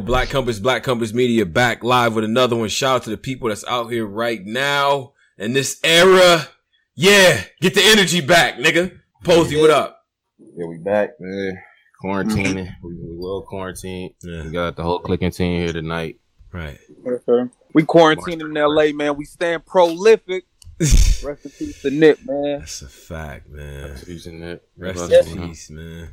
Black Compass, Black Compass Media back live with another one. Shout out to the people that's out here right now in this era. Yeah, get the energy back, nigga. Posey, what up? Yeah, we back, man. Quarantining. Mm-hmm. we, we will quarantine. Yeah. We got the whole clicking team here tonight. Right. Okay. We quarantined in LA, man. We stand prolific. Rest in peace to Nip, man. That's a fact, man. Rest in peace Nip. Rest Rest in in peace, man.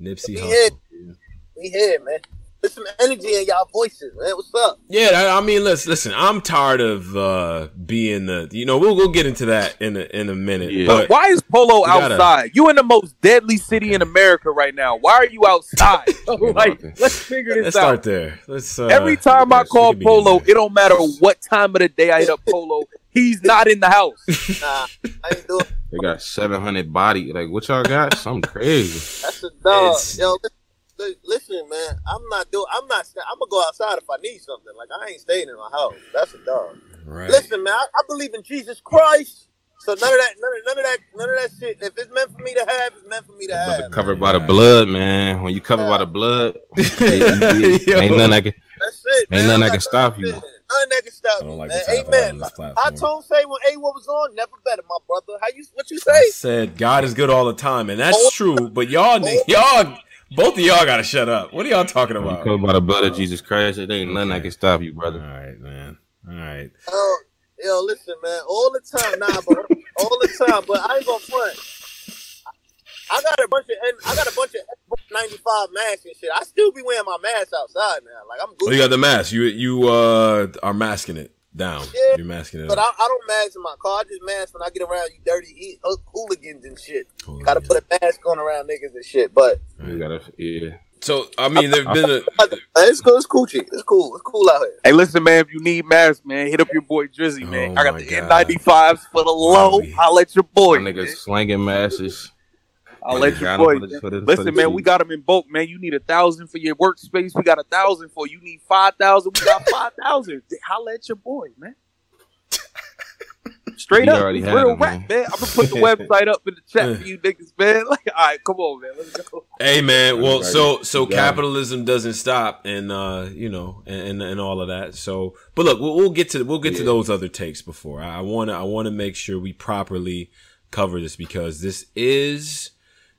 Nipsey We Hussle. We here, man. Put some energy in y'all voices, man. What's up? Yeah, I, I mean, listen, listen. I'm tired of uh being the. You know, we'll we'll get into that in a in a minute. Yeah. But Why is Polo You gotta- outside? You in the most deadly city in America right now. Why are you outside? like, let's figure this let's out. start there. Let's. Uh, Every time I call Polo, it don't matter what time of the day I hit up Polo. He's not in the house. Nah, I ain't doing. They got 700 body. Like, what y'all got? Something crazy. That's a dog. It's- Yo, li- li- listen, man. I'm not doing. I'm not. I'm gonna go outside if I need something. Like I ain't staying in my house. That's a dog. right. Listen, man. I, I believe in Jesus Christ. So none of that, none of, none of that, none of that shit. If it's meant for me to have, it's meant for me to Brother have. covered by the blood, man. When you covered by the blood, Yo. ain't nothing I can. That's it. Ain't man. nothing I'm that can stop you. fit in. Nothing that can stop I don't me, like man. to talk about it on Amen. I told say when A what was on, never better, my brother. How you? What you say? I say? said God is good all the time, and that's oh. true. But y'all, oh. y'all, both of y'all gotta shut up. What are y'all talking about? you about? covered by the blood of Jesus Christ, it ain't nothing that can stop you, brother. All right, man. All right. Oh, yo, listen, man. All the time, nah, but all the time. But I ain't gonna front. I got a bunch of I got a bunch of ninety five masks and shit. I still be wearing my mask outside now. Like I'm Oh, good. you got the mask. You you uh are masking it down. Yeah. You're masking it. but up. I, I don't mask in my car. I just mask when I get around you dirty he- ho- hooligans and shit. Cool, Got to put a mask on around niggas and shit. But You gotta, yeah. So I mean, there've been a uh, it's cool. It's cool. It's cool. It's cool out here. Hey, listen, man. If you need masks, man, hit up your boy Drizzy, man. Oh I got the N95s for the low. Wow. I'll let your boy. My man. niggas slanging masses. I'll let your Got 'em boy. the- for the- for Listen, the man, we got them in bulk, man. You need a thousand for your workspace. We got a thousand for you. Need five thousand. We got five thousand. Holla at your boy, man. Straight He up, already it's had real them, rap, man. man. I'm gonna put the website up in the chat for you niggas, man. Like, all right, come on, man. Let's go. Hey man, well, so so You got it. capitalism doesn't stop, and uh, you know, and, and and all of that. So, but look, we'll, we'll get to we'll get to those other takes before. I want to I want to make sure we properly cover this because this is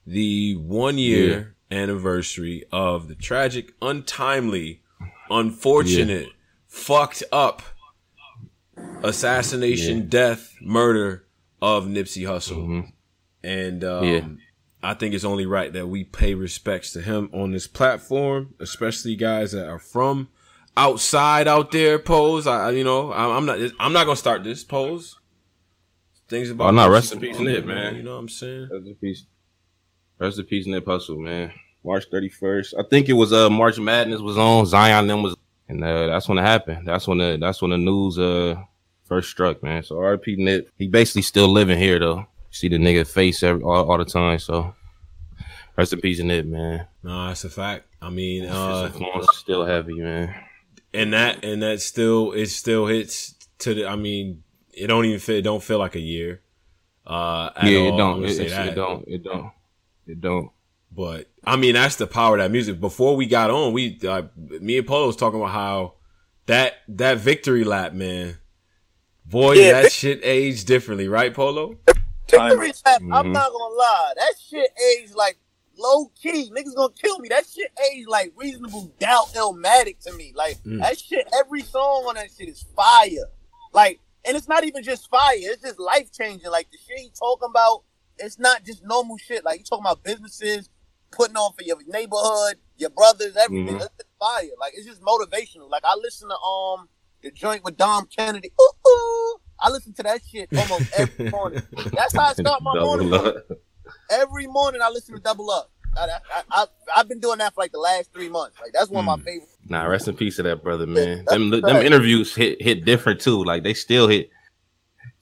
the one year anniversary of the tragic, untimely, unfortunate, fucked up assassination, Yeah. death, murder of Nipsey Hussle Mhm. and um, Yeah. I think it's only right that we pay respects to him on this platform, especially guys that are from outside out there. Pose, I, you know, I, I'm not, I'm not gonna start this pose. Things about Oh, no, Nipsey rest in peace, Nip, man. You know what I'm saying? Rest in peace. Rest in peace, Nip Hussle, man. March 31st. I think it was uh March Madness was on. Zion then was and uh that's when it happened. That's when the that's when the news uh first struck, man. So RP Nip. He basically still living here though. You see the nigga face every all, all the time. So rest in peace, Nip, man. No, that's a fact. I mean, uh, still heavy, man. and that and that still it still hits to the. I mean, it don't even feel. It don't feel like a year. Uh, at yeah, all. it don't. gonna It, it don't. It don't. It don't. But I mean, that's the power of that music. Before we got on, we uh, me and Polo was talking about how that that victory lap, man. Boy, Yeah, that vic- shit aged differently, right, Polo? Victory lap, I'm Mhm. not gonna lie. That shit aged like low key. Niggas gonna kill me. That shit aged like reasonable doubt Illmatic to me. Like Mm. that shit, every song on that shit is fire. Like, and it's not even just fire, it's just life changing. Like the shit he talking about, it's not just normal shit. Like you talking about businesses, putting on for your neighborhood, your brothers, everything. Mhm. That's just fire. Like it's just motivational. Like I listen to um the joint with Dom Kennedy. Ooh, ooh. I listen to that shit almost every morning. That's how I start my Double morning. up. Every morning I listen to Double Up. I, I, I, Have been doing that for like the last three months. Like that's one of Mm. my favorite. Nah, rest in peace to that brother, man. Them them interviews hit hit different too. Like they still hit.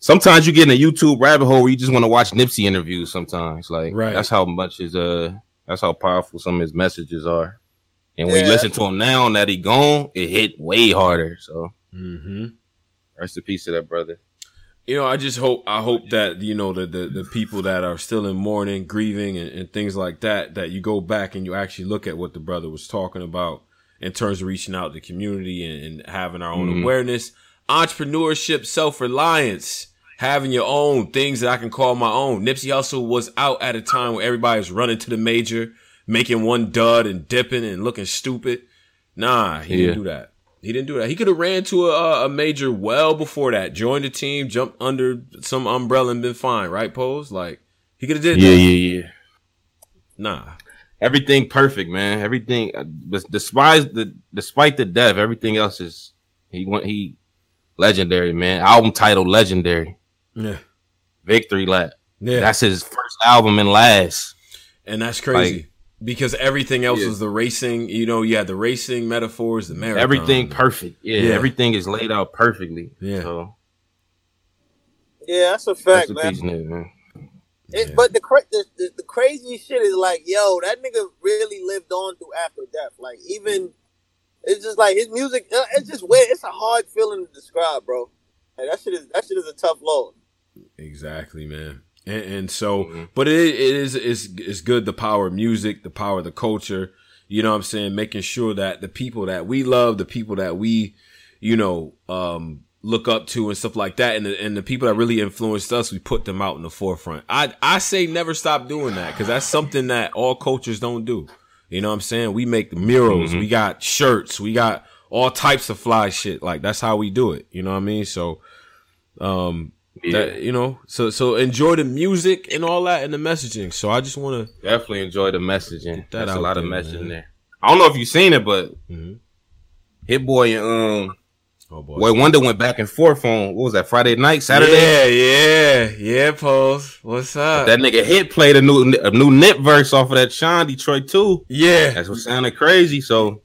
Sometimes you get in a YouTube rabbit hole where you just want to watch Nipsey interviews. Sometimes, like Right. that's how much his uh that's how powerful some of his messages are. And when you listen to him now that he gone, it hit way harder. So Mm-hmm. rest in peace to that brother. You know, I just hope I hope that you know the the, the people that are still in mourning, grieving, and, and things like that, that you go back and you actually look at what the brother was talking about in terms of reaching out to the community and, and having our own Mhm. awareness, entrepreneurship, self reliance, having your own things that I can call my own. Nipsey Hussle was out at a time where everybody was running to the major, making one dud and dipping and looking stupid. Nah, he Yeah. didn't do that. He didn't do that. He could have ran to a, a major well before that, joined the team, jumped under some umbrella and been fine, right? Pose like he could have did Yeah, that. yeah, yeah. Yeah. Nah, Everything perfect, man. Everything, uh, despite the despite the death, everything else is he went he legendary, man. Album title legendary, yeah, Victory Lap. yeah. That's his first album and last. and that's crazy because everything else Yeah. was the racing. You know, you had the racing metaphors, the marathon, Everything perfect. Yeah, Yeah. everything is laid out perfectly. Yeah. So Yeah, that's a fact, a man. piece, man. It, Yeah. But the, cra- the, the the crazy shit is like, yo, that nigga really lived on through after death. Like, even it's just like his music. uh, It's just weird. It's a hard feeling to describe, bro. Like, that shit is that shit is a tough load. Exactly, man. And, and so, Mhm. but it, it is it's, it's good the power of music, the power of the culture. You know what I'm saying? Making sure that the people that we love, the people that we, you know, um, look up to and stuff like that, and the, and the people that really influenced us, we put them out in the forefront. I I say never stop doing that because that's something that all cultures don't do. You know what I'm saying? We make the murals, Mhm. we got shirts, we got all types of fly shit. Like that's how we do it. You know what I mean? So, um, Yeah, that, you know, so so enjoy the music and all that and the messaging. So I just want to. definitely enjoy the messaging. that That's a out lot of messaging man. there. I don't know if you've seen it, but Mhm. Hit Boy and um Oh boy. Boi-1da went back and forth on what was that Friday night, Saturday? Yeah, yeah, yeah. Pose. What's up? That nigga Hit played a new a new Nip verse off of that Sean Detroit too. yeah, That's what sounded crazy. So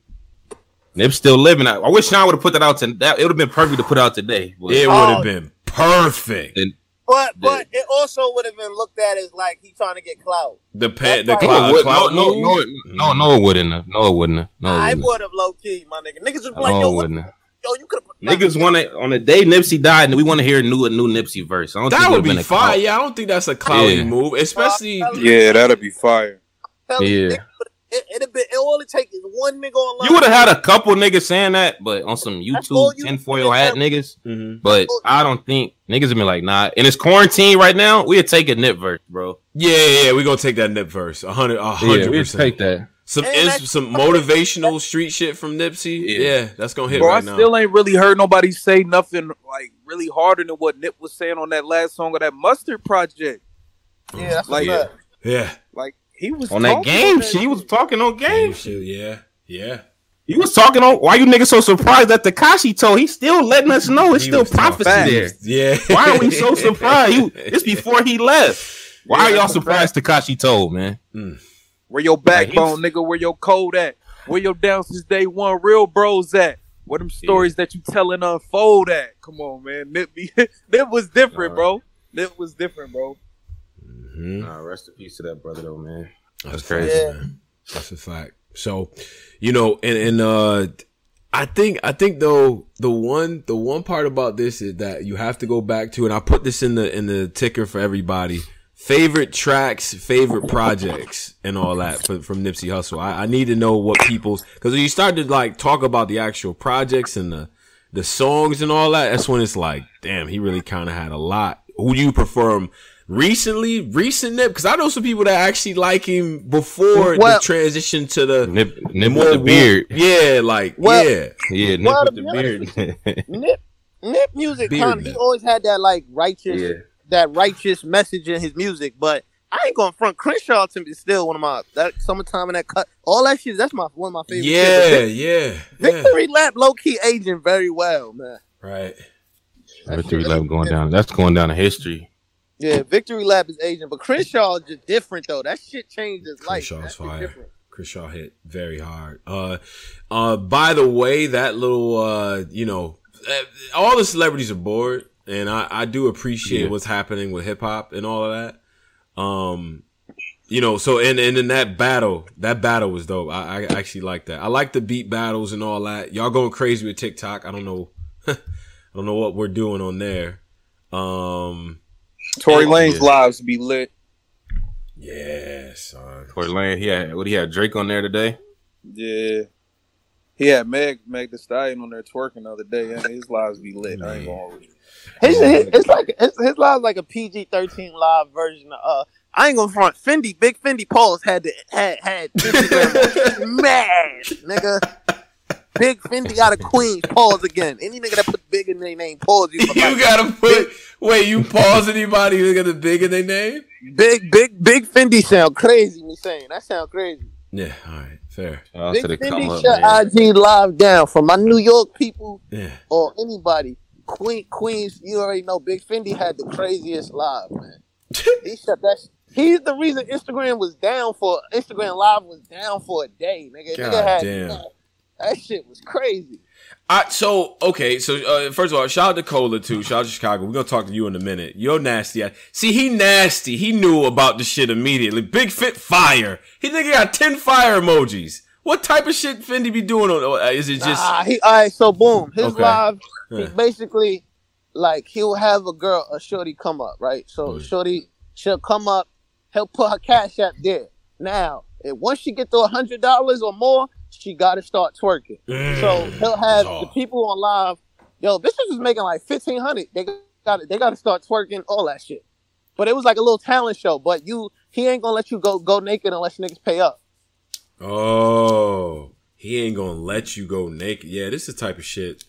Nip's still living. I, I wish Sean would have put that out to that. It would have been perfect to put out today. But it would Oh. have been perfect. And- But but it also would have been looked at as like he trying to get clout. The pa- the right. No, cloud, would- cloud no, no, no, no, no, it wouldn't. have. No, it wouldn't. have. No, it I wouldn't. would have low key, my nigga. Niggas was have. like, No, yo, it wouldn't. have. yo, you could have Niggas want to on the day Nipsey died, and we want to hear a new a new Nipsey verse. I don't That it would be been fire. clout. Yeah, I don't think that's a cloudy Yeah. move, especially. Uh, Yeah, that'd be fire. Tell you, Yeah. Nigga, It, it'd been, it all it take is one nigga online. You would have had a couple niggas saying that, but on some YouTube you- tinfoil hat niggas. Mhm. But I don't think niggas have been like, nah. And it's quarantine right now. We'd take a nip verse, bro. Yeah, yeah, yeah, we gonna take that nip verse. A hundred, a hundred we'd percent. take that. Some And ins- that's- some motivational street shit from Nipsey. Yeah. Yeah, that's gonna hit Bro, right I now. still ain't really heard nobody say nothing like really harder than what Nip was saying on that last song of that Mustard Project. Yeah, that's Like- like, yeah, Like he was On that game on that shit, he was talking on game game shit. shit. Yeah, yeah. He was talking on. Why you niggas so surprised that Tekashi told? He's still letting us know it's He still prophecy there. Yeah. Why are we so surprised? You, it's before he left. Why Yeah, are y'all that's a surprised Tekashi told, man? Hmm. Where your Like, backbone, nigga? Where your code at? Where your down since day one real bros at? What them stories that you telling unfold at? Come on, man. Nip, be, Nip was different, uh-huh. bro. Nip was different, bro. Mhm. Nah, rest in peace to that brother, though, man. That's crazy. crazy. Yeah. man. That's a fact. So, you know, and and uh I think I think though the one the one part about this is that you have to go back to and I put this in the in the ticker for everybody. Favorite tracks, favorite projects, and all that from, from Nipsey Hussle. I, I need to know what people's because when you start to like talk about the actual projects and the the songs and all that, that's when it's like, damn, he really kind of had a lot. Who do you prefer him recently? Recent Nip? Because I know some people that actually like him before Well- the transition to the Nip, nip with the wo- beard. Yeah, like Well- yeah, Yeah, nip Well, with the be honest beard. Nip, Nip music, Beard kind of, he always had that like righteous, yeah. that righteous message in his music. But I ain't going to front. Crenshaw to me is still one of my that summertime and that cut, all that shit. That's my one of my favorite. yeah, shit. yeah, Vic- yeah. Victory Lap, low key aging very well, man. Right. Victory lap going down. That's going down in history. Yeah, Victory Lap is aging, but Crenshaw is just different though. That shit changed his life. Crenshaw's That shit fire. different. Crenshaw hit very hard. Uh, uh, by the way, that little, uh, you know, uh, all the celebrities are bored, and I, I do appreciate Yeah. what's happening with hip hop and all of that. Um, you know, so and and in that battle, that battle was dope. I, I actually like that. I like the beat battles and all that. Y'all going crazy with TikTok. I don't know, I don't know what we're doing on there. Um, Tory Yeah. Lanez lives be lit. yeah, son. Tory Lanez, he had what he had Drake on there today. Yeah. He had Meg Meg the Stallion on there twerking the other day, and his lives be lit. I ain't gonna. His, his, it's like his, his live like a PG thirteen live version of. Uh, I ain't gonna front. Fendi, big Fendi Pauls had to had had Instagram mad nigga. Big Fendi out of Queens. Pause again. Any nigga that put big in their name, pause you. You life. gotta put. Wait, you pause anybody who got the big in their name? big, big, big Fendi sound crazy. Me saying that sound crazy. Yeah. All right. Fair. Shout out Big to the Fendi up, shut man. IG live down for my New York people Yeah. or anybody. Queen Queens, you already know. Big Fendi had the craziest live, man. He shut that. sh- He's the reason Instagram was down for Instagram Live was down for a day, nigga. God nigga had, damn. That shit was crazy. I, so okay, so uh, first of all, shout out to Cola too. Shout out to Chicago. We're gonna talk to you in a minute. You're nasty. See, he nasty. He knew about the shit immediately. Big fit fire. He think he got ten fire emojis. What type of shit Fendi be doing on? uh, Is it just? Nah, he all right. So boom, his Okay. live. He basically like he'll have a girl, a shorty come up, right? So Mm. shorty, she'll come up. He'll put her cash app there. Now, if once she get to a hundred dollars or more, she got to start twerking. Mm. So he'll have the people on live. Yo, bitches was making like fifteen hundred. They got they got to start twerking all that shit. But it was like a little talent show. But you, he ain't gonna let you go go naked unless niggas pay up. Oh, he ain't gonna let you go naked. Yeah, this is the type of shit.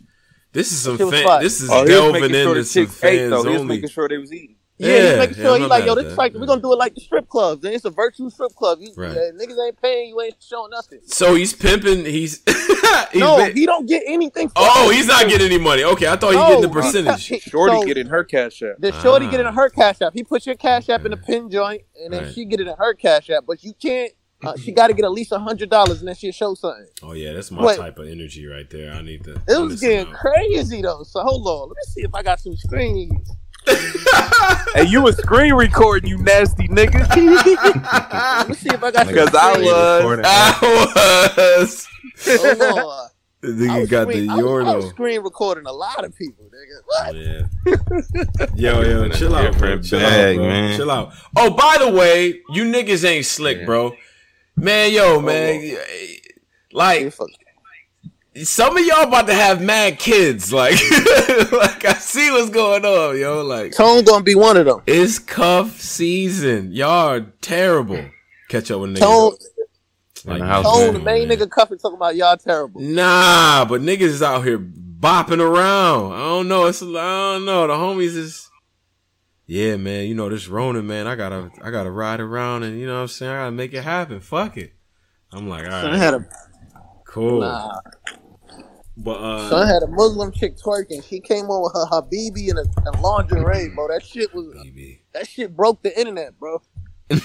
This is some Shit fan, this is Oh, delving making sure into some chicks ate fans though. He was only. making sure they was eating. Yeah, Yeah, he's making sure I'm he like, yo, this is that. like we're gonna do it like the strip clubs. Then it's a virtual strip club. You, Right. uh, niggas ain't paying, you ain't showing nothing. So he's pimping. He's, he's no, ba- he don't get anything. For oh, he's not getting any money. Okay, I thought he No, getting the percentage. he- Shorty so getting her cash app. the shorty Ah. get in her cash app. He puts your cash app in the pin joint, and then Right. she get it in her cash app. But you can't. Uh, she got to get at least a hundred dollars, and then she'll show something. Oh yeah, that's my Wait. type of energy right there. I need to. It was getting out. crazy though. So hold on, let me see if I got some screens. Hey, you was screen recording, you nasty nigga. Let me see if I got some. Because I screens. was. Oh, I was. Hold on. The I nigga was got the screen- I was, I was screen recording a lot of people, nigga. What? Yeah. Yo, yo, chill out, bro. different Chill bag, out, bro. man. Chill out. Oh, by the way, you niggas ain't slick, Yeah. bro. Man, yo, oh, man. Like, Fuck. Some of y'all about to have mad kids. Like, like I see what's going on, yo. Like, Tone gonna be one of them. it's cuff season. Y'all are terrible. Catch up with niggas. Tone, In the house, Tone, the main nigga cuffing talking about y'all terrible. Nah, but niggas is out here bopping around. I don't know. It's I don't know. The homies is yeah, man. You know this Ronin, man. I gotta I gotta ride around and you know what I'm saying. I gotta make it happen. Fuck it. I'm like, all Son right, had a cool. nah. But Son uh, had a Muslim chick twerking. She came on with her Habibi and a, lingerie, bro. That shit was baby, that shit broke the internet, bro.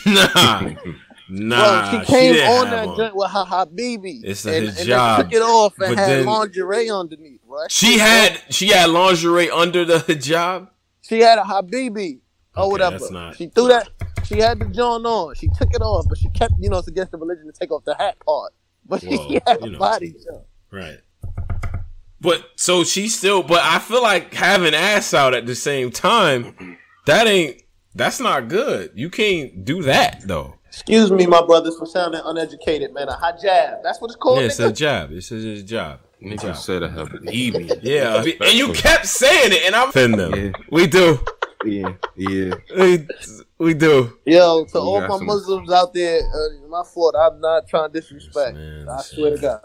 nah, nah. bro, she came didn't on that joint with her Habibi. It's a and, and then took it off and But had then- lingerie underneath, bro. She had broke. she had lingerie under the hijab. she had a Habibi or Okay, whatever. not- She threw that. She had the joint on. She took it off, but she kept, you know, it's against the religion to take off the hat part. But Well, she had you a know. body joint. Right. But so she still but I feel like having ass out at the same time, that ain't that's not good. You can't do that though. Excuse me, my brothers, for sounding uneducated, man. A hijab. That's what it's called. Yeah, it's a nigga? job. It's a, it's a job. Nigga said a Habibi. Yeah. And you kept saying it and I'm offend them. Yeah. We do. Yeah, yeah. We, we do. Yo, to You all my some- Muslims out there, uh, my fault. I'm not trying to disrespect. Man, I listen. swear to God.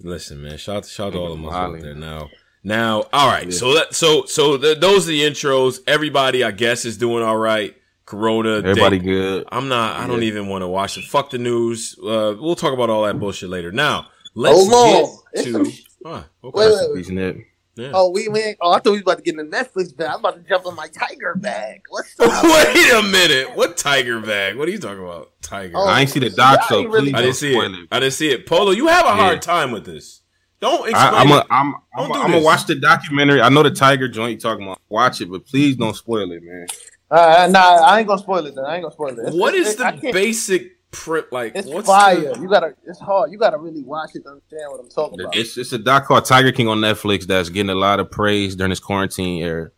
Listen, man. Shout shout to all of us out there now. Now, all right. So that so so th- those are the intros. Everybody, I guess, is doing all right. Corona. Everybody day- good. I'm not. I don't even want to watch it. Fuck the news. Uh, we'll talk about all that bullshit later. Now, let's Hold on. get It's to. some- Huh, okay. Wait, wait, wait. Peace, Nip. Yeah. Oh, we, we oh, I thought we was about to get in the Netflix bag. I'm about to jump in my tiger bag. What's up? Wait a minute. What tiger bag? What are you talking about? Tiger. Oh, I ain't see the doc, so really- please I didn't see spoil it. it. I didn't see it. Polo, you have a hard time with this. Don't explain. I, I'm a, it. I'm, I'm, Don't do I'm gonna watch the documentary. I know the Tiger joint you talking about. Watch it, but please don't spoil it, man. Uh, nah, I ain't gonna spoil it. Then. I ain't gonna spoil it. It's- what it's- is the basic prep like? It's what's fire. the- You gotta. It's hard. You gotta really watch it to understand what I'm talking about. It's it's a doc called Tiger King on Netflix that's getting a lot of praise during this quarantine era.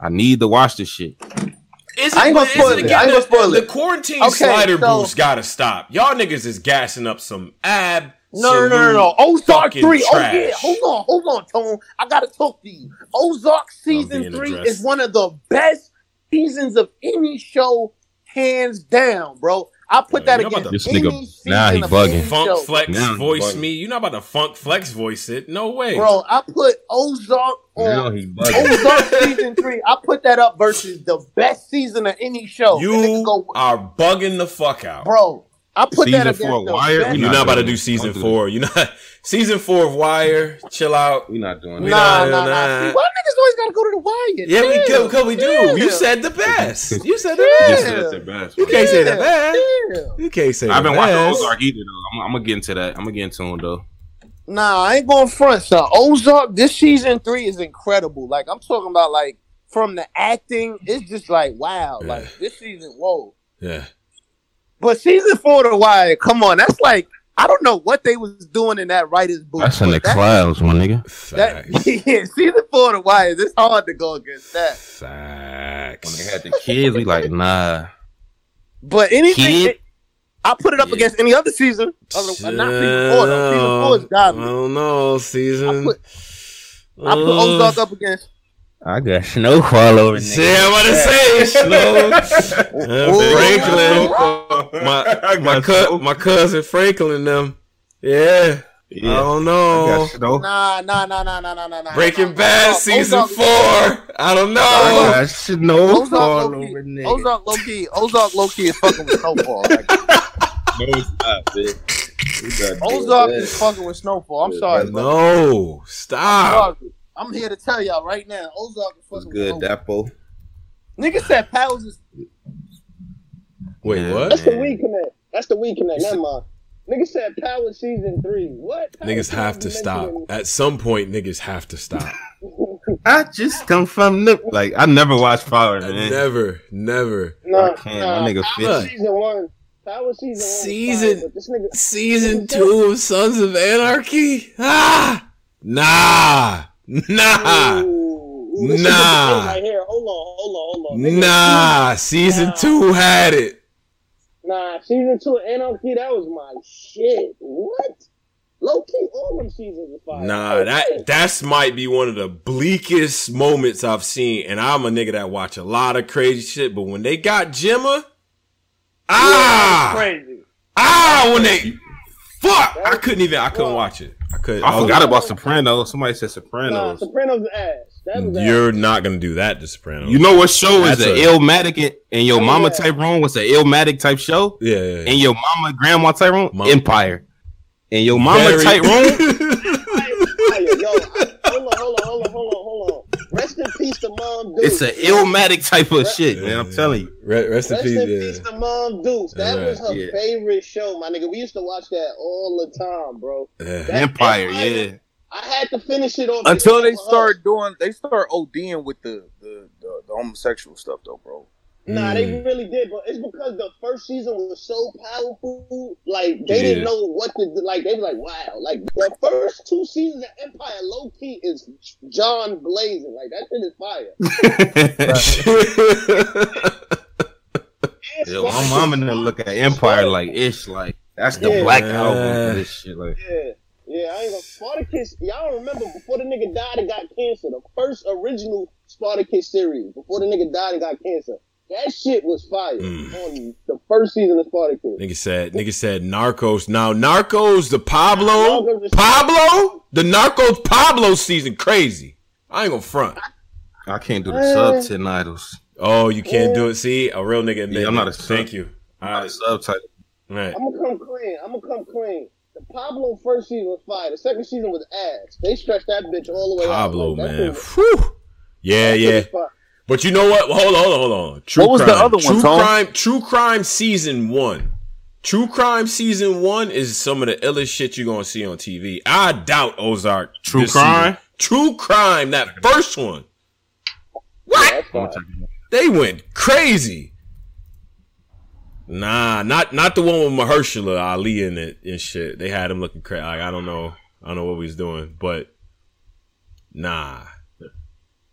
I need to watch this shit. Is I ain't gonna is spoil it. again I ain't the- gonna spoil The it. quarantine Okay, slider so- boost gotta stop. Y'all niggas is gassing up some ab No, no, no, no, no. Ozark fucking three. Oh yeah, hold on, hold on, Tone. I gotta talk to you. Ozark season three addressed. is one of the best seasons of any show, hands down, bro. I put Yeah, that you know against the- This nigga- season now he bugging. Funk show. Flex Now he voice me. You're not about to Funk Flex voice it. No way, Bro, I put Ozark Now on he. Ozark season three. I put that up versus the best season of any show. You go, are bugging the fuck out. bro. I put Season that against four the Wire, best- we You're not not about to do season Don't four. You're not season four of Wire. Chill out. We're not doing We that. Nah, nah, nah. nah. See, why niggas always gotta go to the wire? Yeah, we Chill. do. Because we do. You said the best. You said the Yeah. best. Just said the best, You can't say the Yeah, best. chill. You can't say I've been the watched. Ozark either though. I'm, I'm gonna get into that. I'm gonna get into him though. Nah, I ain't going front, son. Ozark, this season three is incredible. Like I'm talking about, like from the acting, it's just like wow. Yeah. Like this season, whoa. Yeah. But season four, of The Wire, come on, that's like I don't know what they was doing in that writer's booth. That's in the but that, clouds, my nigga. that, Facts. yeah, season four, of The Wire, it's hard to go against that. Sack. When Facts. they had the kids, we like nah. But anything, Kid? I put it up Yeah. against any other season. Other, uh, not season four, though. Season four is I don't know. Season. I put, I put Ozark up against. I got snowfall over See, I'm about to say, Snow. Franklin. My, my, cu- my cousin Franklin them. Yeah. I don't I know. got snow. Nah, nah, nah, nah, nah, nah, nah, nah. Breaking nah, Bad Ozark- season Ozark- four. I don't I know. got snowfall Ozark over nigga. Ozark low key, Ozark low key is fucking with Snowfall. Like, No, it's not, man. Ozark that. is fucking with Snowfall. I'm Yeah, sorry, bro. No. Stop. Ozark- I'm here to tell y'all right now. Ozark is fucking good, with Snowfall. Dapo? Nigga said Powers is Wait, Yeah. what? That's the weak connect. That's the weak connect. Never mind. Nigga said Power season three. What? Power Niggas have to stop. mentioning- At some point, niggas have to stop. I just come from the like. I never watched Power, man. never, never. Nah, I can't. nah, My nigga Power fit. season one. Power season one. Season- fire, this nigga. Season two of Sons of Anarchy? Ah! Nah! Nah! Ooh, ooh, Nah. Right here. Hold on. Hold on. Hold on. Nah! Season Nah. two had it. Nah, season two of Anarchy. That was my shit. What? Low key, all them seasons was fire. Nah, Oh, that shit. that's might be one of the bleakest moments I've seen, and I'm a nigga that watch a lot of crazy shit. But when they got Gemma, ah, crazy. ah, when they fuck, I couldn't even, I couldn't watch it. I couldn't. I was- forgot about Sopranos. Somebody said Nah, Sopranos. Sopranos ass. That ass. You're not gonna do that, to Sopranos. You know what show is That's an a- Illmatic in, in your Oh, mama yeah. type room? What's an Illmatic type show? yeah, yeah, yeah. In your mama grandma type room? Mom- Empire. And your mama Very- type room? Fire. Yo, I- hold on, hold on, hold on, hold on, hold on. Rest in peace to Mom Deuce. It's an Illmatic type of shit, man. I'm telling you. Re- Rest in peace. in Yeah. peace to Mom Deuce. That Alright, was her yeah. favorite show, my nigga. We used to watch that all the time, bro. Yeah. Empire, Empire- yeah. I had to finish it off Until they because her. start doing, they start ODing with the the, the, the homosexual stuff, though, bro. Nah, they Mm. really did, but it's because the first season was so powerful. Like they Yeah. didn't know what to do. Like they were like, wow. Like the first two seasons of Empire, low key is John blazing. Like that shit is fire. And Yo, my Spartacus- mama didn't look at Empire like ish, like that's the Yeah. black album for this shit. Like, Yeah, yeah. I ain't gonna Spartacus. Y'all remember before the nigga died and got cancer? The first original Spartacus series before the nigga died and got cancer. That shit was fire Mm. on the first season of Spartacus. Nigga said, nigga said Narcos. Now Narcos, the Pablo, Narcos Pablo, the Narcos Pablo season crazy. I ain't gonna front. I can't do the Uh, subtitles. Oh, you can't do it. See, a real nigga. Yeah, I'm not a Thank you. All Not right, the subtitles. right. I'm gonna come clean. I'm gonna come clean. The Pablo first season was fire. The second season was ass. They stretched that bitch all the way Pablo, out. Like, man. Whew. Yeah, that shit yeah. Was fire. But you know what? Hold on, hold on, hold on. True What was the crime. other one, True Tom? crime. True crime season one. True crime season one is some of the illest shit you're gonna see on TV. I doubt Ozark. True this crime? season. True crime. That first one. Yeah, that's I'm gonna fire. check it out. They went crazy. Nah, not not the one with Mahershala Ali in it and shit. They had him looking crazy. Like, I don't know. I don't know what we was doing, but nah,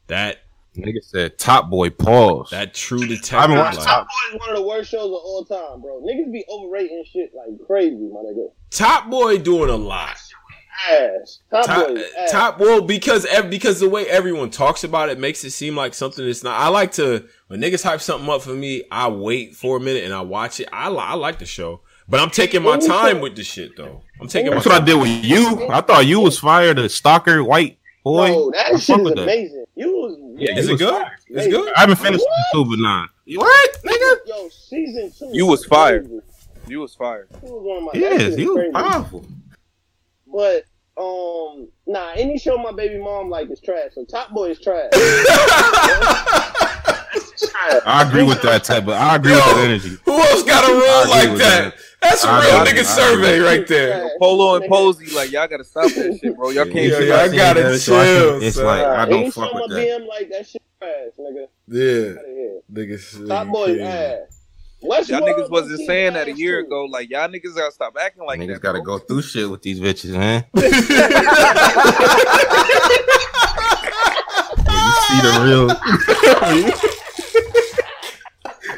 that Nigga said Top Boy pause. That true I haven't detective. Like, Top- Top Boy is one of the worst shows of all time, bro. Niggas be overrating shit like crazy, my nigga. Top Boy doing a lot. Ass. Top, Top, Boy ass. top well because ev- because the way everyone talks about it makes it seem like something that's not. I like to when niggas hype something up for me. I wait for a minute and I watch it. I li- I like the show, but I'm taking my time with the shit though. I'm taking my That's what I did with you. I thought you was fired, the stalker white boy. Bro, I that shit fuck is with that. Amazing. You was Yeah, Is it was good? fired. It's good. I haven't finished What? two, but nine. What, nigga? Yo, season two. You was fired. You was fired. He was one of my. He that is. shit He was crazy. powerful. But um, nah, any show my baby mom like is trash. So Top Boy is trash. I agree with that type, but I agree Yo, with that energy. Who else got a role like that? that. That's a I real agree. nigga I survey agree. right there. Trash. Polo and Nigga, Posey, like y'all gotta stop that shit, bro. Y'all can't Yeah, see yeah, I that gotta shit. that, so I chill, can- It's son. like I don't fuck with my that. BM like that shit trash, nigga. Yeah, Outta here. Top Boy is ass. Westworld Y'all niggas wasn't saying that a year too. ago. Like y'all niggas gotta stop acting like Niggas that. gotta bro. go through shit with these bitches, man. when you see the real,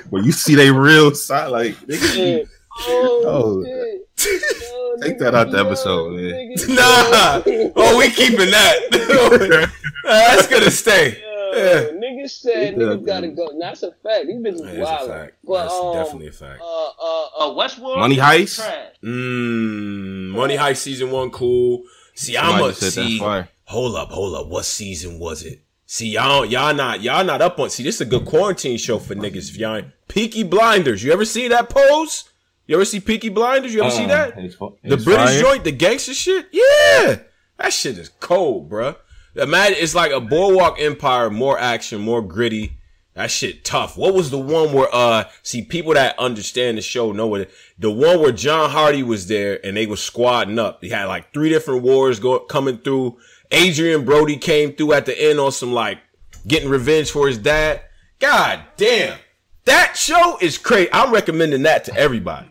when you see they real side, like nigga, Yeah. Oh, Oh. shit. Yo, Take that out the yo, episode, man. nigga, Nah. Oh, we keeping that. That's gonna stay. Yo, Yeah. Niggas said Take niggas out gotta the- go. Nah, That's a fact. These bitches That is a wild. fact. But That's um, definitely a fact. uh, uh, uh, Westworld. Money Heist? Trash. Mmm. Money Heist season one, cool. See, I'm Somebody a just said that's see. Hold up, hold up. What season was it? See, y'all, y'all not, y'all not up on. See, this is a good quarantine show for niggas. If y'all ain't Peaky Blinders, you ever see that pose? You ever see Peaky Blinders? You ever see Uh, that? it's fu- The British fire. joint, the gangster shit. Yeah, that shit is cold, bruh. Imagine it's like a Boardwalk Empire, more action, more gritty. That shit tough. What was the one where uh see people that understand the show know what it, the one where John Hardy was there and they was squadding up. They had like three different wars go coming through. Adrien Brody came through at the end on some like getting revenge for his dad. God damn. That show is crazy. I'm recommending that to everybody.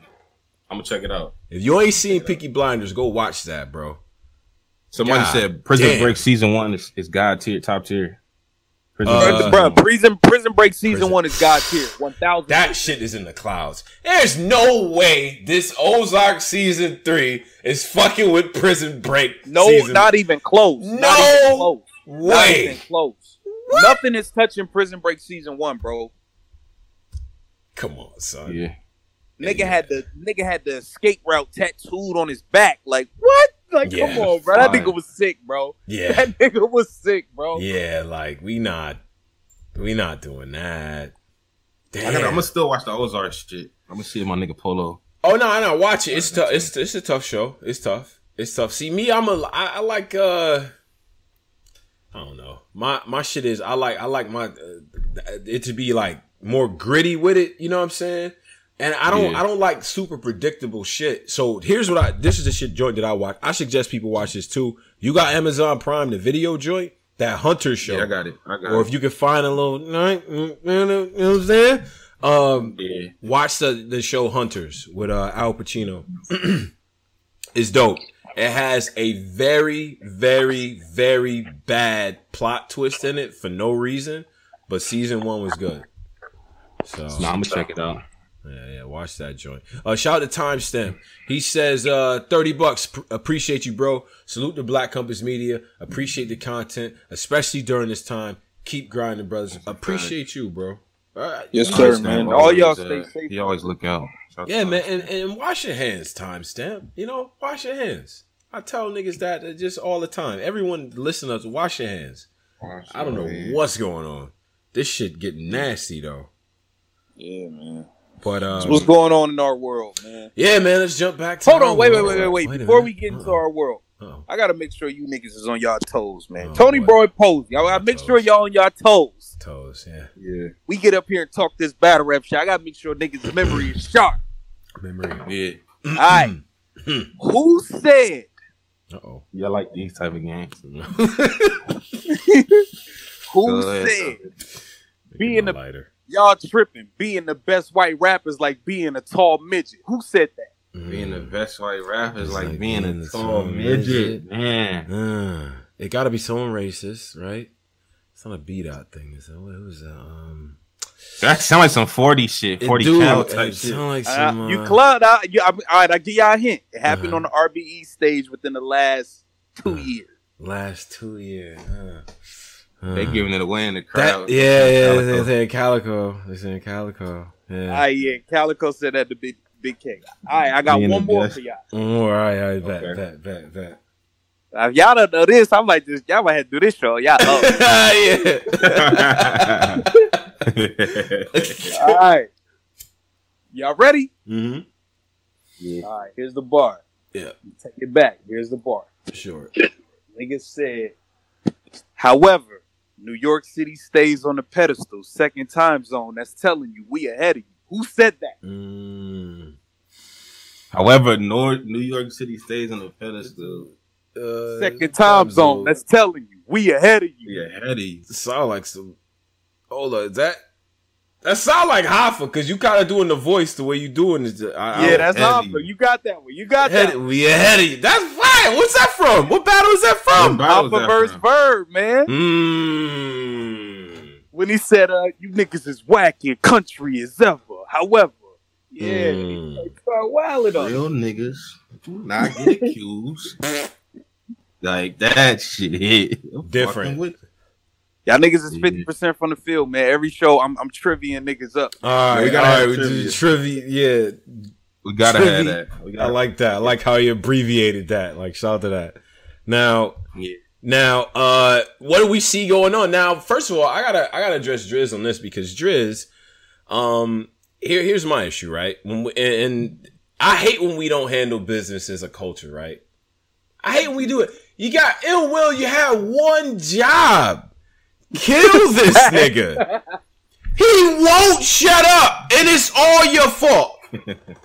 I'm gonna check it out. If you ain't seen Peaky Blinders, go watch that, bro. Somebody God said Prison damn. Break season one is, is God tier, top tier. Prison Uh, Break. Bro, prison prison break season Prison. one is God tier. One thousand. That shit is in the clouds. There's no way this Ozark season three is fucking with Prison Break. no, season. not even close. No not even close. Not even way. close. Nothing is touching Prison Break season one, bro. Come on, son. yeah. Nigga Yeah. had the nigga had the escape route tattooed on his back. Like what? Like Yeah, come on, bro. That fire. nigga was sick, bro. Yeah, That nigga was sick, bro. yeah. Like we not, we not doing that. I gotta, I'm gonna still watch the Ozark shit. I'm gonna see my nigga Polo. Oh no, no, watch it. It's tough. It's it's a tough show. It's tough. It's tough. See me, I'm a I, I like uh I don't know. My my shit is I like I like my uh, it to be like more gritty with it, you know what I'm saying? And I don't Yeah. I don't like super predictable shit. So here's what I this is the shit joint that I watch. I suggest people watch this too. You got Amazon Prime the video joint, that Hunter show. Yeah, I got it. I got it. or it. if you can find a little you know what I'm saying? Um yeah. watch the the show Hunters with uh, Al Pacino. it's dope. It has a very, very, very bad plot twist in it for no reason, but season one was good. So Nah, I'm gonna check it out. Yeah, yeah, watch that joint. Uh, shout out to Timestamp. He says, uh, 30 bucks. P- appreciate you, bro. Salute to Black Compass Media. Appreciate the content, especially during this time. Keep grinding, brothers. Appreciate you, bro. All right. Yes, sir, understand? man. All y'all Always, stay uh, safe. He always look out. Shout Yeah, man, and, and wash your hands, timestamp. You know, wash your hands. I tell niggas that uh, just all the time. Everyone listen to us, wash your hands. I don't know what's going on. This shit getting nasty though. Yeah, man. But uh, What's going on in our world, man? yeah, man, let's jump back to Hold our on, wait, wait, world. wait, wait, wait. a Before we get into Uh-oh. our world, Uh-oh. I gotta make sure you niggas is on y'all toes, man. Oh, Tony boy. Boy Posey, I gotta make sure y'all on y'all toes. toes, yeah. Yeah. We get up here and talk this battle rap shit. I gotta make sure niggas' memory is sharp. Memory. Yeah. All right. Who said? Uh oh. Yeah, I like these type of games. Who Go ahead. said? Being the a- lighter. Y'all tripping. Being the best white rapper is like being a tall midget. Who said that? Being the best white rapper is like, like being being a tall tall midget. midget. Man. Uh, it got to be someone racist, right? It's not a beat out thing. Is that what it was? Uh, um, That sound like some forty shit, it forty do, cal it type shit. sound like Uh, some, you uh, clubbed out. You, I, all right, I give y'all a hint. It happened Uh-huh. on the RBE stage within the last two Uh-huh. years. last two years. Huh. They Uh, giving it away in the that, crowd. yeah, yeah. Calicoe. They're saying Calicoe. They're saying Calicoe. Yeah. Ah, yeah. Calicoe said that the big big king. All right, I got Being one more best. for y'all. Mm, all right, all right, bet, Okay. bet, bet, bet. Uh, if y'all don't know this, I'm like this. Y'all might have to do this show. Y'all know. yeah. All right. Y'all ready? hmm All right. Here's the bar. Yeah. Take it back. Here's the bar. Sure. Nigga said, however, New York City stays on the pedestal, second time zone. That's telling you we ahead of you. Who said that? Mm. However, North New York City stays on the pedestal. Uh, Second time zone. That's telling you we ahead of you. ahead Yeah, heady. sound like some. Hold on, is that that sound like Hoffa? Because you kind of doing the voice the way you doing it. I, I Yeah, that's Eddie. Hoffa. You got that one. You got that. one. we ahead of you. That's fire. What's that from? What battle is that from? Alpha battle is verse from? Verb, man. Mmm. When he said, uh, you niggas is whack and country as ever. However. Yeah, Mm. he start wilding on. Real niggas not get accused. like that shit. I'm Different. with- Y'all niggas is fifty percent from the field, man. Every show, I'm I'm triviaing niggas up. All right, we we gotta all right. have We trivia. do trivia. Yeah, We gotta Trivia. have that. We I gotta, like that. I like how you abbreviated that. Like, shout out to that. Now, Yeah. now, uh, what do we see going on? Now, first of all, I gotta, I gotta address Driz on this because Driz, um, here, here's my issue, right? When we, and, and I hate when we don't handle business as a culture, right? I hate when we do it. You got ill will. You have one job. Kill this nigga. He won't shut up, and it's all your fault.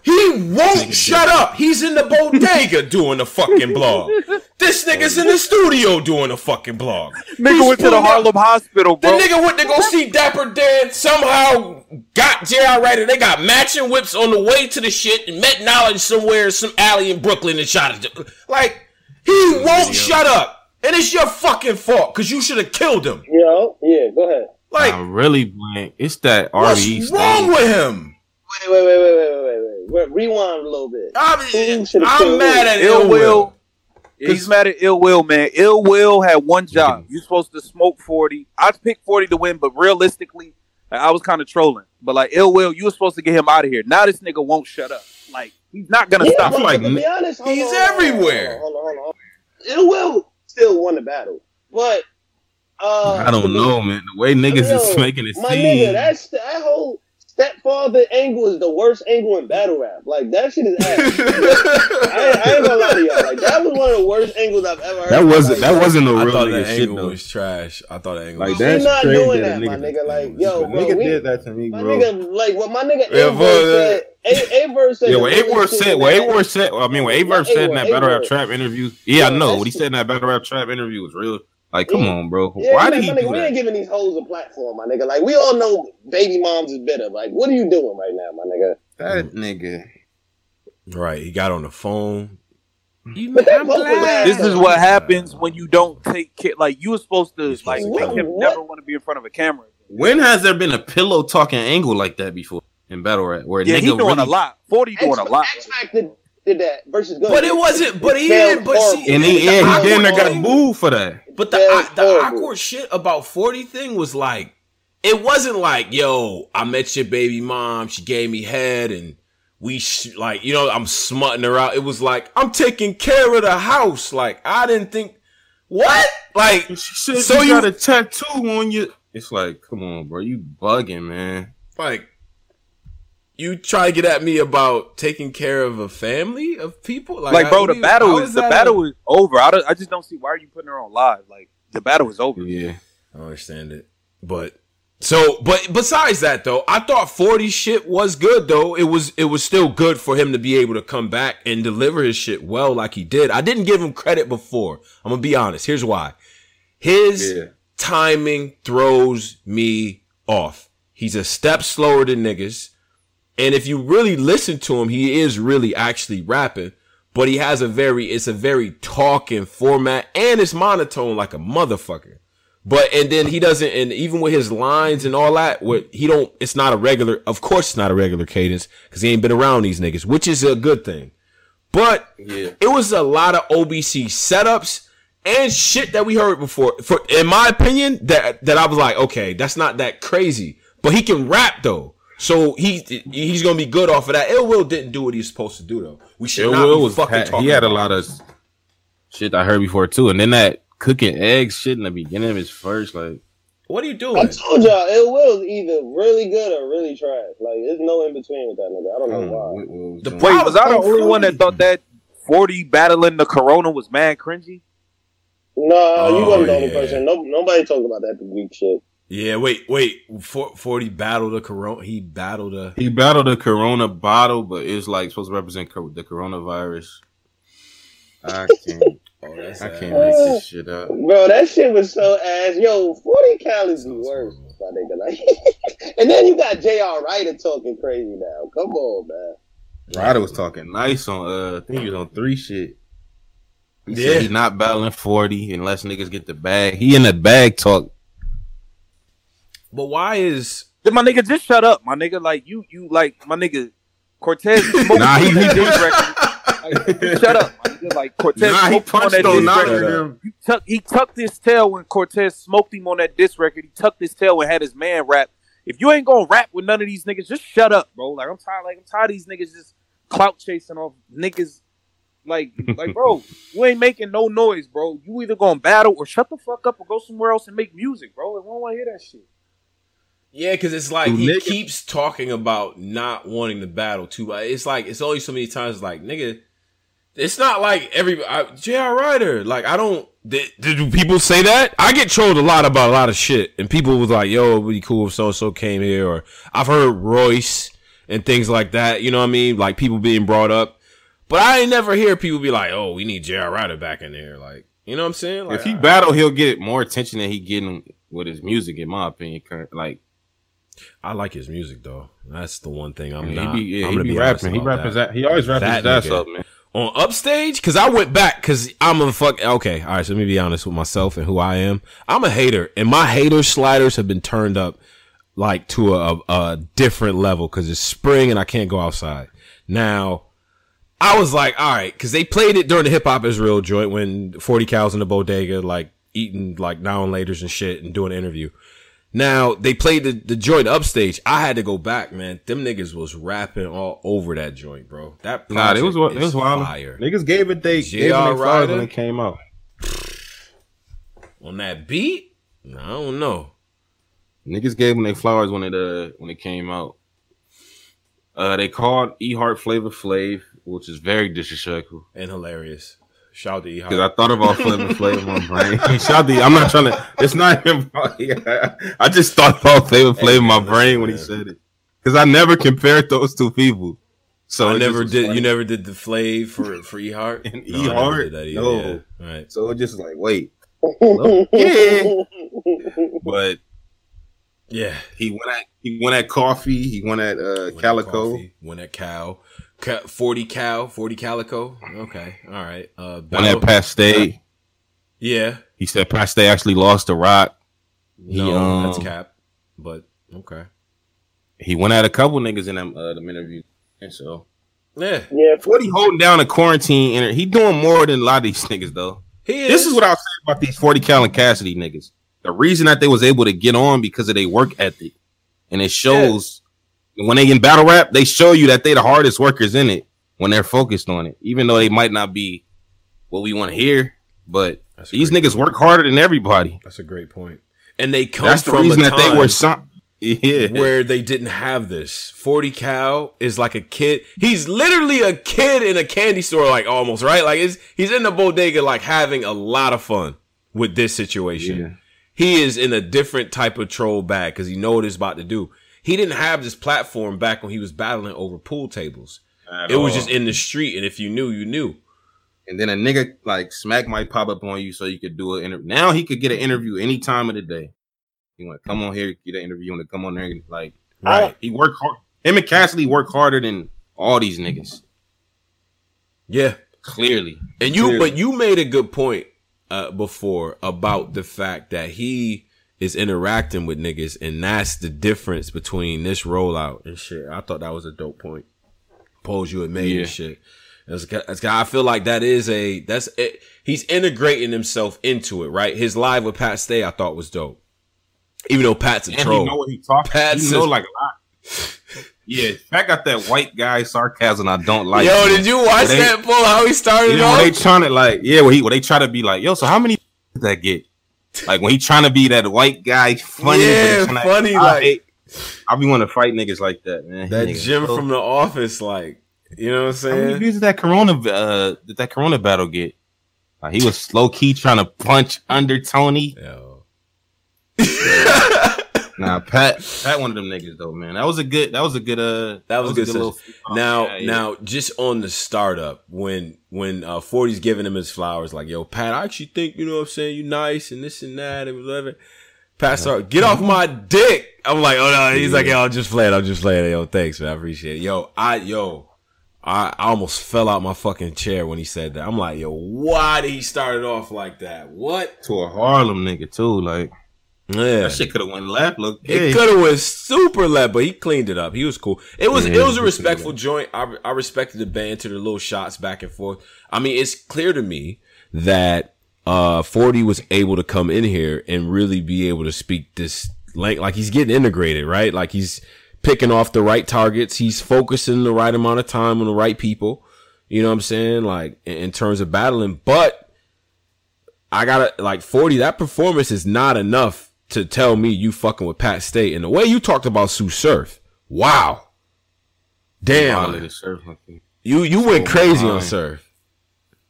He won't shut up. He's in the bodega doing a fucking blog. This nigga's in the studio doing a fucking blog. Nigga He's went to the pulling up- Harlem Hospital, The nigga went to go see Dapper Dan. Somehow got J.R. Writer. They got matching whips on the way to the shit and met Knowledge somewhere, in some alley in Brooklyn and shot it. Like he won't shut up, and it's your fucking fault because you should have killed him. Yo, yeah, go ahead. Like I'm really blank. It's that what's RE wrong with him? Wait, wait, wait, wait, wait, wait, wait, wait. Rewind a little bit. I'm, I'm mad him? at Ill Ill Will. Will. He's mad at Ill Will, man. Ill Will had one job. You're supposed to smoke 40. I picked 40 to win, but realistically, like, I was kind of trolling. But like Ill Will, you were supposed to get him out of here. Now this nigga won't shut up. Like he's not gonna Yeah, stop. like- but to be honest, He's on, everywhere. Hold on, hold on, hold on. Ill Will still won the battle, but uh, I don't know, man. The way niggas Yo, is making it My seem. nigga, that's that whole stepfather angle is the worst angle in battle rap. Like that shit is ass. I, ain't- I ain't gonna lie to y'all. Like that was one of the worst angles I've ever heard. that wasn't Like, that wasn't a I real thought that shit angle though. was trash. I thought that angle Like was We that's not crazy doing that a that, my nigga- nigga. Like, yo, bro, nigga we, did that to me, my bro. nigga, like what my nigga Yeah, Averse but, said. A- Averse said. Yeah, what realest Averse said, what that- Averse said, well, I mean, what Not Averse said in that A-Word, battle rap trap interview. Yeah, I know what he said in that battle rap trap interview was real. Like, come Yeah. on, bro. Yeah, Why man, did he my nigga, do we ain't giving these hoes a platform, my nigga. Like we all know, baby moms is better. Like, what are you doing right now, my nigga? That mm. nigga. right. He got on the phone. You I'm glad. This is what happens when you don't take care. Like you were supposed to, like to make him him. never want to be in front of a camera. When has there been a pillow talking angle like that before in battle rap? Where a Yeah, nigga he doing really, a lot. Forty doing a lot. X Factor did that versus Gunna. But it wasn't. But he failed didn't. But see, And he, the yeah, he awkward damn near got thing- booed for that. But the That's the horrible. awkward shit about forty thing was like, it wasn't like, yo, I met your baby mom. She gave me head, and we sh- like, you know, I'm smutting her out. It was like I'm taking care of the house. Like I didn't think what like. She said So you, you- got a tattoo on you. It's like, come on, bro, you bugging, man. like you try to get at me about taking care of a family of people? Like, Like, bro, the you- battle is the battle a- is over. I, I just don't see why are you putting her on live. Like the battle is over. Yeah, I understand it. But so but besides that though i thought 40 shit was good though. It was it was still good for him to be able to come back and deliver his shit well like he did. I didn't give him credit before. I'm gonna be honest. Here's why. His Yeah. timing throws me off. He's a step slower than niggas and if you really listen to him, he is really actually rapping, but he has a very, it's a very talking format and it's monotone like a motherfucker. But and then he doesn't, and even with his lines and all that, what he don't, it's not a regular. Of course, it's not a regular cadence because he ain't been around these niggas, which is a good thing. But Yeah. it was a lot of OBC setups and shit that we heard before. For in my opinion, that that I was like, okay, that's not that crazy. But he can rap though, so he he's gonna be good off of that. Ill Will didn't do what he's supposed to do though. We should Ill not Will be was fucking had, talking. he had a lot of shit I heard before too, and then that cooking eggs shit in the beginning of his first like What are you doing? I told y'all, Ill Will's either really good or really trash. Like, there's no in between with that nigga. I don't know mm, why. what- what was The doing. pro- Wait, was I the Problem only one that thought that 40 battling the corona was mad cringy? Nah, you Oh, wasn't the only yeah. person. No, nobody talked about that weak shit. Yeah, wait, wait. For- Forty battled a corona. He battled a. He battled a Corona bottle, but it's like supposed to represent co- the coronavirus. I can't. Oh, that's I can't make this shit up. Bro, that shit was so ass. Yo, 40 calories be Sounds worse. horrible. My nigga. Like, and then you got J.R. Writer talking crazy now. Come on, man. Writer was talking nice on uh, I think he was on three shit. He Yeah. said he not battling forty unless niggas get the bag. He in the bag talk. But why is Then my nigga, just shut up, my nigga. Like you, you like my nigga Cortez. Nah, he- on he did- record. Like, shut up, my nigga. Like Cortez. Nah, he smoked him on that on diss neither record. of. He, tuck, he tucked his tail when Cortez smoked him on that diss record. He tucked his tail and had his man rap. If you ain't gonna rap with none of these niggas, just shut up, bro. Like I'm tired. Like I'm tired of these niggas just clout chasing off niggas. Like, like, bro, you ain't making no noise, bro. You either gonna battle or shut the fuck up or go somewhere else and make music, bro. Like, I don't want to hear that shit. Yeah, because it's like he nigga- keeps talking about not wanting to battle too. It's like it's only so many times. Like nigga, it's not like every I, J.R. Writer. Like I don't. Did, did people say that? I get trolled a lot about a lot of shit, and people was like, "Yo, it'd be cool if so and so came here," or I've heard Royce and things like that. You know what I mean? Like people being brought up, but I ain't never hear people be like, "Oh, we need J.R. Writer back in there." Like you know what I'm saying? Like, if he battle, he'll get more attention than he getting with his music, in my opinion. Like I like his music though. That's the one thing I'm he not. be, yeah, I'm he be rapping. He about rap his that. He always rap That his ass up, man. on upstage because I went back because I'm a fuck. Okay, all right. So let me be honest with myself and who I am. I'm a hater, and my hater sliders have been turned up like to a, a different level because it's spring and I can't go outside. Now, I was like, all right, because they played it during the hip hop Israel joint when 40 cows in the bodega, like eating like now and laters and shit and doing an interview. Now they played the, the joint upstage. I had to go back, man. Them niggas was rapping all over that joint, bro. That Nah, it was project it was wild. fire. Niggas gave it they gave it J.R. their flowers when it came out. on that beat. I don't know. Niggas gave them their flowers when it uh when it came out. Uh, they called E Heart Flavor Flav, which is very disrespectful. And hilarious. Shout out to Because I thought about Flavor Flav in my brain. Shout out, I'm not trying to. It's not him. I just thought about Flavor Flav in my brain when he said it. Because I never compared those two people. So I never did. funny. You never did the flav for for E Heart. And I E never Heart? did that either, No. yeah. Right. So it just like, wait, yeah. but Yeah. he went at he went at coffee. He went at uh, Went at Calicoe. Coffee, Went at cow. Ca- Forty cow. Forty calico. Okay. All right. Uh, Went battle- at Paste. Yeah. He said past Paste actually lost to Rock. He, No, um, that's cap. But okay. He went at a couple niggas in them uh, them interviews. And so Yeah. Yeah, Forty holding down a quarantine. Inter- he doing more than a lot of these niggas though. He is. This is what I was saying about these Forty Cal and Cassidy niggas. The reason that they was able to get on because of their work ethic, and it shows when they in battle rap, they show you that they the hardest workers in it when they're focused on it, even though they might not be what we want to hear. But That's these great niggas work harder than everybody. That's a great point. And they come That's the from reason a that they time- were some. Yeah, where they didn't have this. 40 Cal is like a kid. He's literally a kid in a candy store, like almost, right? Like it's, he's in the bodega, like having a lot of fun with this situation. Yeah. He is in a different type of troll bag because he know what he's about to do. He didn't have this platform back when he was battling over pool tables. At It was just in the street, and if you knew, you knew. and then a nigga like Smack might pop up on you so you could do an interview. Now he could get an interview any time of the day. He want to come on here, get an interview, you want to come on there, and, like Right. he work hard. Him and Cassidy work harder than all these niggas. Yeah. Clearly, And you, Clearly. but you made a good point uh, before about the fact that he is interacting with niggas, and that's the difference between this rollout and shit. I thought that was a dope point. Pose you had made Yeah. and shit. That's, that's, I feel like that is a that's it. He's integrating himself into it, right? His live with Pat Stay, I thought was dope. Even though Pat's a And troll. he know what he talking. Pat's He know a- like a lot. Yeah, Pat got that white guy sarcasm I don't like. Yo, did you watch They- that, Paul? How he started You know, off? they trying to like, yeah, when he when they try to be like, yo, so how many did that get? Like when he trying to be that white guy, funny, Yeah, but it's funny, I like- hate- I be want to fight niggas like that, man. that Niggas Jim from the office, like, you know what I'm How many saying? views did that Corona uh did that Corona battle get? Like, he was low key trying to punch under Tony. Yo. Nah, Pat, Pat, one of them niggas though, man. That was a good. That was a good. Uh, That was a good little. Now, Yeah, yeah. now, just on the startup, when when uh, 40's giving him his flowers, like, yo, Pat, I actually think you know what I'm saying, you nice and this and that and whatever. Pat start, get off my dick. I'm like, oh no, he's like, yo, I'm just playing, I'm just playing. Yo, thanks, man, I appreciate it. Yo, I, yo, I, I almost fell out my fucking chair when he said that. I'm like, yo, why did he start it off like that? What? to a Harlem nigga too. Like Yeah, that shit could have went left. Look, It yeah. could have went super left, but he cleaned it up. He was cool. It was Yeah, it was a respectful joint. I I respected the banter, the little shots back and forth. I mean, it's clear to me that uh 40 was able to come in here and really be able to speak this like like he's getting integrated, right? Like he's picking off the right targets. He's focusing the right amount of time on the right people. You know what I'm saying? Like in, in terms of battling, but I gotta like 40. That performance is not enough to tell me you fucking with Pat Stay. And the way you talked about Tsu Surf, wow, damn, Violated Surf, you you went crazy on. Surf.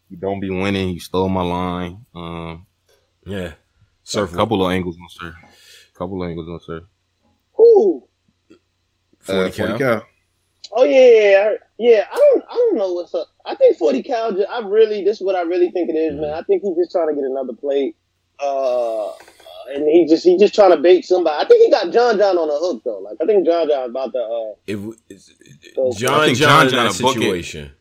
You don't be winning. You stole my line. Um, Yeah, Surf. Surf A couple of angles on Surf. A Couple of angles on Surf. Who? 40 cal. Oh yeah, yeah, yeah. I- yeah. I don't, I don't know what's up. I think Forty Cal. I really, this is what I really think it is, man. I think he's just trying to get another plate. Uh, and he just, he just trying to bait somebody. I think he got John John on the hook though. Like I think John John about to. Uh, If So- John I think John, John in that John book it. situation,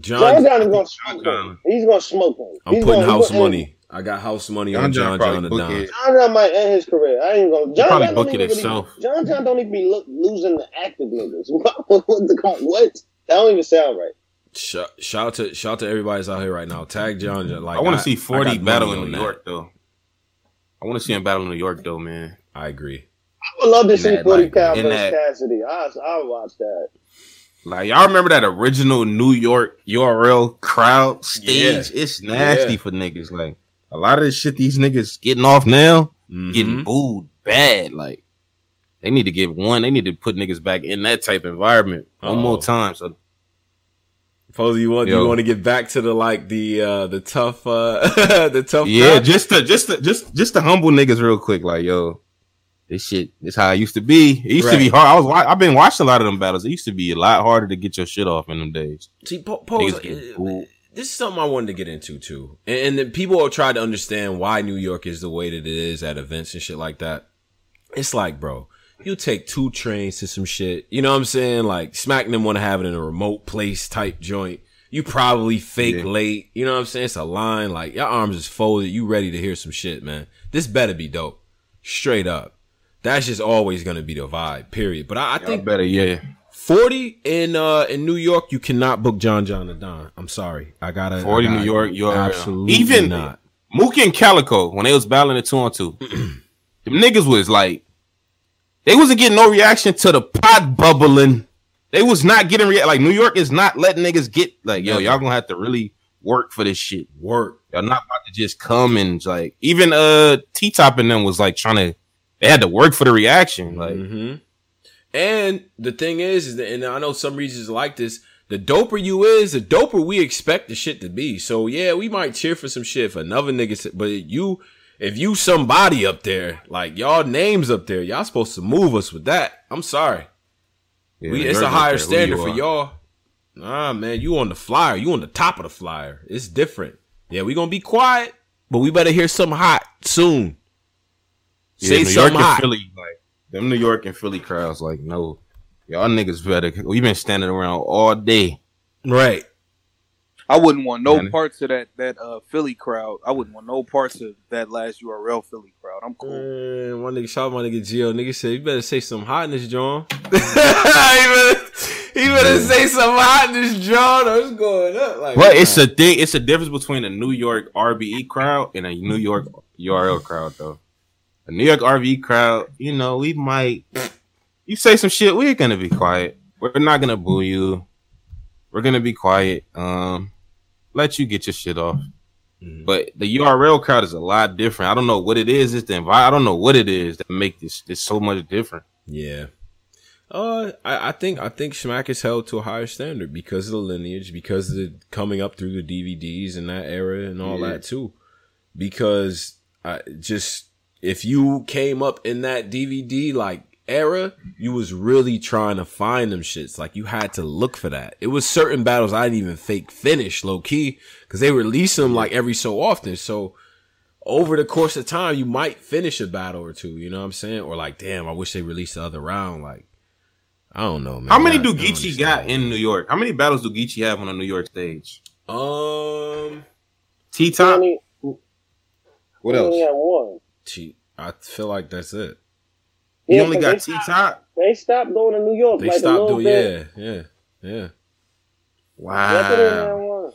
John John, John is gonna smoke John- him. He's gonna smoke him. I'm He's putting gonna- house he's gonna- money. I got house money John on John John probably John the book Don. it. John John might end his career. I ain't gonna. John probably John book it even himself. Really, John John don't even be look, losing the active niggas. what, what, the, what? That don't even sound right. Shout, shout out to shout out to everybody that's out here right now. Tag John. John, Like I want to see Forty battle in New. York though. I want to see him battle in New York though, man. I agree. I would love to In see that, Forty like, Cal in versus that- Cassidy. I I watch that. Like y'all remember that original New York URL crowd stage? It's nasty Yeah. for niggas. Like a lot of the shit these niggas getting off now, Mhm. getting booed bad. Like they need to give one. They need to put niggas back in that type of environment one Uh-oh. more time. So Posey, you want Yo. you want to get back to the like the uh the tough uh the tough yeah, crowd? just to just to just just to humble niggas real quick. Like yo, this shit this how it used to be. It used to be hard. I was I've been watching a lot of them battles. It used to be a lot harder to get your shit off in them days. See, po- Pose, uh, booed. this is something I wanted to get into too, and, and then people will try to understand why New York is the way that it is at events and shit like that. It's like, bro, you take two trains to some shit. You know what I'm saying? Like, Smack them want to have it in a remote place type joint. You probably fake Yeah. late. You know what I'm saying? It's a line. Like, your arms is folded. You ready to hear some shit, man. This better be dope. Straight up. That's just always going to be the vibe, period. But I, I think better, yeah. 40 in uh in New York, you cannot book John John the Don. I'm sorry. I gotta 40 I gotta- New York, you're absolutely even not. Mookie and Calicoe when they was battling the two on two, them niggas was like, they wasn't getting no reaction to the pot bubbling. They was not getting rea- like New York is not letting niggas get like yo, y'all gonna have to really work for this shit. Work. Y'all not about to just come and like even uh T Top and them was like trying to they had to work for the reaction. Like hmm And the thing is, is that, and I know some regions like this. The doper you is, the doper we expect the shit to be. So yeah, we might cheer for some shit for another nigga, but you, if you somebody up there, like y'all names up there, y'all supposed to move us with that. I'm sorry. yeah, we, it's a higher standard for y'all. Nah, man, you on the flyer. You on the top of the flyer. It's different. Yeah, we gonna be quiet, but we better hear something hot soon. Yeah, Say New something and hot. Philly, like them New York and Philly crowds, like no, y'all niggas better. We've been standing around all day. Right. I wouldn't want no parts of that that uh Philly crowd. I wouldn't want no parts of that last URL Philly crowd. I'm cool. Man, my nigga, shot out my nigga Gio. Nigga said, you better say some hotness, John. he better, he better say some hotness, John, or it's going up. Like, But it's a thing. It's a difference between a New York RBE crowd and a New York URL crowd, though. A New York RBE crowd, you know, we might. You say some shit, we're gonna be quiet. We're not gonna boo you. We're gonna be quiet. Um, let you get your shit off. Mhm. But the URL crowd is a lot different. I don't know what it is. It's the envi- I don't know what it is that make this this so much different. Yeah. Uh, I, I think I think Schmack is held to a higher standard because of the lineage, because of the coming up through the DVDs and that era and all Yeah. that too. Because I just if you came up in that DVD like era, you was really trying to find them shits. Like you had to look for that. It was certain battles I didn't even fake finish low key because they release them like every so often. So over the course of time, you might finish a battle or two. You know what I'm saying? Or like, damn, I wish they released the other round. Like, I don't know, man. How many I- do I Geechi got in New York? How many battles do Geechi have on a New York stage? Um, T He top. What he only else? one. gee, I feel like that's it. He Yeah, only 'cause got they T top. They stopped going to New York They like stopped little doing, bit. yeah, yeah, yeah. That's what they had Wow.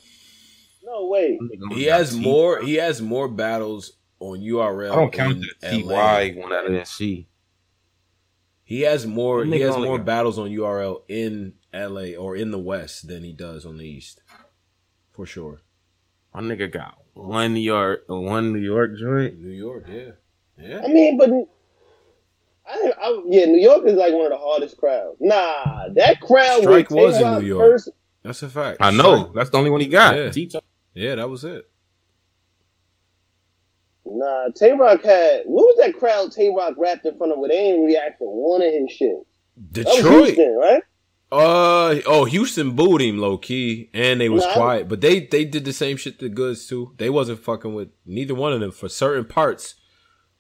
No way. He has more. He has more battles on URL. I don't count in the LA. TY one out of that C. He has more. He has more battles on URL in LA or in the West than he does on the East, for sure. My nigga got one New York, one New York joint. New York, yeah, yeah. I mean, but I, I, yeah, New York is like one of the hardest crowds. Nah, that crowd Strike when was in New York. First, That's a fact. I know. That's the only one he got. Yeah. T top. Yeah, that was it. nah, Tay Roc had what was that crowd Tay Roc rapped in front of? Where they ain't react to one of his shit. That was Detroit. Houston, right? Uh oh, Houston booed him low key, and they was No, quiet. But they they did the same shit to Goodz too. They wasn't fucking with neither one of them for certain parts.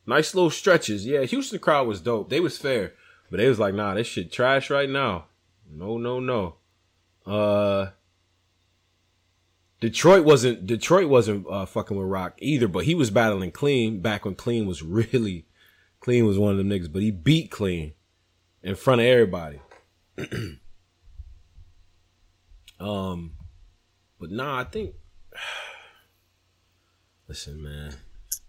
Nice little stretches. Yeah, Houston crowd was dope. They was fair, but they was like, nah, this shit trash right now. No, no, no. Uh, Detroit wasn't Detroit wasn't uh, fucking with Rock either, but he was battling Clean back when Clean was really Clean was one of them niggas, but he beat Clean in front of everybody. Um, but nah, I think. Listen, man,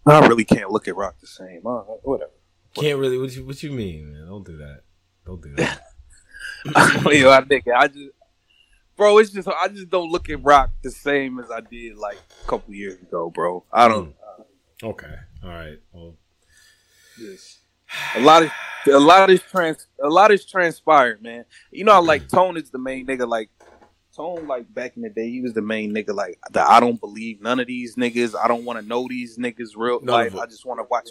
I really can't look at Rock the same. Uh, whatever. can't really. What you What you mean, man? Don't do that. Don't do that. Yo, I think I just, bro, it's just I just don't look at Rock the same as I did like a couple years ago, bro. I don't. okay. All right. Well, Just, a lot of a lot is trans a lot is transpired, man. You know, I like Tone is the main nigga. Like Tone, like back in the day, he was the main nigga. Like the I don't believe none of these niggas. I don't want to know these niggas real None life. I just want to watch.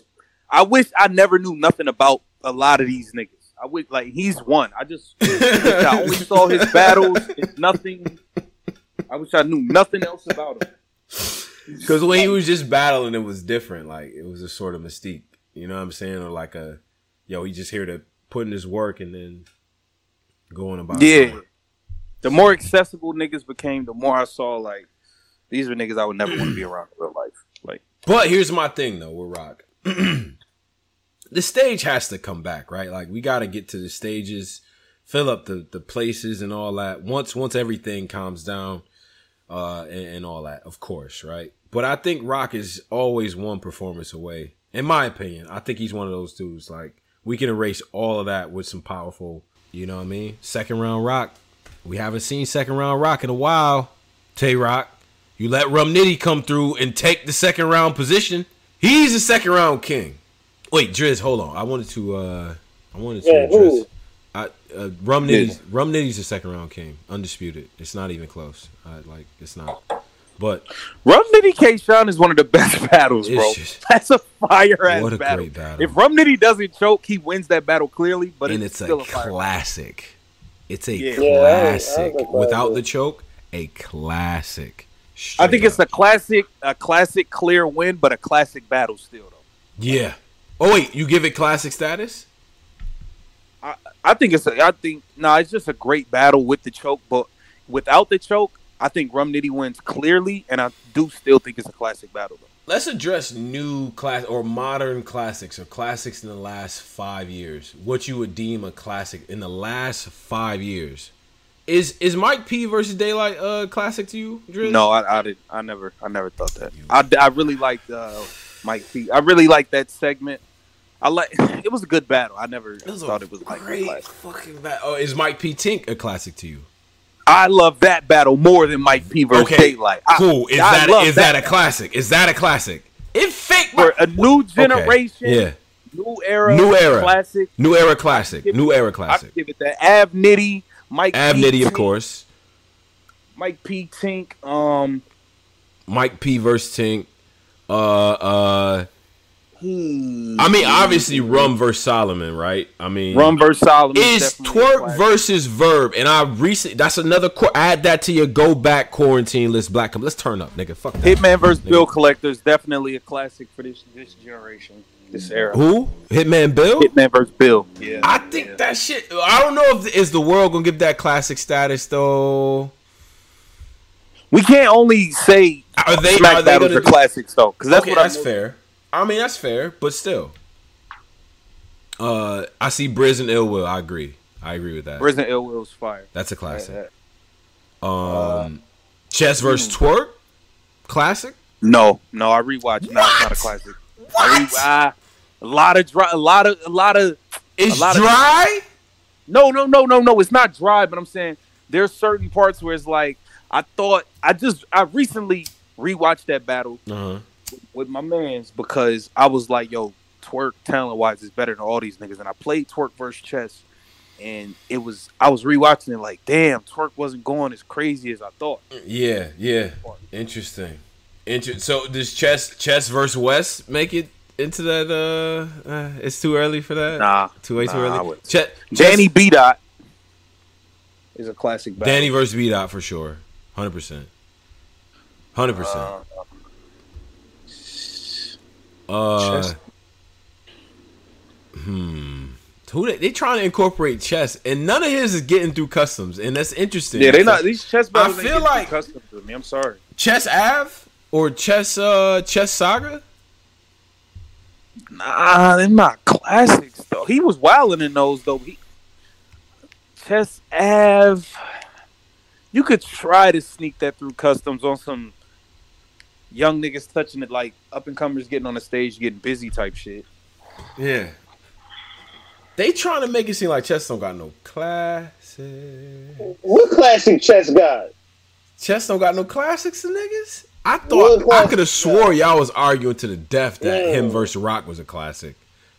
I wish I never knew nothing about a lot of these niggas. I wish like he's one. I just I only saw his battles. It's nothing. I wish I knew nothing else about him. because when he was just battling, it was different. Like it was a sort of mystique. You know what I'm saying? Or like a, yo, he just here to put in his work and then going about. Yeah. The more accessible niggas became, the more I saw like these were niggas I would never want to be around in real life. Like But here's my thing though with Rock. the stage has to come back, right? Like we got to get to the stages, fill up the the places and all that. Once once everything calms down, uh, and, and all that, of course, right? But I think Rock is always one performance away, in my opinion. I think he's one of those dudes. Like we can erase all of that with some powerful, you know what I mean? Second round Rock. We haven't seen second round Rock in a while. Tay Roc. You let Rum Nitty come through and take the second round position. He's a second round king. Wait, Driz, hold on. I wanted to uh I wanted to Yeah, address who? I uh, Rum Nitty's Rum Nitty's a second round king. Undisputed. It's not even close. I, like it's not. But Rum Nitty K-Shine is one of the best battles, bro. just- That's a fire ass what a battle. great battle. If Rum Nitty doesn't choke, he wins that battle clearly. But and it's, it's, still a a classic. It's a Yeah. Yeah, that was- that was classic. a. Without the choke, a classic. I think Straight it's a classic, a classic clear win, but a classic battle still though. Yeah. Oh wait, you give it classic status? I think it's a, I think no, it's just a great battle with the choke, but without the choke, I think Rum Nitty wins clearly, and I do still think it's a classic battle. Though. Let's address new class or modern classics or classics in the last five years. What you would deem a classic in the last five years. Is is Mike P versus Daylyt uh classic to you, Driz? No, I, I did. I never. I never thought that. I, I really liked uh, Mike P. I really liked that segment. I like. It was a good battle. I never thought it was like a great fucking battle. Oh, is Mike P Tink a classic to you? I love that battle more than Mike P versus Okay, Daylyt. I- Cool. Is I that love is that a classic? Is that a classic? It fake for a new generation? Yeah. New era. New era. Classic. New era classic. New era I classic. give it that. Av Nitty. Mike. Ab P. Nitty, of course. Mike P. Tink. Um. Mike P versus Tink. Uh uh hmm. I mean obviously Rum versus Solomon, right? I mean Rum versus Solomon is twork classic. versus verb, and I recent that's another qu- add that to your go back quarantine list. Black, let's turn up, nigga. Fuck that. Hitman versus Nigga. Bill Collector is definitely a classic for this this generation, this era. Who? Hitman Bill? Hitman versus Bill. Yeah. I think that shit. I don't know if is the world gonna give that classic status though. we can't only say Are they? smack are they battles gonna are classics though, because that's okay, what that's I'm. fair. I mean, that's fair, but still. Uh, I see Briz and Ill Will. I agree. I agree with that. Briz and Ill Will's fire. That's a classic. Uh, Um, Chess versus hmm. Twork, classic. No, no, I rewatched. No, it's not a What? classic. I re- ah, a lot of dry, a lot of, a lot of. It's A lot of- dry. No, no, no, no, no. It's not dry, but I'm saying there's certain parts where it's like I thought I just I recently rewatched that battle Uh huh. With my man's because I was like, yo, twork talent wise is better than all these niggas. And I played twork versus chess. And it was I was rewatching it like, damn, twork wasn't going as crazy as I thought. Yeah, yeah. Interesting. Inter- so does chess chess versus West make it into that? Uh, uh it's too early for that. Nah. too way too nah, I early. Chess, Danny B dot is a classic battle. Danny versus B dot for sure. Hundred percent. Hundred percent. Uh, Chess. hmm. Who they, they trying to incorporate chess, and none of his is getting through customs, and that's interesting. Yeah, they not these chess battles. I feel like- customs to me. I'm sorry. chess Ave or chess uh chess Saga. Nah, they're not classics though. He was wilding in those though. He Chess Ave. You could try to sneak that through customs on some young niggas touching it like up and comers getting on the stage getting busy type shit. Yeah. They trying to make it seem like chess don't got no classic. What classic chess guy? Chess don't got no classics niggas. I thought I could have swore y'all was arguing to the death that Yeah. him versus Rock was a classic.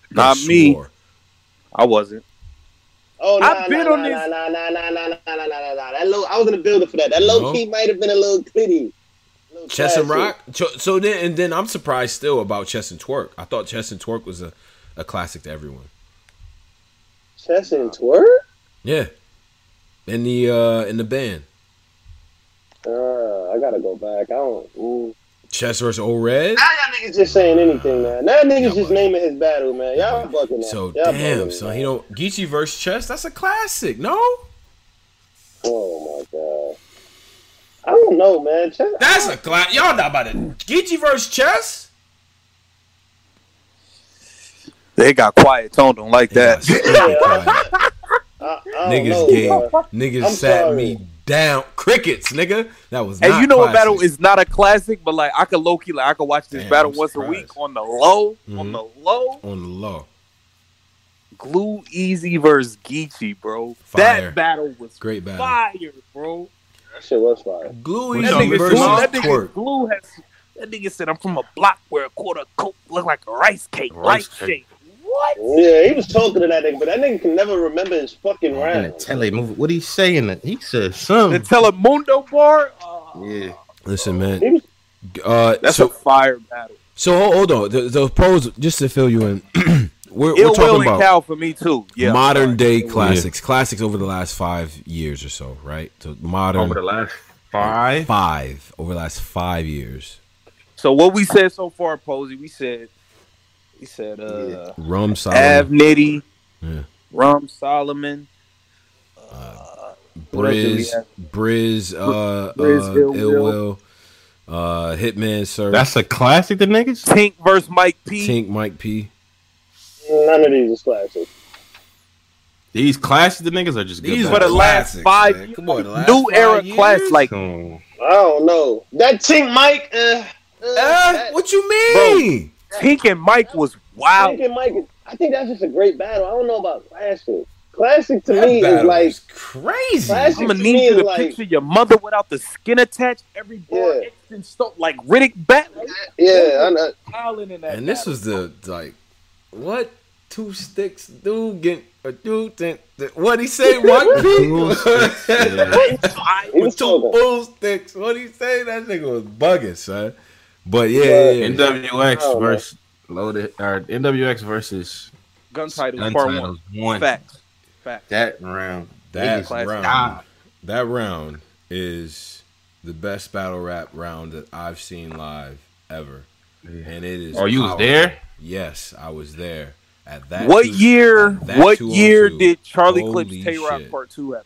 Not Coulda me. I wasn't. Oh, nah, I've been nah, on nah, this- Nah, nah, nah, nah, nah, nah, nah, nah, nah. That low, I was in the building for that. That low No. key might have been a little clitty. Chess and. Rock. So, so then and then I'm surprised still about Chess and Twork. I thought Chess and Twork was a, a classic to everyone. Chess and twork? Yeah. In the uh in the band. Uh, I gotta go back. I don't. Mm. Chess versus O Red. Now y'all niggas just saying anything, man. Now niggas Y'all just naming his battle, man. Y'all bugging out. So Y'all damn, man. he don't Geechi versus Chess. That's a classic. No, Oh my god. I don't know, man. Chess, that's a class. Y'all not about it. Geechi versus Chess. They got quiet tone, don't like that. Yeah. I, I Niggas know, gave bro. niggas I'm sat sorry. me down. Crickets, nigga. That was. Hey, not you know what classic. battle is not a classic, but like I could low key like I could watch this Damn, battle I'm once a week on the low, on Mhm. the low. on the low. Glue Easy versus Geechi, bro. Fire. That battle was Great battle. fire, bro. That shit was fire. Gluey That nigga, versus Glue, that nigga Twork. Glue has that nigga said I'm from a block where a quarter coke look like a rice cake, Rice rice cake. shake. What? Yeah, he was talking to that nigga, but that nigga can never remember his fucking In the round. tele movie, what he saying? He said some. The something. Telemundo bar. Uh, Yeah. Listen, man. Was Uh, That's so a fire battle. so hold, hold on. The, the pros just to fill you in. we're, we're Ill Will talking and about Cal for me too. Yeah. modern day Yeah. classics, classics over the last five years or so, right? So modern Over the last five. five over the last five years. So what we said so far, Posey, we said we said uh Rum Av Solomon, Nitty, Yeah. Rum Solomon, What else do we Briz. Briz, uh, Briz, uh, Ill Ill Will. Will, uh, Hitman, Sir, That's a classic, the niggas. Tink versus Mike P. Tink, Mike P. None of these is classic. These classic, the niggas are just good. These for the battles. last five years, Come on, the last New five era years? class, like Come. I don't know. That Tink Mike, uh, uh, Eh, that- what you mean? Tink and Mike was wild. Tink and Mike, I think that's just a great battle. I don't know about classic. Classic to That me is like crazy. I'm gonna need you to like- picture your mother without the skin attached, every bar Yeah. And stuff like Riddick bat. Like, yeah, I know. howling in that. And this was the like, what two sticks, dude get a dude think what he say, Mike Two sticks, P. yeah. He was With two bull sticks. What he say? That nigga was bugging, son. But yeah, yeah, yeah. NWX Oh, versus loaded or NWX versus gun titles Gun part one. Titles one. Facts. Facts. That round. that round, died. that round is the best battle rap round that I've seen live ever, and it is. Oh, you was there? Yes, I was there at that. What two- year? at that What year did Charlie Holy Clips Tay Roc. Part Two happen?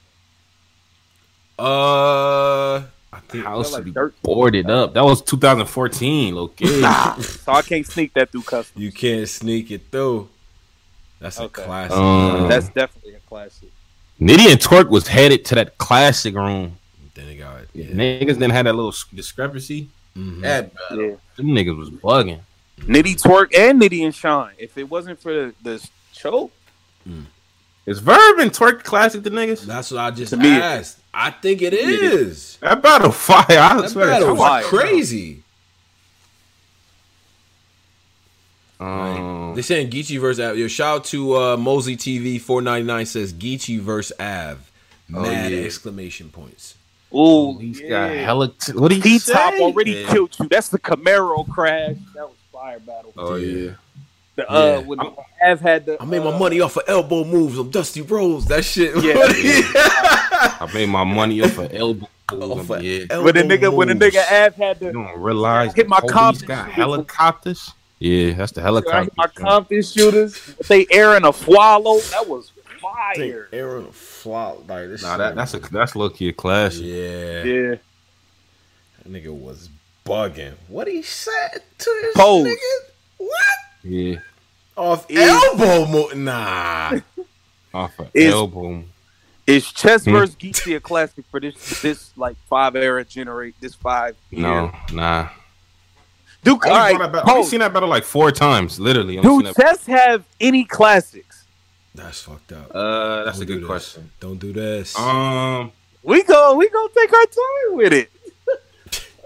Uh, I think House like to be dirt. boarded up. That was 2014. Okay. Nah, so I can't sneak that through customs. you can't sneak it through. That's a classic. Um, That's definitely a classic. Nitty and Torque was headed to that classic room. then it got yeah. Niggas then had have that little s- discrepancy. Mhm. That Yeah. them niggas was bugging. Nitty Twork and Nitty and Shine. If it wasn't for the, the show, Is Verb and Twork classic the niggas? That's what I just To me, asked. I think it is. That battle fire. I That swear battle to was fire. crazy. Um, They saying Geechi versus Av. Yo, shout out to uh, Mosley TV four ninety nine says Geechi versus Av. Oh, yeah. exclamation points. ooh, he's yeah. got hella. T- what he T say? Top already Yeah. killed you. That's the Camaro crash. That was fire battle. Oh yeah. The, uh, Yeah. when Av had the. I made my uh, money off of elbow moves on Dusty Rose. That shit. Yeah. I made my money off of elbow. Off of yeah. elbow When the nigga, when the moves. nigga Av had You don't realize Hit my the police Compton got helicopters. Yeah, that's the I helicopter. hit my Compton shooters. If they airing a swallow, that was fire. Aaron flop like this. Nah, that, that's a that's low key a classic. yeah. Yeah. That nigga was bugging. What he said to his Pose. nigga? What? Yeah, Off Is- elbow mo- Nah. off of Is- elbow. Is Chess Hmm. versus Geechi a classic for this this like five era generate this five? No, nah. Duke, I all only, right, saw that battle- I only seen that battle like four times, literally. I've Do seen that- Chess have any classics? That's fucked up. Uh, that's Don't a good question. Don't do this. Um, We go, we go take our time with it.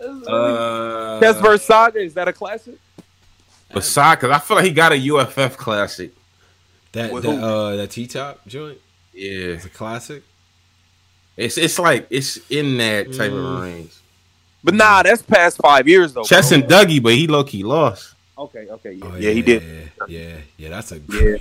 Uh, Chess versus Saga is that a classic? Besides, cause I feel like he got a UFF classic. that with that who? uh that T top joint Yeah, it's a classic. it's it's like it's in that type Mm. of range. But nah, that's past five years though. Chess bro. and Dougie, but he low key lost. Okay, okay, yeah, Oh, yeah, he did. Yeah, yeah, that's a Yeah.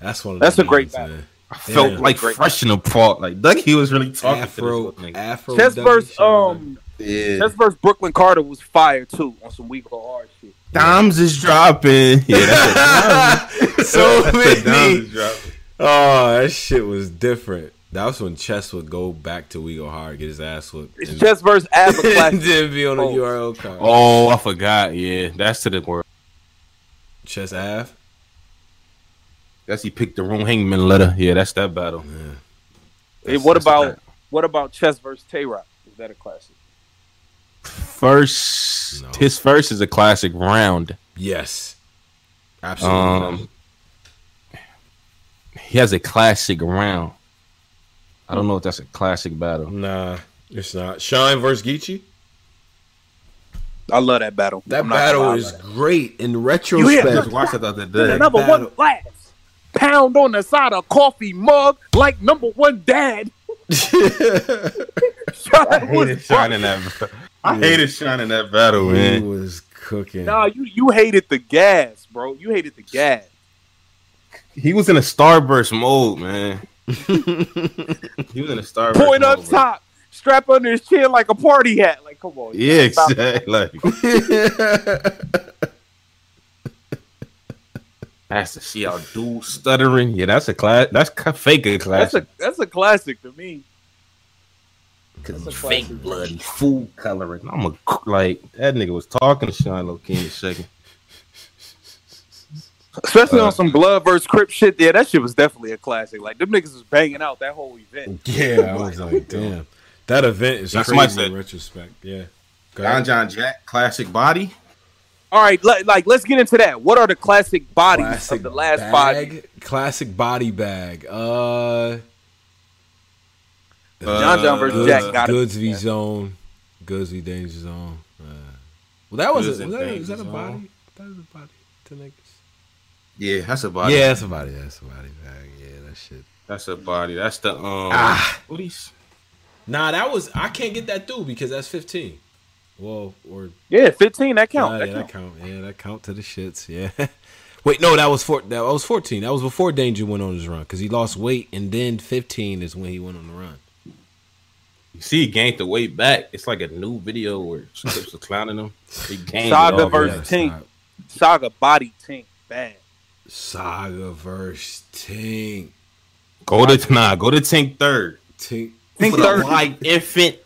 That's one. Of That's the a great ones, battle. I felt Yeah. like Great. fresh in the part. Like Dougie was really talking Afro, to this nigga. Afro. Chess Dougie versus um, Yeah. Chess versus Brooklyn Carter was fire too on some We Go Hard shit. Dimes is dropping. Yeah, that's like- so Dimes many. is dropping. Oh, that shit was different. That was when Chess would go back to We Go Hard, get his ass whooped, It's and, Chess versus Av a and classic. then be on the Oh. URL card. Oh, I forgot. Yeah, that's to the word. Chess Ave. That's he picked the wrong hangman letter. Yeah, that's that battle. Hey, what about that. what about Chess versus Tay Roc? Is that a classic? First, No. his first is a classic round. Yes, absolutely. Um, he has a classic round. I don't know if that's a classic battle. nah, it's not. Shine versus Geechi. I love that battle. That I'm battle is about great in retrospect. hear- I just watched it the other day. Number battle. one glass. Pound on the side of coffee mug like number one dad. I hated Shine in that. I hated Shine in that battle, he man. was cooking. Nah, you you hated the gas, bro. You hated the gas. He was in a starburst mode, man. he was in a starburst. Point up bro. top, strap under his chin like a party hat. Like, come on. Yeah, exactly. Like that's to see how dude stuttering. Yeah, that's a class. That's ca- fake a That's classic. a that's a classic to me. Cause That's a fake classic. blood and food coloring. I'm a like that nigga was talking to Sean Loki in a second. Especially Uh, on some blood versus Crip shit. Yeah, that shit was definitely a classic. Like them niggas was banging out that whole event. Yeah, I was like, damn. That event is That's crazy what I said. in retrospect. Yeah. Go John. John Jack, classic body. All right, let, like let's get into that. What are the classic bodies Classic of the last bag, five? Classic body bag. Uh, John John versus Uh, Jack got Goodz it. v Zone. Goodz v Danger Zone. Uh, well, that was, Goodz a, was that, Danger is that a Zone. body? That is a body to niggas. Yeah, that's a body. Yeah, that's a body. That's a body bag. Yeah, that shit. that's a body. That's the um. Ah. What is? Nah, that was I can't get that through because that's fifteen. Well, or Yeah, fifteen. That count. Nah, that yeah, count. that count. Yeah, that count to the shits. Yeah. Wait, no, that was four. That was fourteen. That was before Danger went on his run because he lost weight, and then fifteen is when he went on the run. You see, he gained the weight back. It's like a new video where Clips are clowning him. He gained Saga versus back. Tink. stop. Saga body Tink. Bad. Saga versus Tink. Go to nah. Go to Tank third. Tink. Tink third. Like infant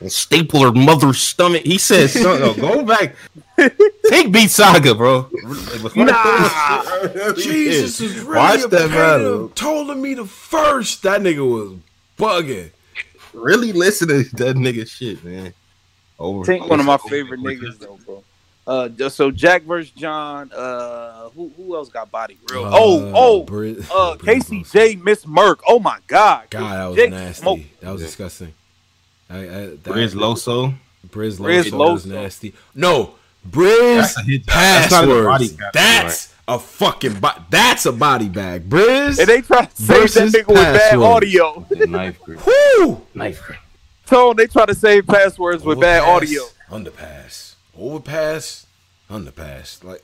and staple her mother's stomach. He says, so, no, "Go back." Tank beat Saga, bro. Nah. Jesus is really Watch a that pain battle. in- Told me the first. That nigga was bugging. Really listen to that nigga shit, man. Over. Tink one of my favorite niggas though, bro. Uh, so Jack versus John. Uh, who who else got body real? Uh, oh oh. Bri- Uh, Bri- KCJ Miss Merck. Oh my God. God, that was Jake nasty. Smoke. That was disgusting. I, I, that, Briz Loso. Briz Briz Loso was nasty. No, Briz That's a hit. That's not a body count, That's a fucking bo- That's a body bag. Briz. And they try to save that Versus nigga with bad audio. Knife grip. Woo! Knife grip. Tone, they try to save passwords with bad audio. Underpass. Overpass. Underpass. Like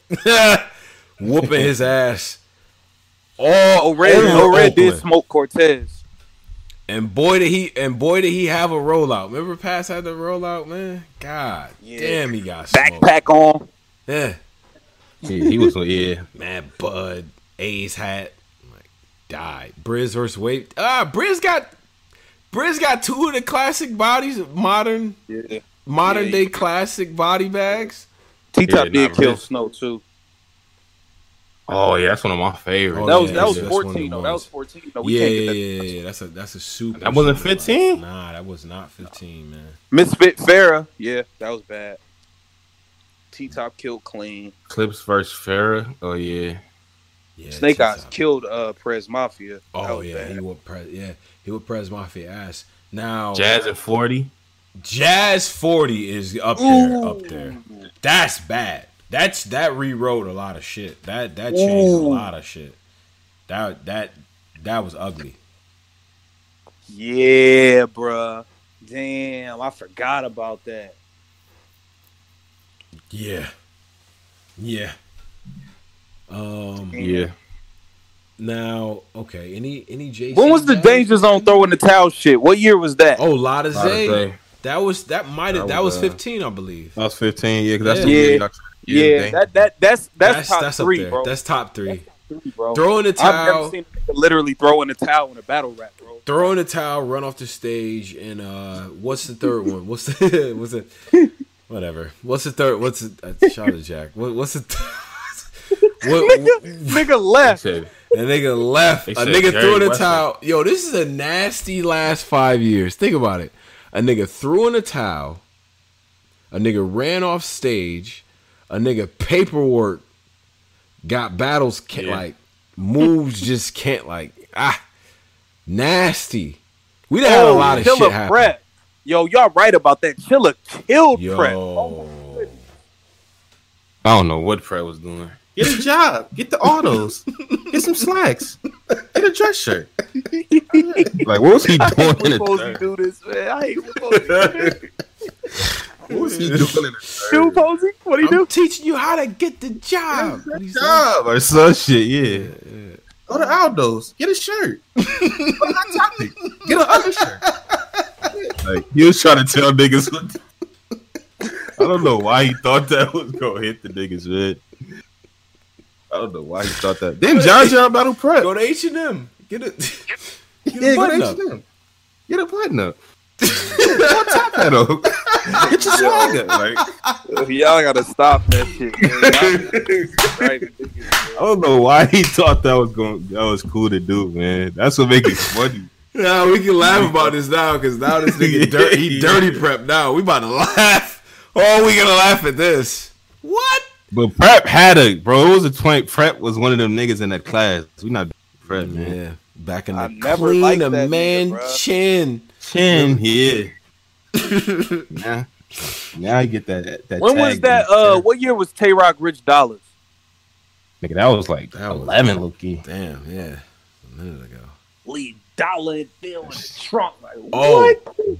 whooping his ass. All Oh, Red, oh, Red did smoke Cortez. And boy did he and boy did he have a rollout. Remember Pass had the rollout, man? God Yeah. damn he got smoked. Backpack on. Yeah. Yeah, he was. on, Yeah. Man, Bud, A's hat, like died. Briz versus Wade. Ah, Briz got Briz got two of the classic bodies, modern Yeah. modern Yeah, day you- classic body bags. T Top Yeah, did kill Riz. Snow too. Oh yeah, that's one of my favorites. Oh, that was yeah, that was that's one of the fourteen though. That was fourteen. No, we yeah, can't yeah, get that. yeah, yeah, That's a that's a super. That wasn't super 15? Nah, that was not fifteen, man. Misfit Farah. Yeah, that was bad. T Top killed clean. Clips versus Farrah. Oh yeah. Yeah, Snake Eyes T-Top. killed uh Prez Mafia. Oh yeah, bad. he would press. Yeah, he would press Mafia ass. Now Jazz at forty. Jazz forty is up there, up there. That's bad. That's that rewrote a lot of shit. That that changed a lot of shit. That that that was ugly. Yeah, bruh. Damn, I forgot about that. Yeah, yeah. Um. Yeah. Now, okay. Any any JC? When was the Jazz? Danger Zone throwing the towel shit? What year was that? Oh, Lotta Lotta Zay. Zay. That was that might have That that was, was, uh, fifteen, I believe. That was fifteen. yeah. that's the Yeah. year. Dr. yeah, thing. that that that's that's, top that's three, up there. bro. That's top three. three, bro. Throwing the I've never towel, seen literally throwing the towel in a battle rap, bro. throwing the towel, run off the stage, and uh, what's the third one? What's the what's it? Whatever. What's the third? What's it? shot shout out Jack. What, what's the? Th- what, nigga, nigga left. said, A nigga left. They A said nigga threw in the towel. Yo, this is a nasty last five years. Think about it. A nigga threw in a towel. A nigga ran off stage. A nigga paperwork got battles can't Yeah. like moves just can't like ah nasty. We done had a lot of Chilla shit happen. Prep. Yo, y'all right about that. Chilla killed Prep. Oh, I don't know what Fred was doing. Get a job. Get the autos. Get some slacks. Get a dress shirt. like what was he I doing hate in when the Posey third? do this, man. I hate when Posey do this. What was he doing in the Do third? Posey? What do you I'm do? teaching you how to get the job. What he? Job or some shit. Yeah. Go to Aldo's. Get a shirt. Go to Hot Topic. Get an undershirt. Like he was trying to tell niggas. What I don't know why he thought that was gonna hit the niggas, man. I don't know why he thought that. Then John John battle prep. Go to H and M. Get it. Get yeah, a go button to up. H&M. Get a button up. Pedal. Get your swagger. Like, Y'all gotta stop that shit. Man. Y'all- right, I don't know why he thought that was going that was cool to do, man. That's what makes it funny. Yeah, we can laugh about this now because now this nigga dirty, he dirty prep now. We about to laugh. Oh, we gonna laugh at this. What? But prep had a bro. It was a twenty. Prep was one of them niggas in that class. We not prep, man. Yeah, back in the I never clean liked a that nigga, man bruh. chin. Chin, yeah. now, now you get that. that When was that? in. Uh, what year was Tay Rock Rich Dollars? nigga, that was like That was- eleven, Loki. Damn, yeah, a minute ago. Leave dollar and bill in the trunk. Like, Oh,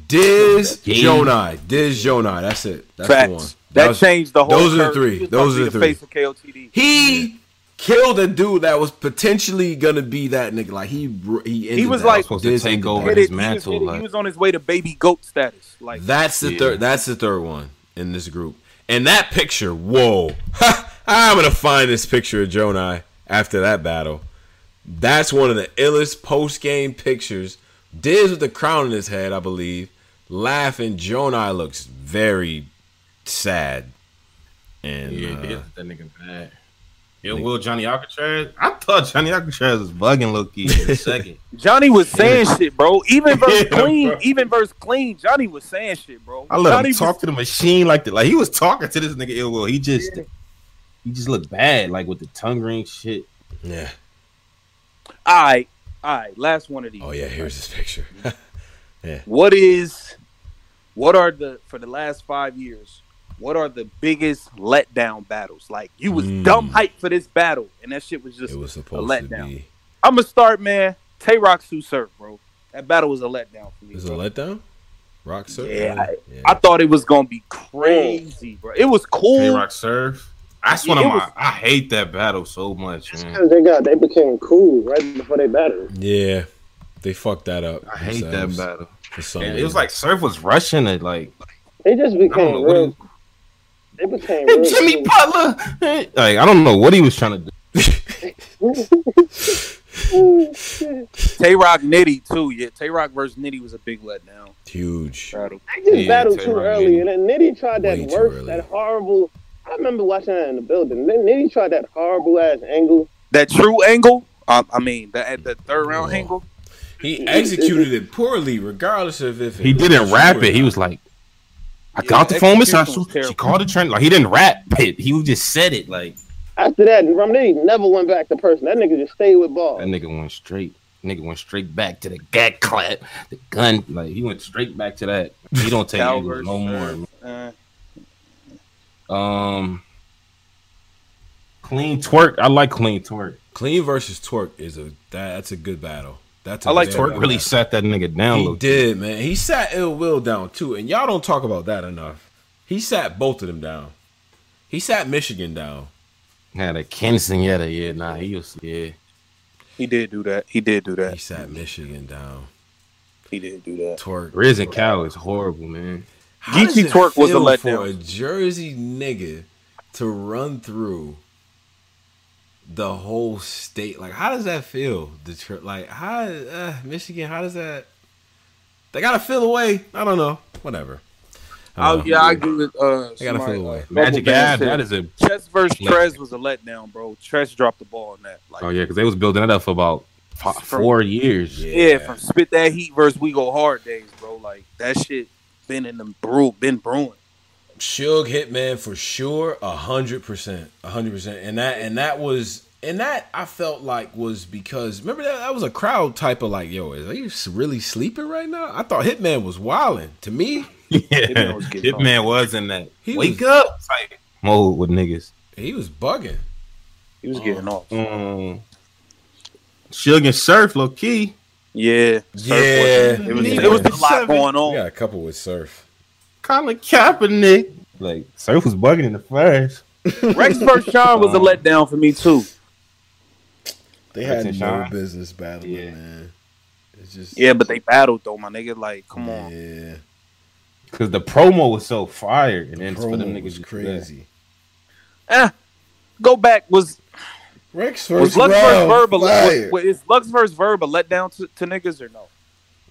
Diz Yeah. Jonai, Diz Jonai. That's it. That's the one. Facts. That, was- changed the whole. those are the three. Those are the be three. face of KOTD. He killed a dude that was potentially gonna be that nigga. Like he, he, ended was that. like- Supposed to Diz take ended over his it, he was mantle, like- He was on his way to baby goat status. Like That's the Yeah. third. That's the third one in this group. And that picture, whoa! I'm gonna find this picture of Jonai after that battle. That's one of the illest post game pictures. Diz with the crown in his head, I believe, laughing. Jonai looks very sad. And Yeah, uh, yeah, that nigga bad. Yo, Will Johnny Alcatraz? I thought Johnny Alcatraz was bugging Loki in a second. Johnny was saying shit, bro. Even verse Yeah, clean, bro. even verse clean. Johnny was saying shit, bro. I let Johnny him talk was, to the machine like that. Like he was talking to this nigga ill will. He just he just looked bad, like with the tongue ring shit. yeah. All right, all right. Last one of these. Oh yeah, here's this picture. yeah. What is, what are the for the last five years? What are the biggest letdown battles? Like you was Mm. dumb hype for this battle, and that shit was just it was a supposed to letdown. be. I'm gonna start, man. Tay Roc Tsu Surf, bro. That battle was a letdown for me. Is it a bro. letdown? Rock Sir? Yeah, I- yeah. I thought it was gonna be crazy, bro. It was cool. K Rock Surf. That's Yeah, one of my. was- I hate that battle so much, man. Because they got they became cool right before they battled. yeah, they fucked that up. I hate that battle. For some And it was like Surf was rushing it, like They just I don't know became what real. he, They became and real. Jimmy cool. Butler. Like I don't know what he was trying to do. Tay Roc Nitty too. Yeah, Tay Roc versus Nitty was a big letdown. huge. Battle. They just Yeah, battled Tay too Rock early, Nitty. and then Nitty tried that worst, that horrible. I remember watching that in the building. Then Nitty tried that horrible ass angle. That true angle. Um, I mean, the at the third round Whoa. angle. He executed it poorly, regardless of if He it didn't was rap it. He was like, I Yeah, got the phone, Miss execution Hustle. She called the trend. Like he didn't rap it. He just said it. Like After that, Rum Nitty never went back to person. That nigga just stayed with ball. that nigga went straight. Nigga went straight back to the gag clap, the gun. Like he went straight back to that. He don't take Cal angles versus no more. Surf. Uh, Um, clean twork. I like clean twork. Clean versus Twork is a that, that's a good battle. That's a I like very Twork good really sat that nigga down. He low did, man. He sat Ill Will down too, and y'all don't talk about that enough. He sat both of them down. He sat Michigan down. Had a Kinston yet. Yeah, nah. He was yeah. he did do that. He did do that. He sat Michigan down. He didn't do that. Twork. Riz and Cal is horrible, man. How does Geechi it Twork was a feel letdown. for a Jersey nigga to run through the whole state. Like, how does that feel? Detroit, like, how uh, Michigan? How does that? They gotta feel away. I don't know. Whatever. I Oh don't yeah, I give it. Uh, They gotta somebody- feel away. Magic Bubble Ad. Band That a Chess versus Like- Trez was a letdown, bro. Trez dropped the ball on that. Like, oh yeah, because they was building it up for about fi- From- four years. yeah. from spit that heat versus we go hard days, bro. Like that shit been in the brew, been brewing. Suge Hitman for sure, a hundred percent, a hundred percent, and that and that was and that I felt like was because remember that that was a crowd type of like, yo, is he really sleeping right now? I thought Hitman was wilding. To me, Yeah, Hitman was Hitman was in that He wake was- up type mode with niggas. he was bugging. He was getting off. Um, Suge and Surf, low key. Yeah, Yeah, it was it was a lot going We on. got a couple with Surf. Colin Kaepernick. Like Surf was bugging in the first. Rex versus Sean was a letdown for me too. They had and no Sean? business battling, Yeah. man. It's just Yeah, but they battled though, my nigga. Like, come on. Yeah, Cause the promo was so fire, and then for promo them niggas was crazy. Eh, go back was Rex was versus Lux versus Verb a was, was, is Lux versus Verb a letdown to, to niggas or no?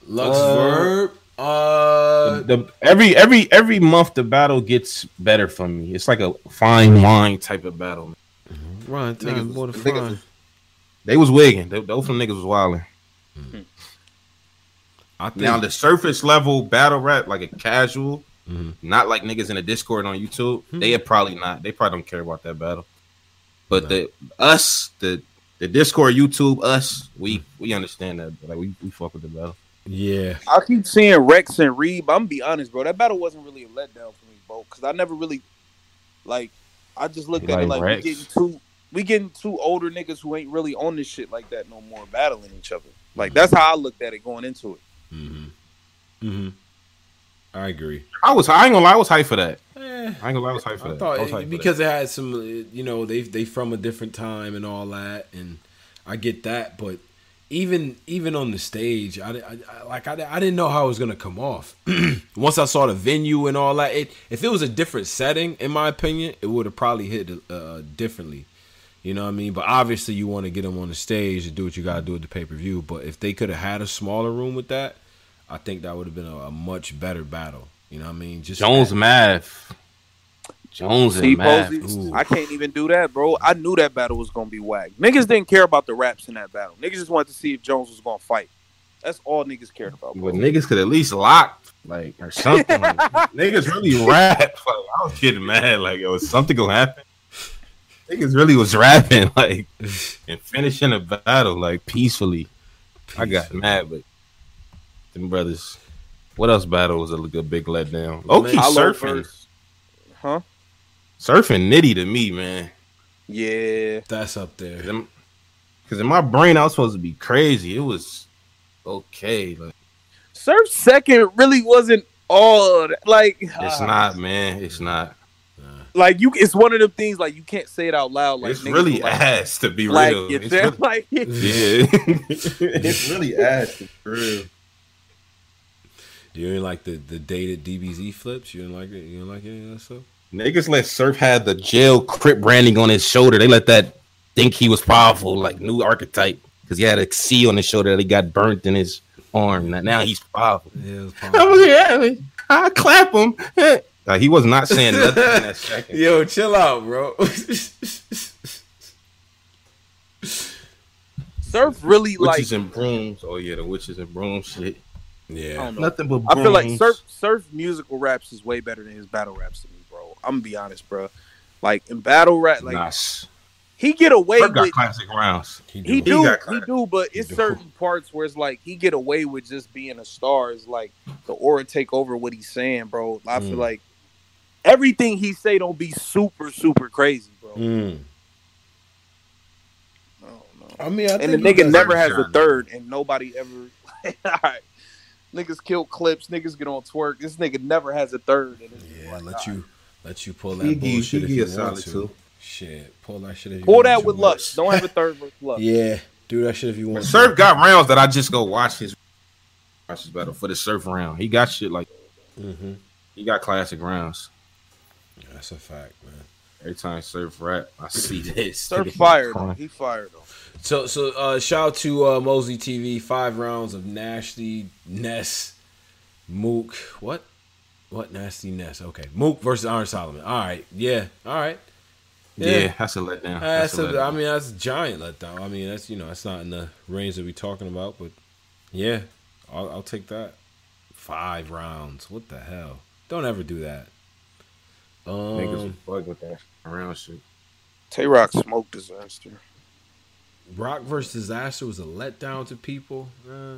Lux Uh, Verb. Uh, the, every every every month the battle gets better for me. It's like a fine wine type of battle. run time Niggas more than fine. was- They was wigging. They, those some niggas was wilding. I think Now the surface level battle rap, like a casual, Mhm. not like niggas in the Discord on YouTube. They are probably not. They probably don't care about that battle. But No. the us, the the Discord, YouTube, us, we we understand that. Like we, we fuck with the battle. yeah, I keep seeing Rex and Reeb. I'm gonna be honest, bro. That battle wasn't really a letdown for me, bro, because I never really like. I just looked You at it like like Rex? we getting two, we getting two older niggas who ain't really on this shit like that no more, battling each other. Like that's how I looked at it going into it. mm-hmm. Mm-hmm. I agree. I was I ain't gonna lie, I was hyped for that. Eh, I ain't gonna lie, I was hyped for I that. thought hyped it- for because it had some, you know, they they from a different time and all that, and I get that. But even even on the stage, I, I, I like I, I didn't know how it was gonna come off. Once I saw the venue and all that, it if it was a different setting, in my opinion, it would have probably hit uh, differently. You know what I mean? But obviously, you want to get them on the stage to do what you got to do at the pay per view. But if they could have had a smaller room with that, I think that would have been a, a much better battle. You know what I mean? Just Jones math. Jones See, and math. Posey, I can't even do that, bro. I knew that battle was gonna be whack. Niggas didn't care about the raps in that battle. Niggas just wanted to see if Jones was gonna fight. That's all niggas cared about. Bro. But niggas could at least lock like or something. like, niggas really rap. Like, I was getting mad. Like, yo, is something gonna happen? Niggas really was rapping like and finishing a battle like peacefully. I got mad, but them brothers. What else battle was a, a big letdown? Low key surfing. Huh? Surfing nitty to me, man. Yeah. That's up there. Because in my brain, I was supposed to be crazy. It was okay. Like Surf second really wasn't all that- like it's uh, not, man. It's not. like you. It's one of them things like you can't say it out loud. Like it's really will, like, ass to be Like real. you It's really- like Yeah, it's really ass to be real. You didn't like the the dated DBZ flips? You didn't like it? You didn't like any of that stuff? Niggas let Surf had the jail crip branding on his shoulder. They let that think he was powerful, like new archetype, because he had a C on his shoulder that he got burnt in his arm. Now- Now he's powerful. Yeah, it was I was yeah, I clap him. Like, he was not saying nothing in that second. Yo, chill out, bro. Surf really like. Witches and brooms. Oh yeah, the witches and brooms shit. I yeah, don't know. Nothing but I feel like. Surf Surf musical raps is way better than his battle raps to me, bro. I'm gonna be honest, bro. Like in battle rap, like Nice. he get away Surf got with classic rounds. He He do, got he do, but He it's do. certain parts where it's like he get away with just being a star. Is like the aura take over what he's saying, bro. I feel Mm. like everything he say don't be super super crazy, bro. Mm. I don't know. I mean, I And the think he nigga never has good a third, and nobody ever. All right, niggas kill clips, niggas get on twerk. This nigga never has a third. And it's Yeah, like, let all right. you let you pull that He bullshit he if you want to. two. Shit, pull that shit if you pull want that to. with luck. Don't have a third versus luck. Yeah, do that shit if you want. Surf to. got rounds that I just go watch his watch his battle for the surf round. He got shit like mm-hmm. he got classic rounds. That's a fact, man. Every time surf rap, I see this. Surf fired. though. He fired though. So, so uh, shout out to uh, Mosley TV. Five rounds of nasty Ness, Mook. What? What nasty Ness? Okay, Mook versus Iron Solomon. All right, yeah, all right. Yeah, that's a letdown. That's That's a a, I letdown. mean, that's a giant letdown. I mean, that's you know, that's not in the range that we're talking about, but yeah, I'll, I'll take that. Five rounds. What the hell? Don't ever do that. Niggas was Um, bug with that around shit. Tay Roc smoked disaster. Rock versus Disaster was a letdown to people. Uh,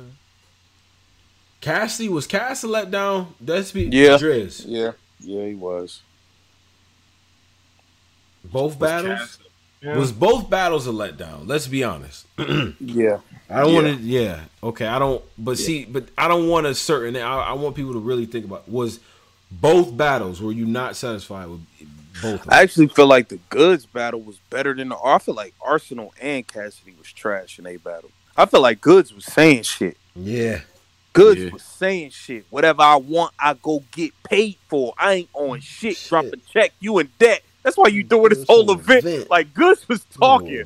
Cassidy was Cass a letdown. That's be Yeah. Driz. Yeah, yeah, he was. Both battles was both battles a letdown. Let's be honest. Yeah, I don't Yeah. want to. Yeah, okay. I don't. But see, but I don't want a certain. I, I want people to really think about was both battles. Were you not satisfied with both? I actually feel like the Goodz battle was better than the. I feel like Arsenal and Cassidy was trash in a battle. I feel like Goodz was saying shit. yeah, Goodz Yeah. was saying shit. Whatever I want, I go get paid for. I ain't on shit. Shit. Drop a check. You in debt. That's why you mm, doing this This whole whole event. event. Like Goodz was talking.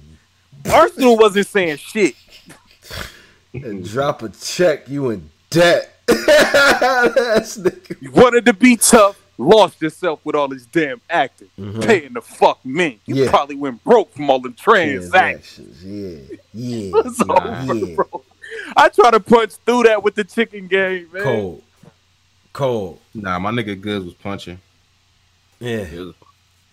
Arsenal wasn't saying shit. and drop a check. You in debt. That's nigga. You wanted to be tough, lost yourself with all this damn acting, Mhm. paying the fuck men. You Yeah. probably went broke from all the transactions. Transactions, Yeah, yeah, It's over, yeah. bro. I try to punch through that with the chicken game, man. Cold, cold. Nah, my nigga Goodz was punching. Yeah, It was-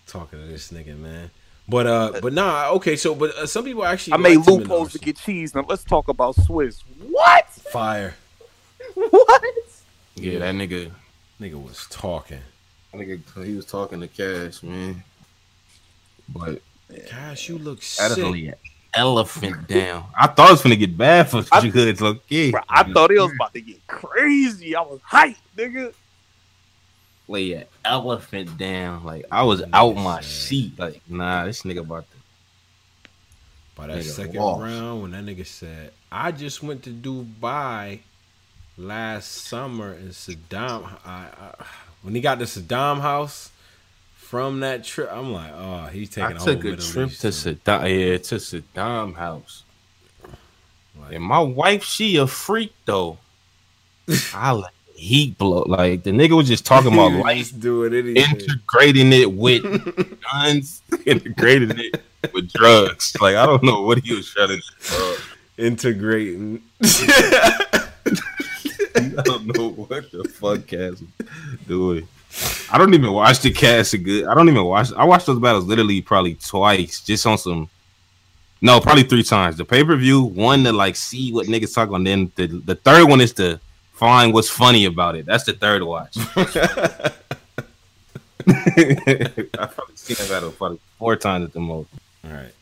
talking to this nigga, man. But uh, but nah, okay. So, but uh, some people actually I made liked him in loopholes to get cheese. Now let's talk about Swiss. What? fire. What? yeah, that nigga, Nigga was talking. That nigga, he was talking to Cash, man. But Gosh, you look sick. only elephant down. I thought it was gonna get bad for I- you Goodz, look. Yeah, Bro, I thought it was about to get crazy. I was hyped, nigga. lay an elephant down. Like I was out my seat. Like nah, this nigga about to. By that Nigga second lost. round, when that nigga said, "I just went to Dubai last summer in Saddam," I, I, when he got to Saddam house from that trip, I'm like, "Oh, he's taking I a took a trip East to. Saddam. Yeah, to Saddam house. Like, And my wife, she a freak though. I like heat blow. Like the nigga was just talking about life, doing anything. integrating it with guns, integrating it with drugs. Like I don't know what he was trying to do. integrating. I don't know what the fuck Cass was doing. I don't even watch the Cass a good. I don't even watch. I watched those battles literally probably twice, just on some. No, probably three times. The pay per view, one to like see what niggas talk on. Then the the third one is to find what's funny about it. That's the third watch. I've probably seen that battle probably four times at the most. All right,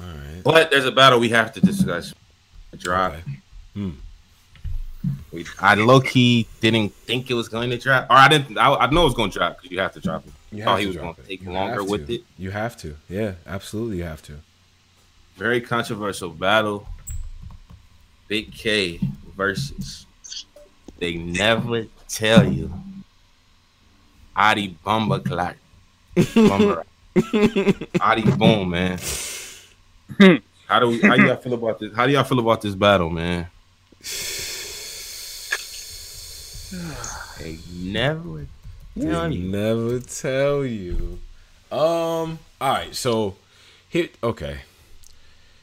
all right. But there's a battle we have to discuss. A drop. Okay. Hmm. We, I low key didn't think it was going to drop, or I didn't. I, I know it was going to drop because you have to drop it. You thought he was gonna take You longer with to. it. You have to. Yeah, absolutely, you have to. Very controversial battle. Big K versus. They never tell you. Adi Bumba Clark. Bumba. Adi Boom, man. How do we? How y'all feel about this? How do y'all feel about this battle, man? They never tell They you. never tell you. Um. All right. So, here. Okay.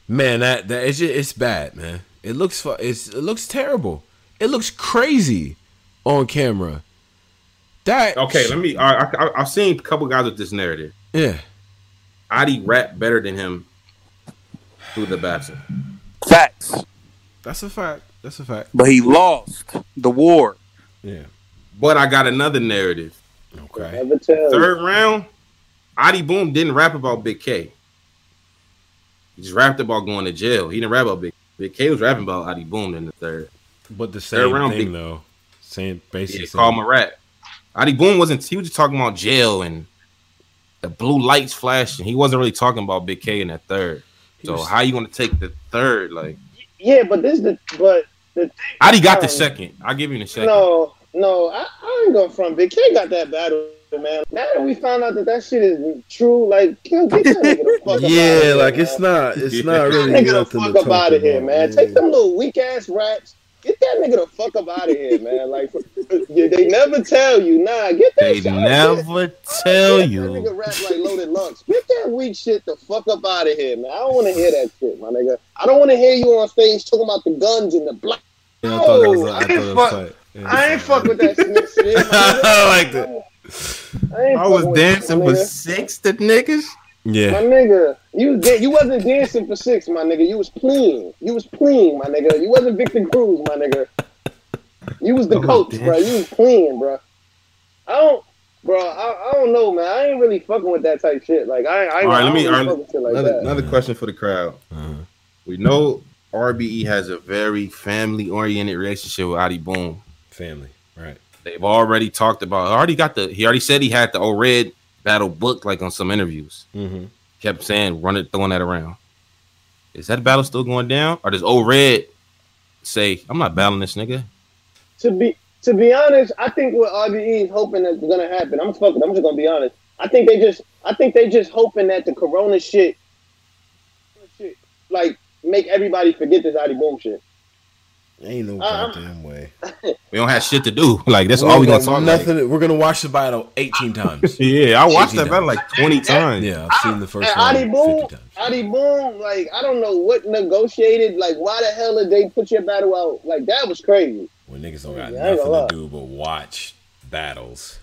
Man, that that it's just, it's bad, man. It looks fu- it's it looks terrible. It looks crazy on camera. That Okay, let me. I, I, I've seen a couple guys with this narrative. Yeah. Adi rap better than him through the battle. Facts. That's a fact. That's a fact. But he lost the war. Yeah. But I got another narrative. Okay. Never tell. you. Third round, Adi Boom didn't rap about Big K. He just rapped about going to jail. He didn't rap about Big K. Big K was rapping about Adi Boom in the third. But the Third same round, thing big- though. Same He basically. just called him a rap. Adi Boom wasn't he was just talking about jail and the blue lights flashing. He wasn't really talking about Big K in that third. He So was- how you gonna take the third? Like Yeah, but this the but the Adi got the Um, second. I'll give you the second. no no I, I ain't going front. Big K got that battle, man. Now that we found out that that shit is true, like yo, get that fuck up outta Yeah, here, like man. it's not it's Yeah. not Get really that nigga the fuck up out of here, man. yeah. Take them little weak ass raps. Get that nigga the fuck up out of here, man. Like they never tell you, nah. Get that. They shit- never tell Yeah, That you. nigga rap like loaded lunch. Get that weak shit the fuck up out of here, man. I don't want to hear that shit, my nigga. I don't want to hear you on stage talking about the guns and the black. Yeah, I thought it was, I I thought ain't it was fuck- tight. Yeah, I ain't fuck with that Smith shit. I like that. I, I was fucking with that, dancing my with nigga. six the niggas. Yeah. My nigga, you was da- you wasn't dancing for six, my nigga. You was playing. You was playing, my nigga. You wasn't Victor Cruz, my nigga. You was the I coach, dancing. bro. You was playing, bro. I don't, bro. I, I don't know, man. I ain't really fucking with that type shit. Like I, I, All right, I let me- really all right, fuck like another, another question for the crowd. Uh-huh. We know RBE has a very family oriented relationship with Adi Boom. Family. Right. They've already talked about. Already got the. He already said he had the old red battle booked, like on some interviews. Mm-hmm. Kept saying, run it, throwing that around. Is that battle still going down, or does old red say, "I'm not battling this nigga"? to be to be honest, I think what RBE is hoping that's gonna happen. I'm fucking. I'm just gonna be honest. I think they just. I think they just hoping that the Corona shit, shit, like make everybody forget this Adi Boom shit. Ain't no Uh, goddamn way. We don't have shit to do. Like that's all we gonna talk about. Nothing. We're gonna watch the battle 18 times. Yeah, I watched that battle like twenty times. Yeah, I've seen the first one Adi Boom, 50 times. Adi Boom, like I don't know what negotiated. Like, why the hell did they put your battle out? Like that was crazy. When niggas don't got Yeah, nothing gonna to do but watch battles.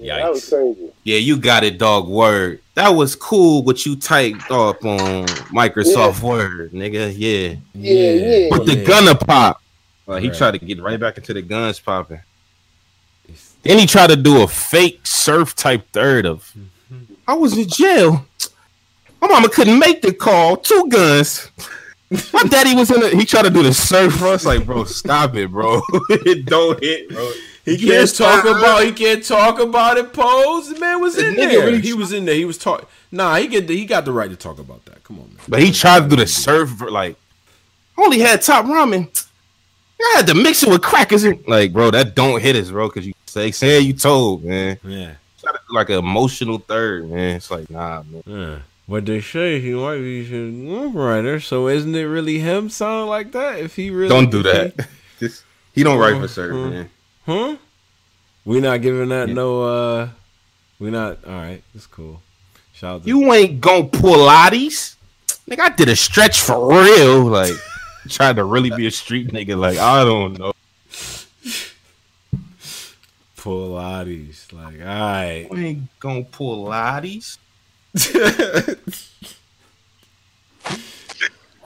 Yeah, that was Yikes. crazy. Yeah, you got it, dog. Word. That was cool. What you typed up on Microsoft Word, nigga. Yeah, Yeah, yeah. with the yeah. gunner pop. Like he Right. tried to get right back into the guns popping. Then he tried to do a fake surf type third of. I was in jail. My mama couldn't make the call. Two guns. My daddy was in it. He tried to do the surf for us. Like, bro, stop it, bro. it don't hit, bro. He can't talk stop. about. He can't talk about it. Pose. The man was in nigga there. really he was in there. He was talking. Nah, he get. The, he got the right to talk about that. Come on, man. But he tried to do the surf for, like only had top ramen. I had to mix it with crackers. And, like, bro, that don't hit us, bro, because you say say you told, man. Yeah. To Like an emotional third, man. It's like, nah, man. Yeah. What they say, he might be a writer. So isn't it really him sounding like that? If he really Don't do that. Just he don't write for certain, Mhm. man. Huh? We not giving that Yeah. no. uh We not. All right. It's cool. Shout out to You ain't gonna pull Pilates. Nigga, I did a stretch for real. Like, tried to really be a street nigga. Like, I don't know. Pull Pilates. Like, all right. You ain't gonna pull Pilates. Shout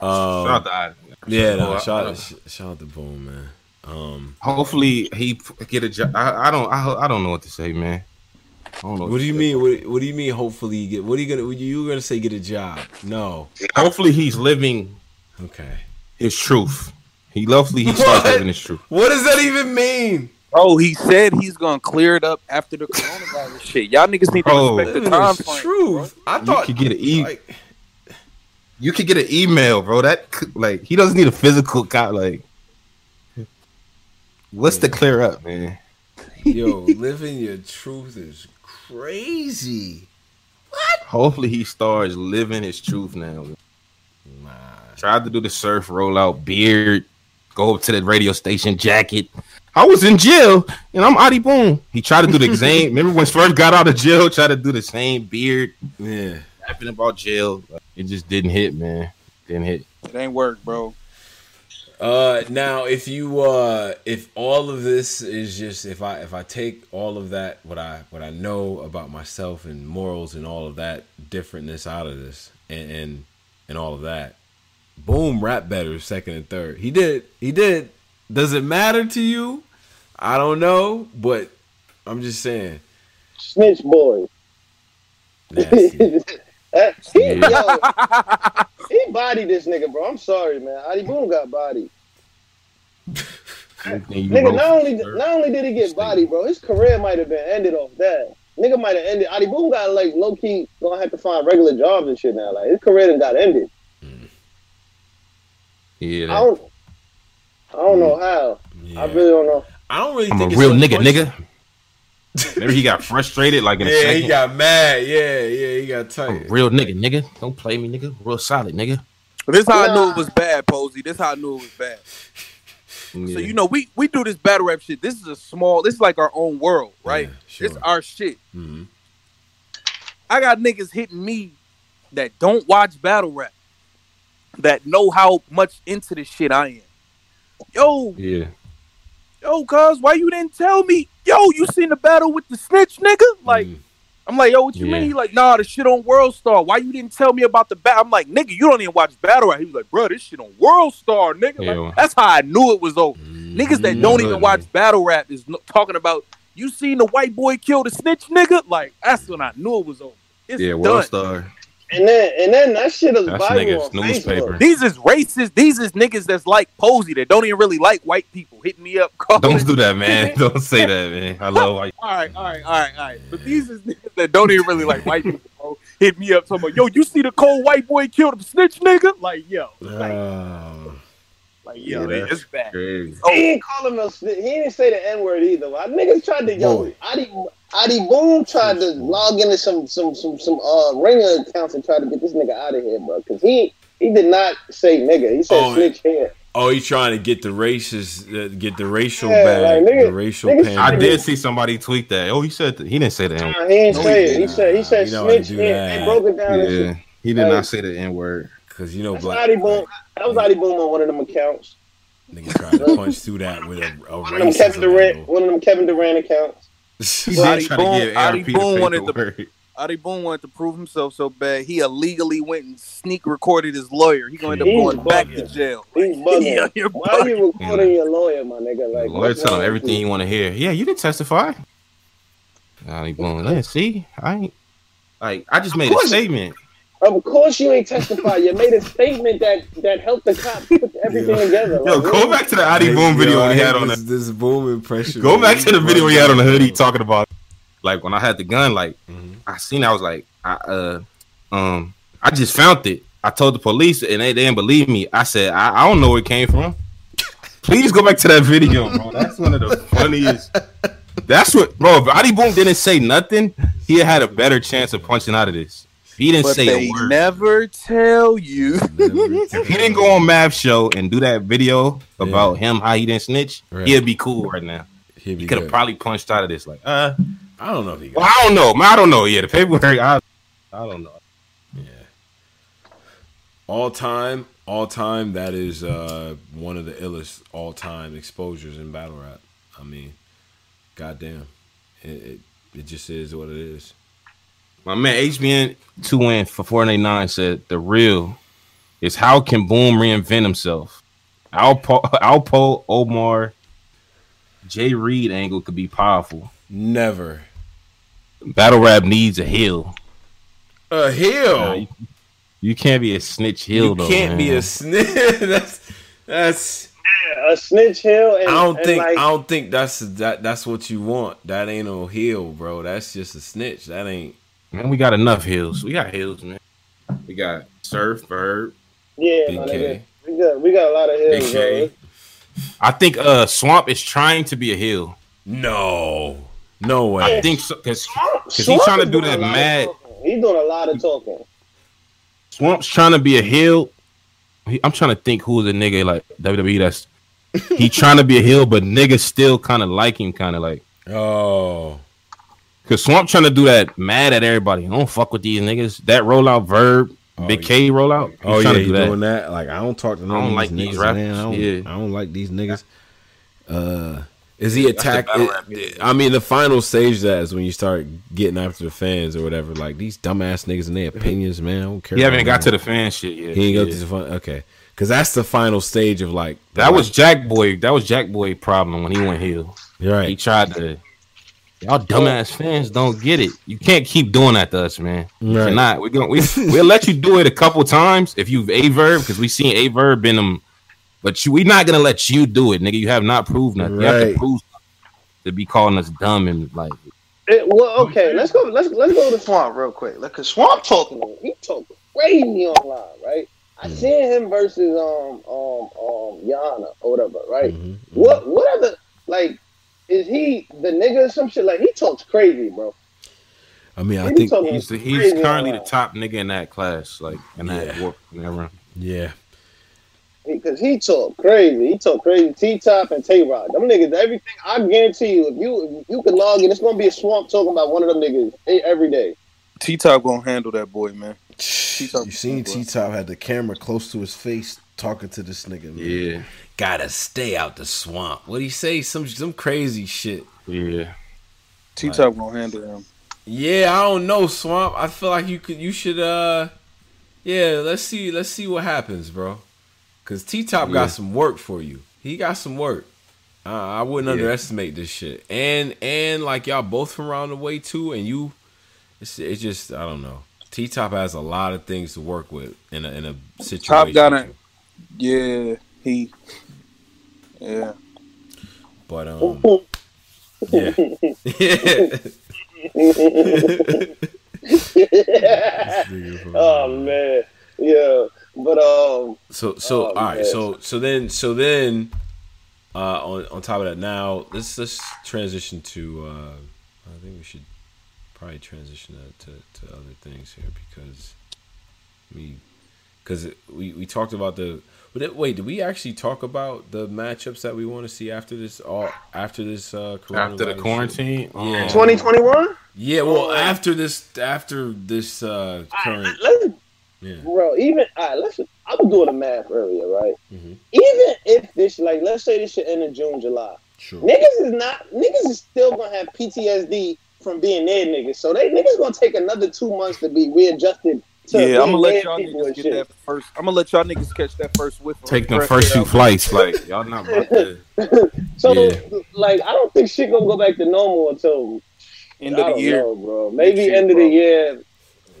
um, out to yeah, no, shout, shout out to Boom, man. Um, Hopefully he get a job. I, I don't. I, I don't know what to say, man. I don't know what do you mean? What, what do you mean? Hopefully, you get. What are you gonna? You gonna say get a job? No. Hopefully he's living Okay. his truth. He hopefully he starts What? living his truth. What does that even mean? Oh, he said he's gonna clear it up after the coronavirus shit. Y'all niggas need to Bro. respect the That time is frame. truth. I You could get an e- like, You could get an email, bro. That like he doesn't need a physical cop. Like, what's to clear up, man? yo, living your truth is crazy. What? Hopefully he starts living his truth now. Nah. Tried to do the surf rollout, beard, go up to the radio station, jacket. I was in jail and I'm Adi Boom. He tried to do the same. Remember when Swerve got out of jail, tried to do the same beard, Yeah. rapping about jail. It just didn't hit, man. Didn't hit. It ain't work, bro. Uh, now if you uh, if all of this is just if I if I take all of that what I what I know about myself and morals and all of that differentness out of this and and, and all of that, boom, rap better second and third. He did. He did. Does it matter to you? I don't know, but I'm just saying. Snitch boy. Nasty. He, yo, he bodied this nigga, bro. I'm sorry, man. Adi Boom got bodied. Nigga, not only not only did he get bodied, bro, his career might have been ended off that. Nigga might have ended. Adi Boom got like low key gonna have to find regular jobs and shit now. Like his career done got ended. Hmm. yeah, I don't. I don't know hmm. how. Yeah. I really don't know. I don't really I'm a think it's real nigga, much- nigga. Maybe he got frustrated, like in a Yeah, second. he got mad. Yeah, yeah, he got I'm tight. real nigga, nigga. Don't play me, nigga. Real solid, nigga. This how I knew it was bad, Posey. This how I knew it was bad. So you know, we we do this battle rap shit. This is a small. This is like our own world, right? Yeah, sure. It's our shit. Mhm. I got niggas hitting me that don't watch battle rap, that know how much into this shit I am. Yo, yeah. yo, cuz, why you didn't tell me? Yo, you seen the battle with the snitch nigga? Like, Mm. I'm like, yo, what you Yeah. mean? He like, nah, the shit on World Star. Why you didn't tell me about the battle? I'm like, nigga, you don't even watch battle rap. He was like, bro, this shit on World Star, nigga. Like, Yeah. that's how I knew it was over. Niggas that don't even watch battle rap is no- talking about you seen the white boy kill the snitch nigga. Like that's when I knew it was over. It's Yeah, done. World Star. And then and then that shit is That's viral niggas' on newspaper. Facebook. These is racist. These is niggas that's like Posey that don't even really like white people. Hitting me up. calling- Don't do that, man. Don't say that, man. I love white. All right, all right, all right, all right. But these is niggas that don't even really like white people. Bro. Hit me up talking about, yo, you see the cold white boy killed the snitch nigga? Like, yo, like, Oh. like yo, Yeah, that's it's bad. Crazy. Oh, He didn't call him a snitch. He didn't say the N word either. Why niggas tried to yo Boy. Adi Adi Boom tried to log into some some some some uh ringer accounts and try to get this nigga out of here, bro. Cause he he did not say nigga. He said Oh, snitch here. Oh, he's trying to get the races, uh, get the racial Yeah, bag, like, nigga- the racial nigga- pan. I did see somebody tweet that. Oh, he said that. he didn't say the N. Nah, he didn't No, say he it. He did said he not. said He don't snitch. do They, broke it down. Yeah, he did not say the N word. Because you know, That's black Adi Boom. That was Adi Boom on one of them accounts. nigga tried to punch through that with a, a One of them Kevin Durant. angle. One of them Kevin Durant accounts. He Adi did try Boom- to give Adi ARP Boom wanted to- Adi Boone wanted to prove himself so bad, he illegally went and sneak recorded his lawyer. He gonna end up He's going back to bugging. jail. He's bugging. Yeah, you're Why are you recording your lawyer, my nigga? The Like, lawyer tell him everything you? you want to hear. Yeah, you didn't testify. Adi Boom. Yeah, see, I ain't like I just made a statement. Of course, you ain't testify. You made a statement that that helped the cops put everything together. Yo, Like, go really? back to the Adi Hey, Boom video yo, he had on this, the. this boom impression. Go back to the video run he had on the hoodie talking about. Like when I had the gun, like Mhm. I seen, I was like, I uh, um, I just found it. I told the police, and they, they didn't believe me. I said, I, I don't know where it came from. Please go back to that video, bro. That's one of the funniest. That's what, bro. If Adi Boom didn't say nothing, he had a better chance of punching out of this. If he didn't But say they a word. never tell you. if he didn't go on Mav Show and do that video about him how he didn't snitch, Right. he'd be cool right now. He'd He could have probably punched out of this. Like, uh, I don't know if he got. well, I don't know. I don't know. Yeah, the paperwork. I, I don't know. Yeah. All time, all time. That is uh, one of the illest all time exposures in battle rap. I mean, goddamn, it, it it just is what it is. My man HBN two win for four ninety nine said the real is how can Boom reinvent himself. Alpo, Alpo Omar, Jay Reed angle could be powerful. Never Battle rap needs a heel. a heel. Nah, you, you can't be a snitch heel though. you though. can't be a snitch. that's that's. a snitch hill. And, I don't and think like, I don't think that's that that's what you want. That ain't no heel, bro. That's just a snitch. That ain't. Man, we got enough hills. We got hills, man. We got Surf, Bird. yeah, Big my nigga. We got we got a lot of hills. Big I think uh Swamp is trying to be a hill. No, no way. I think so because he's trying to do that a lot of mad- He's doing a lot of talking. Swamp's trying to be a heel. He, I'm trying to think who's a nigga like WWE that's he trying to be a heel, but niggas still kind of like him, kind of like Oh, because Swamp trying to do that mad at everybody. I Don't fuck with these niggas. That rollout verb, Oh, Big yeah. K rollout. He's Oh trying yeah, do that. doing that. Like I don't talk to none I don't like these niggas, man. I don't, Yeah. I don't like these niggas. Uh, is he attacked? battle rap music. I mean, the final stage of that is when you start getting after the fans or whatever. Like these dumbass niggas and their opinions, man. I don't care. He haven't got to the fan shit yet. He ain't got Yeah. to the fun. Okay, because that's the final stage of like That was Jack Boy. That was Jack Boy problem when he went heel. You're He tried to. Y'all dumbass fans don't get it. You can't keep doing that to us, man. You Right. cannot. We're gonna we we'll let you do it a couple times if you've a verb because we seen a verb in them, but you, we're not gonna let you do it, nigga. You have not proved nothing. You have Right. to prove to be calling us dumb and like It, well, okay, let's go. Let's let's go to Swamp real quick. Like, cause Swamp talking, he talking crazy online, right? I seen him versus um um um Yana or whatever, right? mhm, mhm. What what other like is he the nigga or some shit? Like he talks crazy, bro. I mean, I He think he's the, he's currently the top nigga in that class, like in that Yeah. warp. Yeah. because he talk crazy. He talk crazy. T Top and Tay Rod, them niggas. Everything I guarantee you, if you if you can log in, it's gonna be a swamp talking about one of them niggas every day. T Top gonna handle that boy, man. You seen T Top had the camera close to his face talking to this nigga. Man. Yeah, Gotta stay out the swamp. What would he say? Some some crazy shit. yeah. T Top gonna handle him. Yeah, I don't know, Swamp. I feel like you could you should uh yeah, let's see let's see what happens, bro. Cause T Top Yeah. got some work for you. He got some work. Uh, I wouldn't Yeah. underestimate this shit. And and like y'all both from around the way too, and you it's it's just I don't know. T Top has a lot of things to work with in a in a situation. Top got it. Yeah, he. Yeah. But um yeah. oh man, yeah. But um, So so Oh, all right. man. So so then so then uh on on top of that now let's let's transition to uh I think we should probably transition that to, to other things here because we because we we talked about the But it, wait, did we actually talk about the matchups that we want to see after this? All after this uh, After the quarantine, shit? Yeah. 2021. Yeah, well, after this, after this uh, current, Let's, yeah, bro. Even I let's. I was doing the math earlier, right? Mhm. Even if this, like, let's say this should end in June, July. sure. Niggas is not. Niggas is still gonna have PTSD from being their niggas. So they niggas gonna take another two months to be readjusted. To Yeah, I'm gonna let y'all niggas get shit. that first. I'm gonna let y'all niggas catch that first whiff. of take them fresh first air few flights. Like y'all not about to. So, Yeah. like, I don't think shit gonna go back to normal until End of the don't year. know, bro. Maybe Next year, end of the year.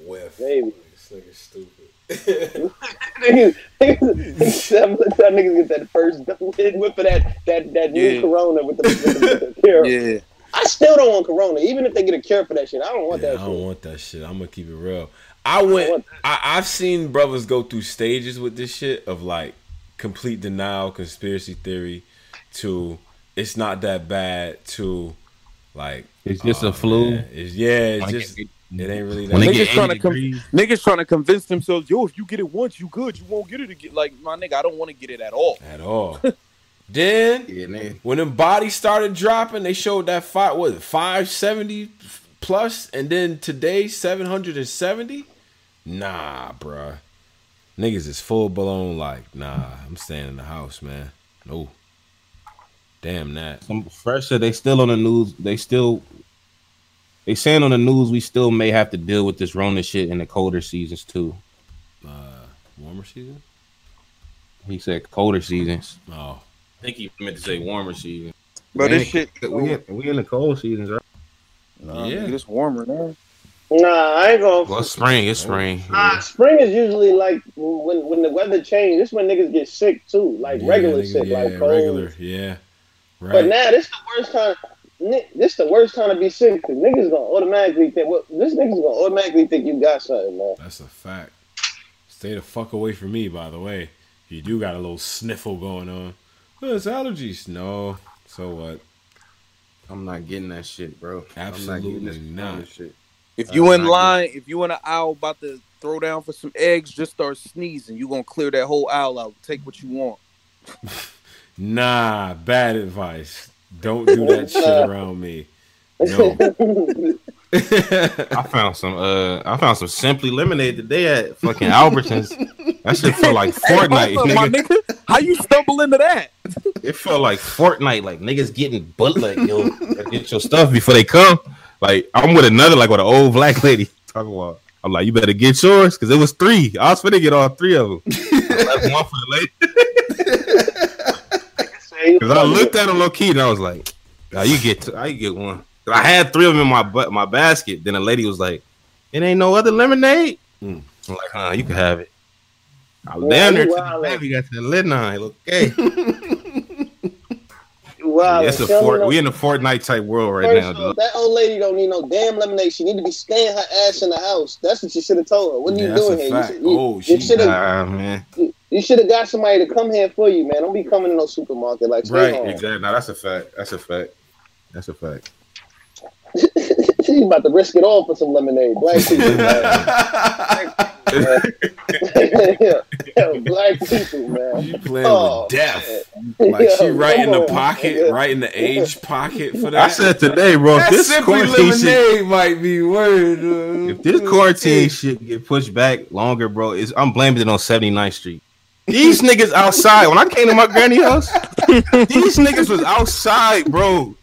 Whiff. Maybe. This nigga's stupid. niggas, niggas, I'm let y'all niggas get that first whip of that that that new Yeah. Corona with the, with the, with the cure. Yeah, I still don't want Corona, even if they get a cure for that shit. I don't want Yeah, that I don't want that shit. I'm gonna keep it real. I went. want I, I've seen brothers go through stages with this shit of like complete denial, conspiracy theory, to it's not that bad, to like It's just oh, a flu. man, It's, yeah, it's just it- it ain't really that. when they Niggas get trying to com- niggas trying to convince themselves, yo, if you get it once, you good. You won't get it again. Like my nigga, I don't want to get it at all. at all. then yeah, when them bodies started dropping, they showed that five what five seventy plus, and then today seven hundred and seventy. Nah, bruh. Niggas is full blown like, nah, I'm staying in the house, man. No. Damn that. Some fresher. They still on the news. They still. They saying on the news we still may have to deal with this Rona shit in the colder seasons too. Uh warmer season? He said colder seasons. Oh. I think he meant to say warmer season. But Man, this shit, we in, we in the cold seasons, right? nah, Yeah. it's warmer now. Nah, I ain't gonna. Well, it's spring. It's spring. Nah, spring is usually like when when the weather changes. This when niggas get sick too, like Yeah, regular nigga, sick, yeah, like cold. regular, yeah. Right. But now this the worst time. This the worst time to be sick because niggas gonna automatically think. What this niggas gonna automatically think you got something, man. That's a fact. Stay the fuck away from me, by the way. You do got a little sniffle going on. Oh, it's allergies. No. So what? I'm not getting that shit, bro. I'm Absolutely getting this not. Rona Shit. If Uh, you in not line, if you in an aisle about to throw down for some eggs, just start sneezing. You gonna clear that whole aisle out. Take what you want. Nah, bad advice. Don't do that shit around me. No. I found some. Uh, I found some simply lemonade today at fucking Albertsons. That shit felt like Fortnite, Hold up, my nigga. nigga. How you stumble into that? It felt like Fortnite, like niggas getting bullet. Like, yo, get your stuff before they come. Like I'm with another, like with an old black lady talking about. I'm like, you better get yours because it was three. I was finna get all three of them. I left one for the lady because I looked at him low key and I was like, nah, you get, two, I get one. I had three of them in my bu- my basket. Then the lady was like, it ain't no other lemonade. Mm. I'm like, huh, you can have it. I was Yeah, down there you to the wildin'. back. We got to the lid nine. Okay. Wow, Yeah, it's a fort. We in a Fortnite type world right First now. off, dog. that old lady don't need no damn lemonade. She need to be staying her ass in the house. That's what you should have told her. What are Yeah, you doing here? fact. You, should- you, Oh, you should have Nah, uh, man. you should have got somebody to come here for you, man. Don't be coming to no supermarket like Right, home. Exactly. No, that's a fact. That's a fact. That's a fact. She's about to risk it all for some lemonade. Black people. yeah, yeah, black people, man. You playing Oh, with death. man. Like she right in the on, pocket, nigga. right in the age pocket for that. I said today, bro. That this simply quarantine shit, might be word. uh, if this quarantine shit get pushed back longer, bro, is I'm blaming it on 79th Street. These niggas outside. When I came to my granny house, these niggas was outside, bro.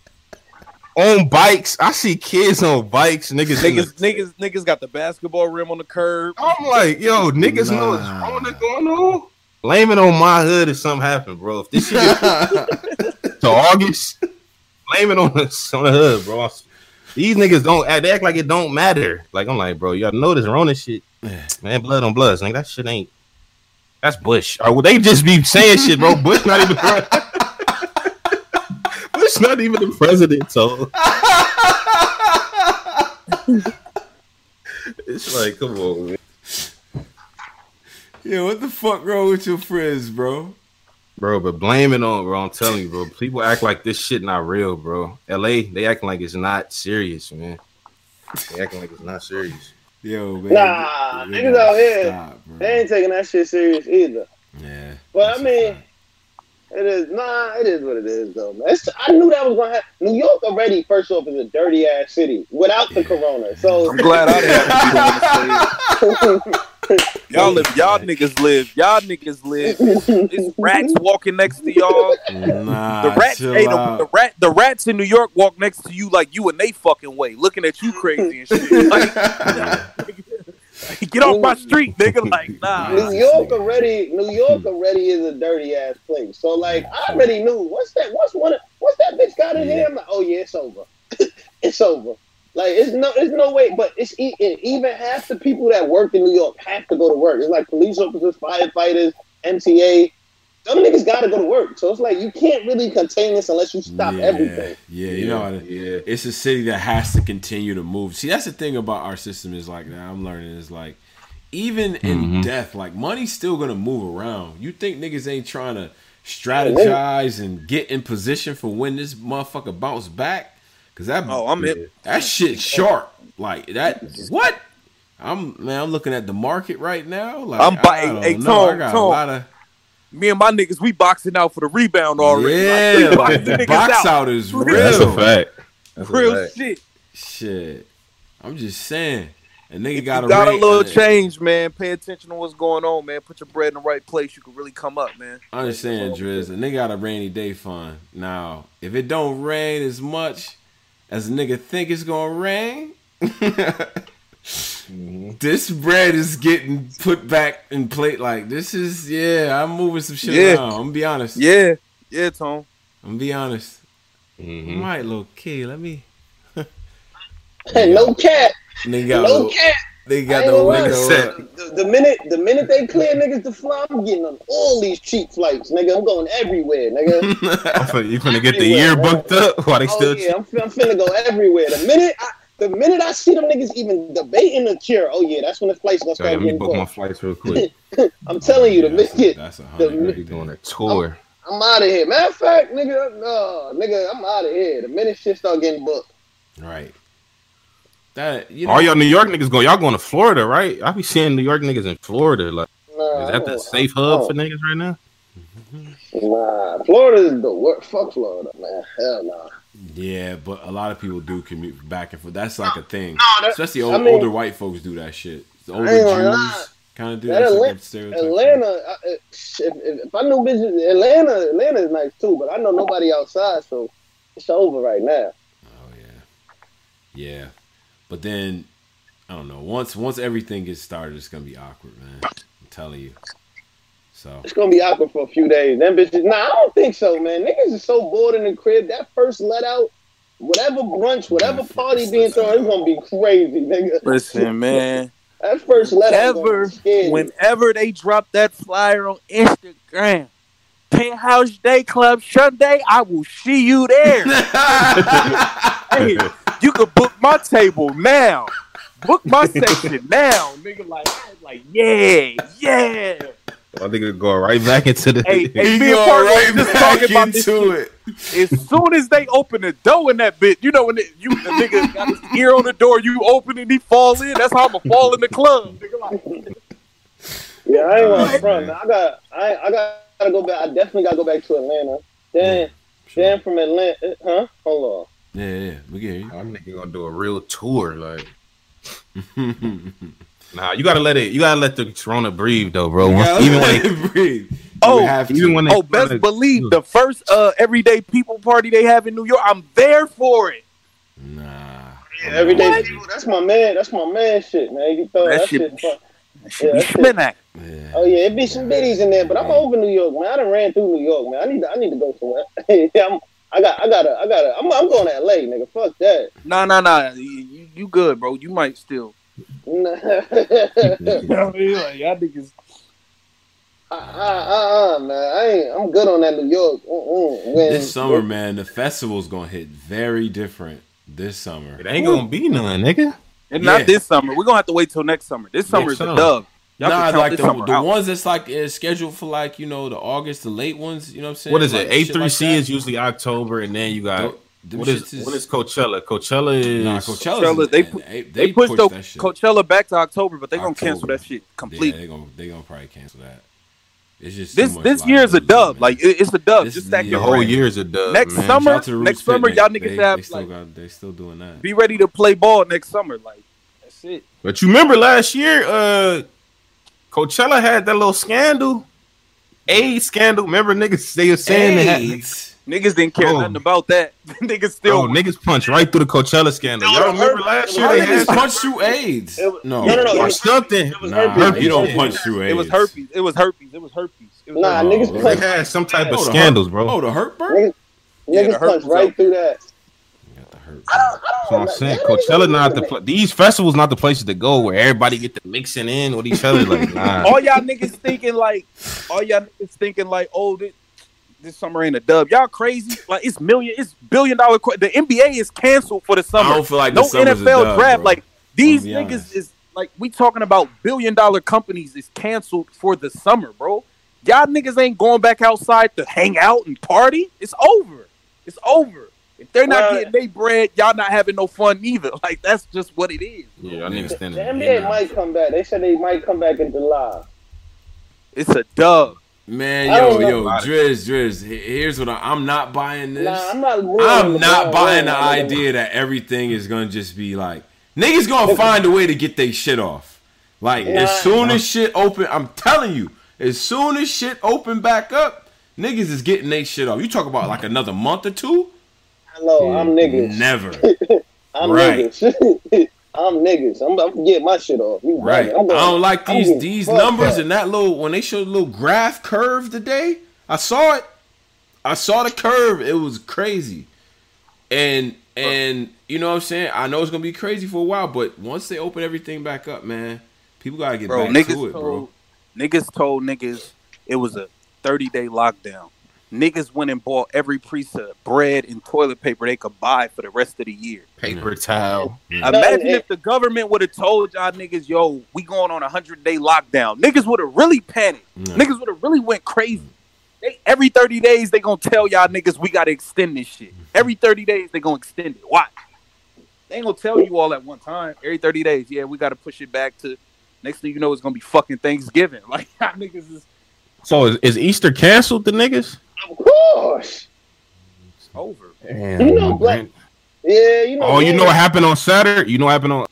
On bikes. I see kids on bikes. Niggas, Niggas, the- niggas, niggas got the basketball rim on the curb. I'm like, yo, niggas know what's wrong that's going on. Blame it on my hood if something happened, bro. If this shit get to August, blame it on the, on the hood, bro. These niggas don't act, they act like it don't matter. Like I'm like, bro, you gotta know this Rona shit, man. Blood on bloods, nigga. That shit ain't. That's Bush. Or would they just be saying shit, bro? Bush not even. Bush not even the president, so it's like, come on, man. Yeah, what the fuck wrong with your friends, bro? Bro, but blame it on, bro. I'm telling you, bro. People act like this shit not real, bro. LA, they acting like it's not serious, man. They acting like it's not serious. Yo, man. Nah, niggas out here, stop. They ain't taking that shit serious either. Yeah. But I mean, fact. It is nah. It is what it is, though, man. It's, I knew that was gonna happen. New York already, first off, is a dirty ass city without the corona. So I'm glad I didn't have to be on the stage. Y'all live, y'all niggas live, y'all niggas live. It's rats walking next to y'all. Nah, The rats, chill hey, the, out. the rat, the rats in New York walk next to you like you and they fucking way, looking at you crazy and shit. Like, get off my street, nigga. Like, nah. New York already, New York already is a dirty ass place. So like, I already knew what's that? What's one? of- What's that bitch got in here? I'm like, oh yeah, it's over. it's over. Like it's no, it's no way. But it's e- it- even half the people that work in New York have to go to work. It's like police officers, firefighters, MTA. Some niggas got to go to work. So it's like you can't really contain this unless you stop yeah, everything. Yeah, you know, yeah. it's a city that has to continue to move. See, that's the thing about our system is like that. I'm learning is like, even in Mhm. death, like money's still gonna move around. You think niggas ain't trying to strategize and get in position for when this motherfucker bounce back? Cause that Oh, I'm hip. that shit sharp. Like that. What? I'm man. I'm looking at the market right now. Like I'm buying- don't hey, know. I Tone, got a Tone. lot of Me and my niggas, we boxing out for the rebound already. yeah. Like, Like, the box out is real. That's a fact. That's a Real fact. shit. Shit. I'm just saying. A nigga If got you got a little change, man. Pay attention to what's going on, man. Put your bread in the right place. You can really come up, man. I understand, Driz. A nigga got a rainy day fund. Now, if it don't rain as much as a nigga think it's gonna rain, this bread is getting put back in plate. Like this is yeah. I'm moving some shit Yeah. around. I'm gonna be honest. Yeah, yeah, Tom. I'm gonna be honest. Mhm. Might low key. Let me. no cat, Nigga got no little, cat. they got ain't the window Set. The, the minute the minute they clear niggas to fly, I'm getting on all these cheap flights, nigga. I'm going everywhere, nigga. I'm finna- you finna get the Everywhere, year booked up while they oh still. yeah, I'm, fin- I'm finna go everywhere. The minute I, the minute I see them niggas even debating the cure, oh yeah, that's when the flight's gonna So, yeah, start let me getting book my flights real quick. I'm telling you, the That's a- minute That's a the hundred. They right doing a tour. I'm out of here. Matter of fact, nigga, no, nigga, I'm out of here. The minute shit start getting booked. Right. That you know. All y'all New York niggas going, Y'all going to Florida, right? I be seeing New York niggas in Florida. Like, Nah, is that the safe hub for niggas right now? Nah, Florida is the worst. Fuck Florida, man. Hell nah. Yeah, but a lot of people do commute back and forth. That's like a thing. that- Especially old, I mean- older white folks do that shit. The older I ain't gonna lie. Jews kind of do That. That's like. Atlanta, I, if, if, if I knew bitches, Atlanta, Atlanta is nice too, but I know nobody outside, so it's over right now. Oh yeah, yeah. But then I don't know. Once once everything gets started, it's gonna be awkward, man. I'm telling you. So It's gonna be awkward for a few days. Them bitches, nah, I don't think so, man. Niggas is so bored in the crib. That first let out, whatever brunch, whatever party being thrown, it's gonna be crazy, nigga. Listen, man. That first let out, Whenever, gonna scare you. whenever they drop that flyer on Instagram, Penthouse Day Club Sunday, I will see you there. hey, you can book my table now. Book my section now, nigga. Like, like, yeah, yeah. I think it go right back into the. Hey, hey, He me and go Parker right just back talking about this into shit. it. As soon as they open the door in that bit, you know when it, you the nigga got his ear on the door, you open and he fall in. That's how I'ma fall in the club. Nigga, like, Yeah, I ain't Oh, gonna front. I got, I, I gotta go back. I definitely gotta go back to Atlanta. Dan, Sure. Dan from Atlanta, uh, huh? Hold on. Yeah, yeah, we get you. I'm nigga gonna do a real tour. Like, nah, you gotta let it. You gotta let the Corona breathe, though, bro. Yeah, even when they breathe. Oh, You have to. even when they oh, best believe the first uh everyday people party they have in New York, I'm there for it. nah. on. Yeah, every day. That's my man. That's my man. Shit, man. You throw That that, shit- shit. fun. That shit be Yeah, Schminak. Yeah. Oh yeah, it be some biddies in there, but I'm over New York, man. I done ran through New York, man. I need to, I need to go somewhere. yeah, I'm, I got, I got, I got. I'm, I'm going to LA, nigga. Fuck that. Nah, nah, nah. You, you, you good, bro. You might still. Nah. You know what I mean? Like, y'all niggas. uh, uh, uh, man. I ain't. I'm good on that New York. When, This summer, man, the festival's gonna hit very different this summer. it ain't gonna be none, nigga. And Yeah. not this summer. We're gonna have to wait till next summer. This summer Next is a summer. dub. Y'all nah, like the, the out. ones that's like is scheduled for like you know the August, the late ones. You know what I'm saying? What is Like, it? A shit three like C that. is usually October, and then you got Tho- them what is shits when is Coachella? Coachella is Nah, Coachella, they they, they, They, pushed pushed the. Coachella back to October, but they're gonna cancel that shit Yeah, completely. they gonna they gonna probably cancel that. It's just too This much this year's a liability, dub. man. Like it- it's a dub. This- Just stack yeah. your whole brain. year's a dub. Next man. summer- Shout out to the next Roots summer, Picnic. y'all niggas they, have, they still like- got they still doing that. Be ready to play ball next summer. Like that's it. But you remember last year, uh, Coachella had that little scandal, AIDS scandal. Remember niggas they were saying they had, AIDS. Niggas didn't care Oh. nothing about that. niggas oh, still niggas punched right through the Coachella scandal. No, Y'all remember hurt. last year they niggas had punch through AIDS? Was- no, no, no, no, or it was- something. it was Nah, herpes. you don't punch through AIDS. it was herpes. It was herpes. It was herpes. It was Nah, herpes. niggas Oh, They had some type Oh, of scandals, bro. Oh, the hurt bird. Niggas, Yeah, the punch right through that. The hurt. I don't, I That's don't what I'm saying. Coachella not the know. pla- these festivals not the places to go where everybody get to mixing in with each other. Like nah. all y'all niggas thinking like, all y'all niggas thinking like, oh, this, this summer ain't a dub. Y'all crazy? Like it's million, it's billion dollar. qu- The NBA is canceled for the summer. I summer. don't feel like no the summer's a NFL dub, draft. bro. Like these niggas honest. is like we talking about billion dollar companies is canceled for the summer, bro. Y'all niggas ain't going back outside to hang out and party. It's over. It's over. If they're not Well- getting their bread, y'all not having no fun either. Like that's just what it is. Yeah, I niggas The standing. NBA might come back. They said they might come back in July. It's a dub. Man, yo, yo, about it. Driz, Driz. Here's what I, I'm not buying this. Nah, I'm not. I'm not LeBron buying the James. idea that everything is gonna just be like niggas gonna find a way to get their shit off. Like Nah. as soon as shit open, I'm telling you, as soon as shit open back up, niggas is getting their shit off. You talk about like another month or two? Hello, I'm hmm. niggas. Never. I'm Right. niggas. I'm niggas. I'm, I'm getting my shit off. You Right. bugging. I'm I don't like I'm these these numbers up. and that little when they showed the little graph curve today. I saw it. I saw the curve. It was crazy. And and you know what I'm saying? I know it's gonna be crazy for a while, but once they open everything back up, man, people gotta get bro. back to it, told bro. niggas told niggas it was a thirty day lockdown. Niggas went and bought every piece of bread and toilet paper they could buy for the rest of the year. Paper towel. Imagine if the government would have told y'all niggas, "Yo, we going on a hundred day lockdown." Niggas would have really panicked. Yeah. Niggas would have really went crazy. They, every thirty days they gonna tell y'all niggas we gotta extend this shit. Every thirty days they gonna extend it. Watch. They ain't gonna tell you all at one time. Every thirty days, yeah, we gotta push it back to. Next thing you know, it's gonna be fucking Thanksgiving. Like y'all niggas is So is, is Easter canceled? The niggas. Of course. It's over. Damn, You know, my black- gran- Yeah, you know. Oh, you know what happened on Saturday? You know what happened on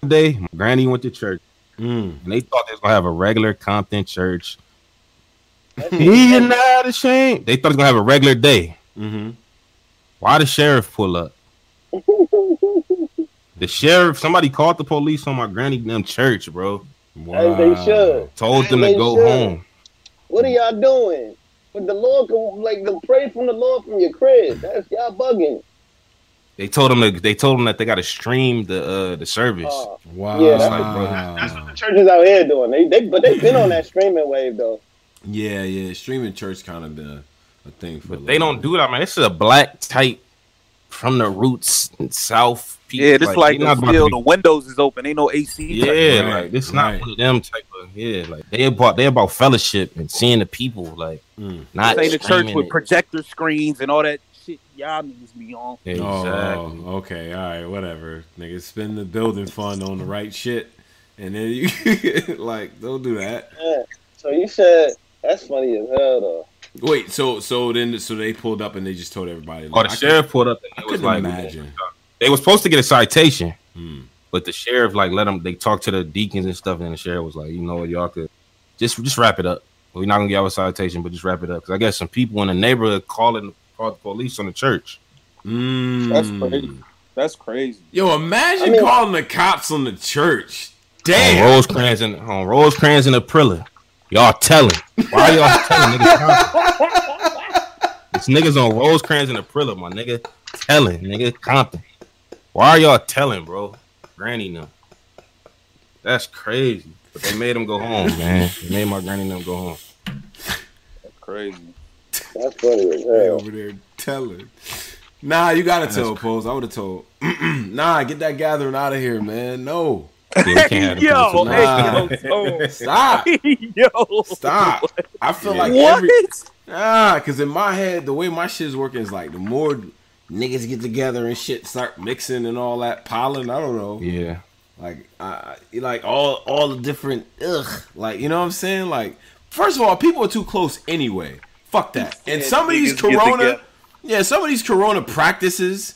Sunday? My granny went to church Mm. and they thought they was gonna have a regular Compton church. That He shit- not ashamed. They thought it was gonna have a regular day. Mm-hmm. Why the sheriff pull up? The sheriff, somebody called the police on my granny them church, bro. As they should. Told As them to go should. home. What are y'all doing? But the Lord can like the pray from the Lord from your crib. That's y'all bugging. They told them to, they told them that they got to stream the uh the service. Uh, Wow. Yeah, that's like, bro, that's what the churches out here doing. They they but they've been on that streaming wave though. yeah, yeah. Streaming church kind of been a, a thing for. a but they don't bit. do that, man. This is a black type from the roots in South. People. Yeah, this like, they not the still be- the windows is open. Ain't no AC. Yeah, Right, like this right. not one of them type of yeah. Like they about they about fellowship and seeing the people. Like Mm. not This ain't a church with it. projector screens and all that shit. Y'all niggas be on. Exactly. Oh, okay, all right, whatever. Niggas spend the building fund on the right shit, and then you like don't do that. Yeah. So you said that's funny as hell though. Wait, so so then so they pulled up and they just told everybody. Oh, like, the I sheriff pulled up and I was couldn't like imagine. They was supposed to get a citation, Hmm. but the sheriff like let them. They talked to the deacons and stuff, and the sheriff was like, you know what, y'all could just just wrap it up. We're not gonna give y'all a citation, but just wrap it up because I guess some people in the neighborhood calling called the police on the church. Mm. That's crazy. That's crazy. Yo, imagine I mean- calling the cops on the church. Damn. On Damn. Rosecrans and on Rosecrans and Aprilla. Y'all telling. Why are y'all telling niggas? It's niggas on Rosecrans and Aprilla, my nigga. Telling, nigga. Compton. Why are y'all telling, bro? Granny them. That's crazy. But they made him go home, man. They made my granny them go home. That's crazy. That's funny as They over there telling. Nah, you gotta That's tell, Pose. I would have told. nah, get that gathering out of here, man. No. Yeah, we can't have Yo, Nah. hey, yo, Stop. yo, Stop. I feel like what? every ah, cause in my head, the way my shit is working is like the more niggas get together and shit start mixing and all that pollen. I don't know. Yeah. Like I I- like all all the different ugh. Like you know what I'm saying? Like First of all, people are too close anyway. Fuck that. And Yeah, some of these corona, yeah, some of these corona practices,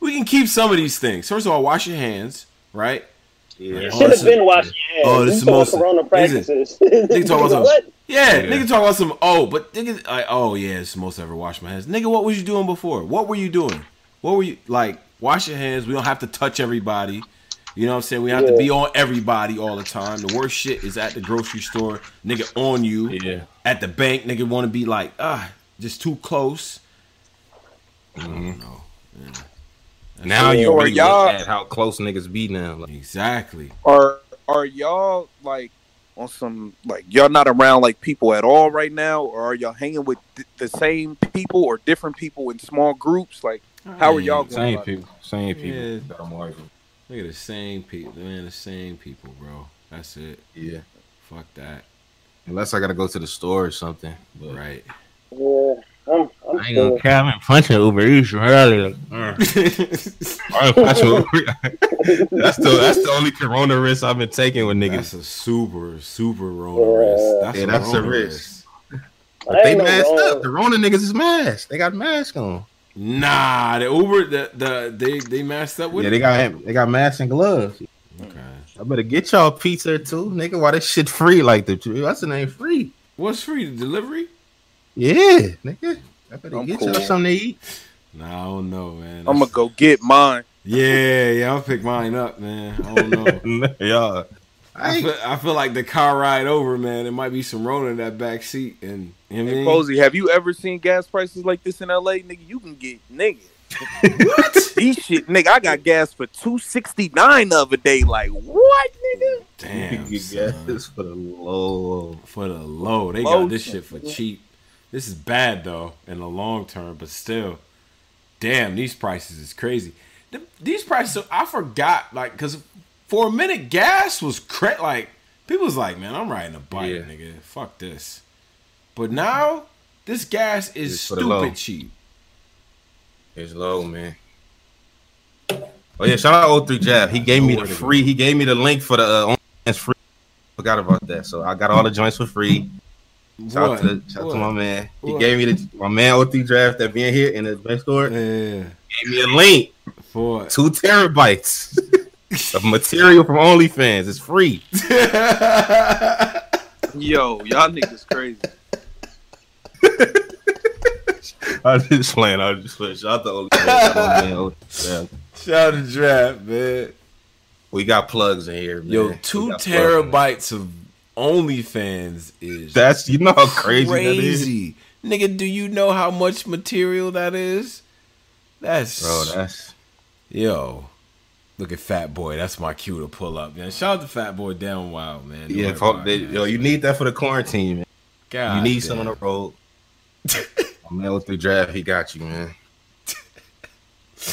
we can keep some of these things. First of all, wash your hands, right? Yeah. Oh, Should this have been washing your hands. oh, this You is talking most- Corona practices. Nigga talk about some, what? Yeah, Yeah. nigga talk about some. Oh, but nigga, like, oh yeah, it's the most I ever washed my hands. Nigga, what was you doing before? What were you doing? What were you like? Wash your hands. We don't have to touch everybody. You know what I'm saying? We don't have to be on everybody all the time. The worst shit is at the grocery store, nigga, on you. Yeah. At the bank, nigga, want to be like, ah, just too close. I don't know. Now So you are really y'all- at how close niggas be now. Like, Exactly. Are are y'all like on some like y'all not around like people at all right now, or are y'all hanging with th- the same people or different people in small groups? Like, how are y'all going? same about it? people, same people. Yeah. that I'm arguing. Look at the same people, man. The same people, bro. That's it. Yeah. Fuck that. Unless I gotta go to the store or something. But Right. Yeah, I'm, I'm I ain't gonna care. I've been punching Uber Eats earlier. I ain't Uber. that's the that's the only Corona risk I've been taking with That's niggas. a super, super Rona risk. That's Yeah, a that's a Rona risk. But they ain't no masked wrong- up. The Rona niggas is masked. They got masks on. Nah, the Uber, the the they they masked up with. Yeah, it? they got they got masks and gloves. Okay. I better get y'all pizza too, nigga. Why this shit free like the what's the name free? What's free? The delivery? Yeah, nigga. I better I'm get cool. y'all something to eat. Nah, I don't know, man. I'm gonna go get mine. Yeah, yeah, I'll pick mine up, man. I don't know. y'all. I I feel, I feel like the car ride over, man. It might be some Rona in that back seat, and you know I Hey, mean? Posey, have you ever seen gas prices like this in LA, nigga? You can get nigga. what? These shit, nigga. I got gas for two sixty nine the other day. Like what, nigga? Damn, you son. get this for the low. for the low. They Low got this shit for cheap. This is bad though in the long term, but still, damn, these prices is crazy. Th- These prices, I forgot, like, cause for a minute, gas was cra- like people was like, man, I'm riding a bike, Yeah. nigga, fuck this. But now, this gas is It's stupid cheap. It's low, man. Oh yeah, shout out 03 Jab. He gave me the free. He gave me the link for the uh, free. Forgot about that. So I got all the joints for free. Shout out to, the, shout out to my man. He What? gave me the my man 03 Draft that being here in the best store. Yeah, Gave me a link. for Two terabytes of material from OnlyFans. It's free. Yo, y'all niggas crazy. I was just playing. I was just playing. Shout out to OnlyFans. Shout out to man, 03 Draft. shout out to draft, man. We got plugs in here. Man. Yo, two got plugs terabytes of OnlyFans is That's you know how crazy, that is. Nigga, do you know how much material that is? That's Bro, that's yo. Look at Fat Boy. That's my cue to pull up, man. Shout out to Fat Boy Down Wild, man. Yeah. worry fuck about that. it, man. Yo, you need that for the quarantine, man. God you need damn. some on the road. my man with the draft, he got you, man.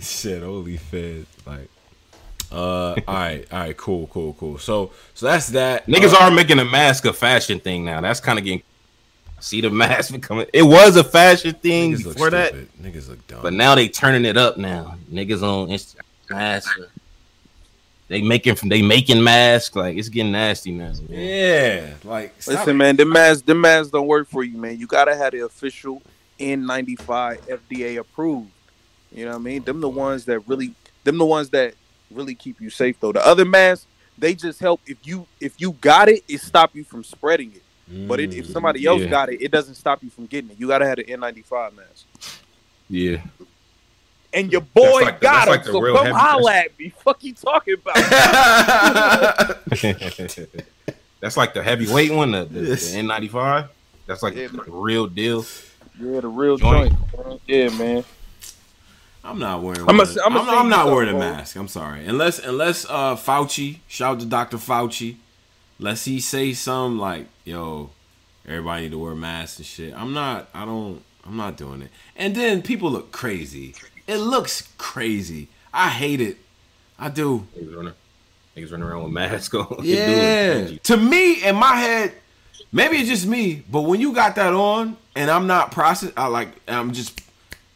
Shit, OnlyFans, like. Uh, all right, all right, cool, cool, cool. So, so that's that. Niggas Uh, are making a mask a fashion thing now. That's kind of getting. See the mask becoming. It was a fashion thing niggas look before that. Niggas look dumb. but now they turning it up. Now niggas on Instagram masks. They making they making masks like it's getting nasty now. man. yeah, like stop Listen, man, them masks, them masks don't work for you, man. You gotta have the official N95 FDA approved. You know what I mean? Them the ones that really, them the ones that really keep you safe though. The other masks, they just help if you if you got it, it stop you from spreading it. But it, if Mm. somebody else Yeah. got it, it doesn't stop you from getting it. You gotta have an N95 mask. Yeah, And your boy like the- got that's like it, the so come holla at me. Fuck you talking about? that's like the heavyweight one, the, the, Yes. the N95. That's like Yeah, the real deal. yeah, the real Joint. joint. Yeah, man. I'm not wearing. I'ma one. say- I'ma I'm, say I'm not wearing a mask. I'm sorry. Unless unless uh Fauci, shout out to Dr. Fauci, unless he say something like, "Yo, everybody need to wear masks and shit." I'm not. I don't. I'm not doing it. And then people look crazy. It looks crazy. I hate it. I do. Niggas running, niggas running around with masks on. Yeah. To me, in my head, maybe it's just me, but when you got that on and I'm not process, I like I'm just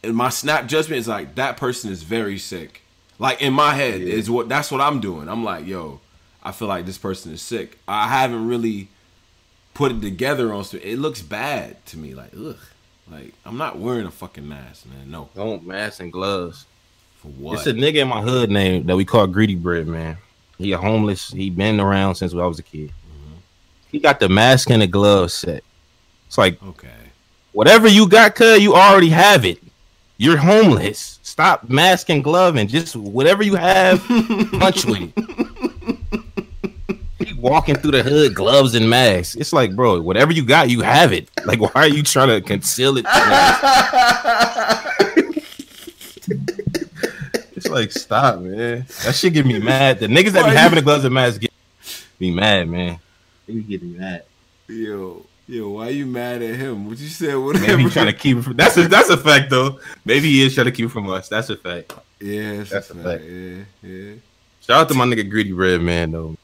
in my snap judgment is like that person is very sick. Like in my head is what that's what I'm doing. I'm like, yo, I feel like this person is sick. I haven't really put it together on. It looks bad to me. Like ugh. Like I'm not wearing a fucking mask, man. No. Don't mask and gloves. For what? It's a nigga in my hood name that we call Greedy Bread, man. He a homeless. He been around since I was a kid. Mm-hmm. He got the mask and the glove set. It's like okay. whatever you got, cuz you already have it. You're homeless. Stop mask and glove and just whatever you have, punch with it. He walking through the hood, gloves and masks. It's like, bro, whatever you got, you have it. Like, why are you trying to conceal it? it's like, stop, man. That shit get me mad. The niggas that be having the gloves and masks get me mad, man. They be getting mad. Yo, yo, why you mad at him? What you said? Whatever. Maybe he's trying to keep it from. That's a that's a fact though. Maybe he is trying to keep it from us. That's a fact. Yeah, that's, That's a a fact. fact. Yeah, yeah. Shout out to my nigga Greedy Red man though.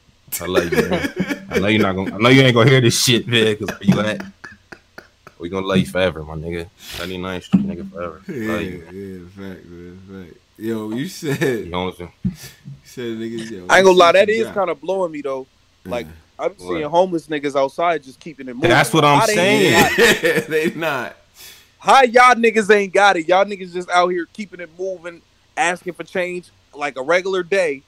I love you, man. I know you're not gonna. I know you ain't gonna hear this shit, man. Cause where you at? We gonna love you forever, my nigga. 99th Street, nigga, forever. Yeah, Love you. yeah, fact, man, fact. Yo, you said, You know what I'm saying? you said, niggas. Yo, I ain't gonna lie, that you is got. kind of blowing me though. Like I'm What? seeing homeless niggas outside just keeping it moving. That's what I'm How they saying. Yeah, they not. How y'all niggas ain't got it? Y'all niggas just out here keeping it moving, asking for change like a regular day.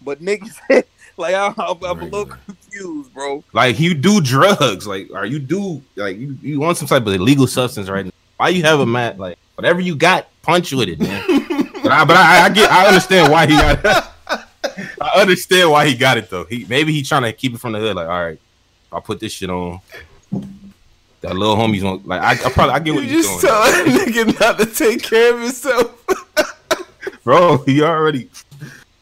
But niggas, like I'm, I'm a little confused, bro. Like you do drugs, like or you do like you, you want some type of illegal substance right now. Why you have a mat like whatever you got, punch with it, man. but I but I, I get I understand why he got it. I understand why he got it though. He maybe he trying to keep it from the hood. Like, all right, I'll put this shit on. That little homie's on. Like, I, I probably I get You what he's just doing, tell that nigga not to take care of himself. bro. He already.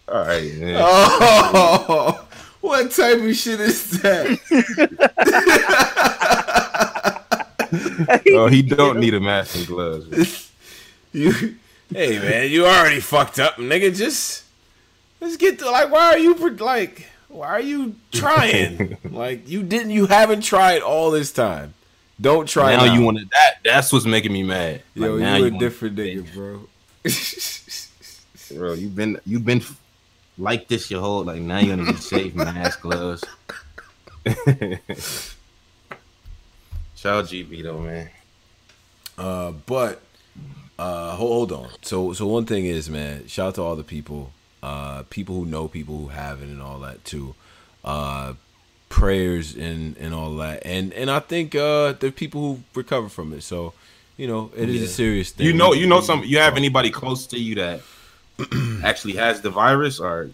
All right, man. Oh, what type of shit is that? oh, he don't need a mask and gloves. you, hey man, you already fucked up, nigga. Just let's get to like, why are you like, why are you trying? like you didn't, you haven't tried all this time. Don't try now now. you want to that? That's what's making me mad. yo, Like, now you a wanna- different nigga, bro. bro. You've been you've been like this your whole like now you're gonna be safe, mask, gloves. Shout out GB though, man. Uh, but uh, hold, hold on. So, so one thing is, man, shout out to all the people, uh, people who know people who have it and all that too. Uh, prayers and and all that, and and I think uh, there are people who recover from it. So, you know, it is Yeah. a serious thing. You know, you know some. You have anybody close to you that actually has the virus, or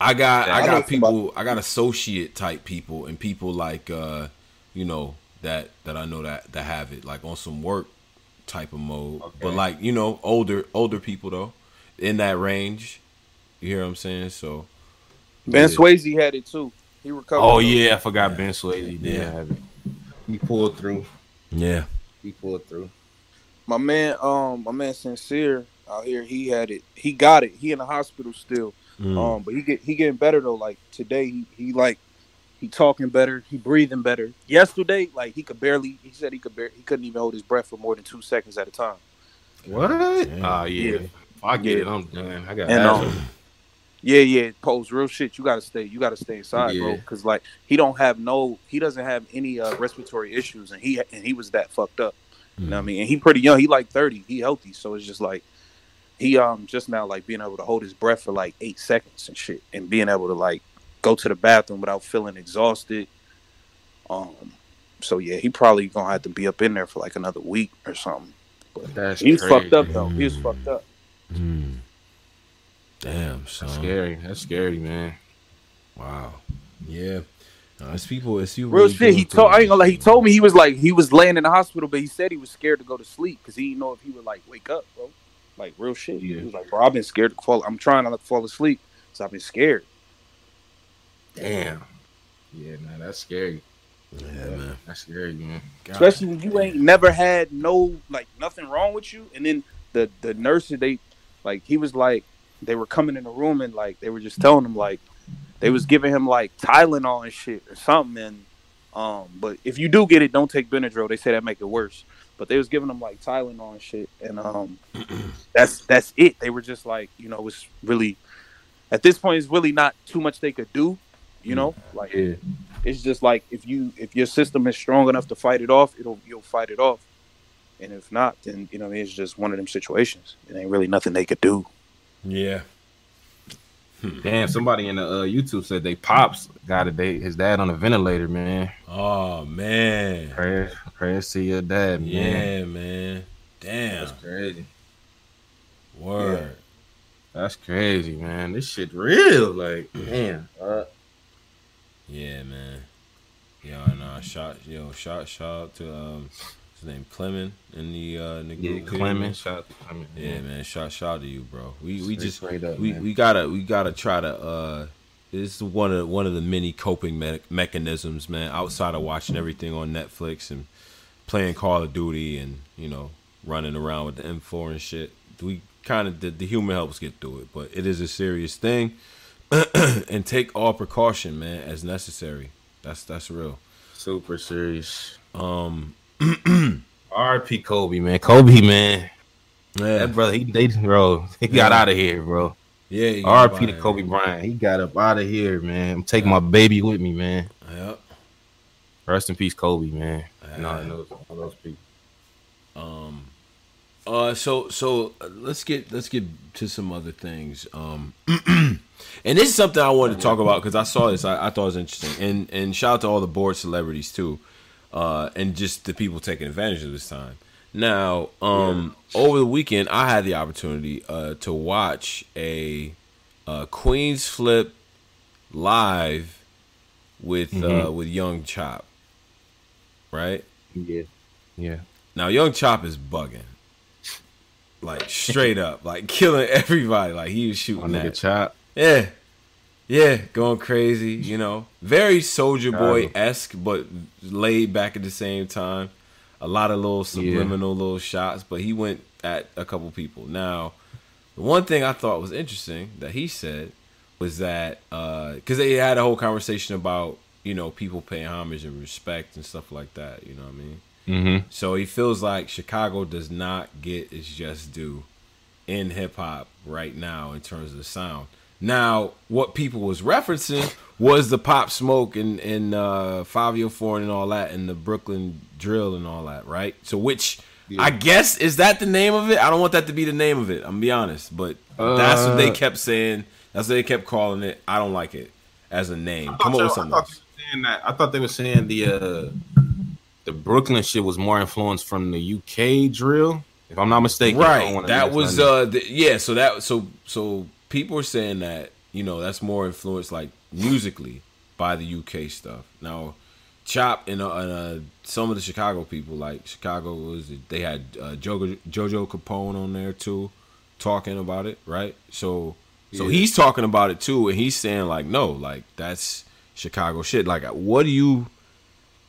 I got I I know got people I got associate type people and people like uh you know that that I know that that have it like on some work type of mode. But like, you know, older older people though in that range. You hear what I'm saying? So Ben Yeah. Swayze had it too. He recovered. oh yeah, I forgot Ben Swayze. did Yeah. have it. He pulled through. yeah. He pulled through. My man, um, my man Sincere out here, he had it. He got it. He in the hospital still. Mm. Um, but he get he getting better though. Like today, he he like he talking better. He breathing better. Yesterday, like he could barely. He said he could bar- he couldn't even hold his breath for more than two seconds at a time. What? Damn. Oh yeah. Yeah. I get Yeah. it, I'm done. I got And um, yeah, yeah, pose real shit. You gotta stay. You gotta stay inside, bro. Because like he don't have no. He doesn't have any uh, respiratory issues, and he and he was that fucked up. You know what I mean? And he pretty young. He like thirty. He healthy. So it's just like he um just now like being able to hold his breath for like eight seconds and shit, and being able to like go to the bathroom without feeling exhausted. Um. So yeah, he probably gonna have to be up in there for like another week or something. That's He was crazy. fucked up though. He was fucked up. Mm. Damn, son. That's scary. That's scary, man. Wow. Yeah. No, it's people it's you. Real really shit. He told. I ain't gonna lie. He told me he was like he was laying in the hospital, but he said he was scared to go to sleep because he didn't know if he would like wake up, bro. Like real shit. Yeah. He was like, bro, I've been scared to fall. I'm trying not to fall asleep, so I've been scared. Damn. Yeah, man, that's scary. shit. Yeah, man. That's scary, man. God. Especially when you ain't never had no like nothing wrong with you, and then the the nurses they like he was like they were coming in the room and like they were just telling him like they was giving him like Tylenol and shit or something and um but if you do get it don't take Benadryl they say that make it worse but they was giving him like Tylenol and shit and um that's that's it they were just like you know it's really at this point it's really not too much they could do you know like Yeah. it's just like if you if your system is strong enough to fight it off, it'll you'll fight it off. And if not, then you know I mean, it's just one of them situations. It ain't really nothing they could do. Yeah. Damn, somebody in the uh, YouTube said they pops got a date his dad on a ventilator, man. Oh man. Prayers, prayers to your dad, man. Yeah, man. Damn. That's crazy. Word. That's crazy, man. This shit real. Like, damn. Uh, Yeah, man. Yo, no, shot, yo, shot, shout out to um, his name Clement in the uh, in the yeah, group. Clement. Shout Clement. Yeah, man. Shout, shout out to you, bro. We we just up, we, man. we gotta we gotta try to uh. This is one of one of the many coping me- mechanisms, man. Outside of watching everything on Netflix and playing Call of Duty and you know running around with the M4 and shit, we kind of the, the humor helps get through it. But it is a serious thing, and take all precaution, man, as necessary. That's that's real. Super serious. Um, R.P. Kobe, man. Kobe, man. yeah, That brother, he they bro, he got out of here, bro. yeah. R.P. to Kobe man. Bryant. He got up out of here, man. I'm taking my baby with me, man. Yep. Rest in peace, Kobe, man. No, Yeah. those, all those people. Um, uh, so so uh, let's get let's get to some other things. Um, and this is something I wanted to talk about because I saw this. I, I thought it was interesting. And and shout out to all the board celebrities too, uh, and just the people taking advantage of this time. Now, um, over the weekend, I had the opportunity uh, to watch a, uh Queenzflip live with uh, with Young Chop. Right Yeah, yeah. now, Young Chop is bugging, like straight up, like killing everybody. Like he was My shooting nigga that. Chop. Yeah, yeah, going crazy. You know, very Soulja Boy esque, but laid back at the same time. A lot of little subliminal little shots, but he went at a couple people. Now, the one thing I thought was interesting that he said was that because they had a whole conversation about you know people paying homage and respect and stuff like that. You know what I mean? Mm-hmm. So he feels like Chicago does not get its just due in hip hop right now in terms of the sound. Now, what people was referencing was the Pop Smoke and and uh, Fivio Foreign and all that, and the Brooklyn Drill and all that, right? So, which I guess is that the name of it? I don't want that to be the name of it. I'm gonna be honest, but that's what they Uh, kept saying. That's what they kept calling it. I don't like it as a name. Come up with something I thought, else. they were saying that, I thought they were saying the uh, the Brooklyn shit was more influenced from the UK drill. If I'm not mistaken, right that was uh the, yeah so that so so people are saying that you know that's more influenced like musically by the uk stuff now chop and, uh, and uh, some of the chicago people like chicago was they had uh, jojo, jojo capone on there too talking about it right so so Yeah. he's talking about it too and he's saying like no like that's chicago shit like what do you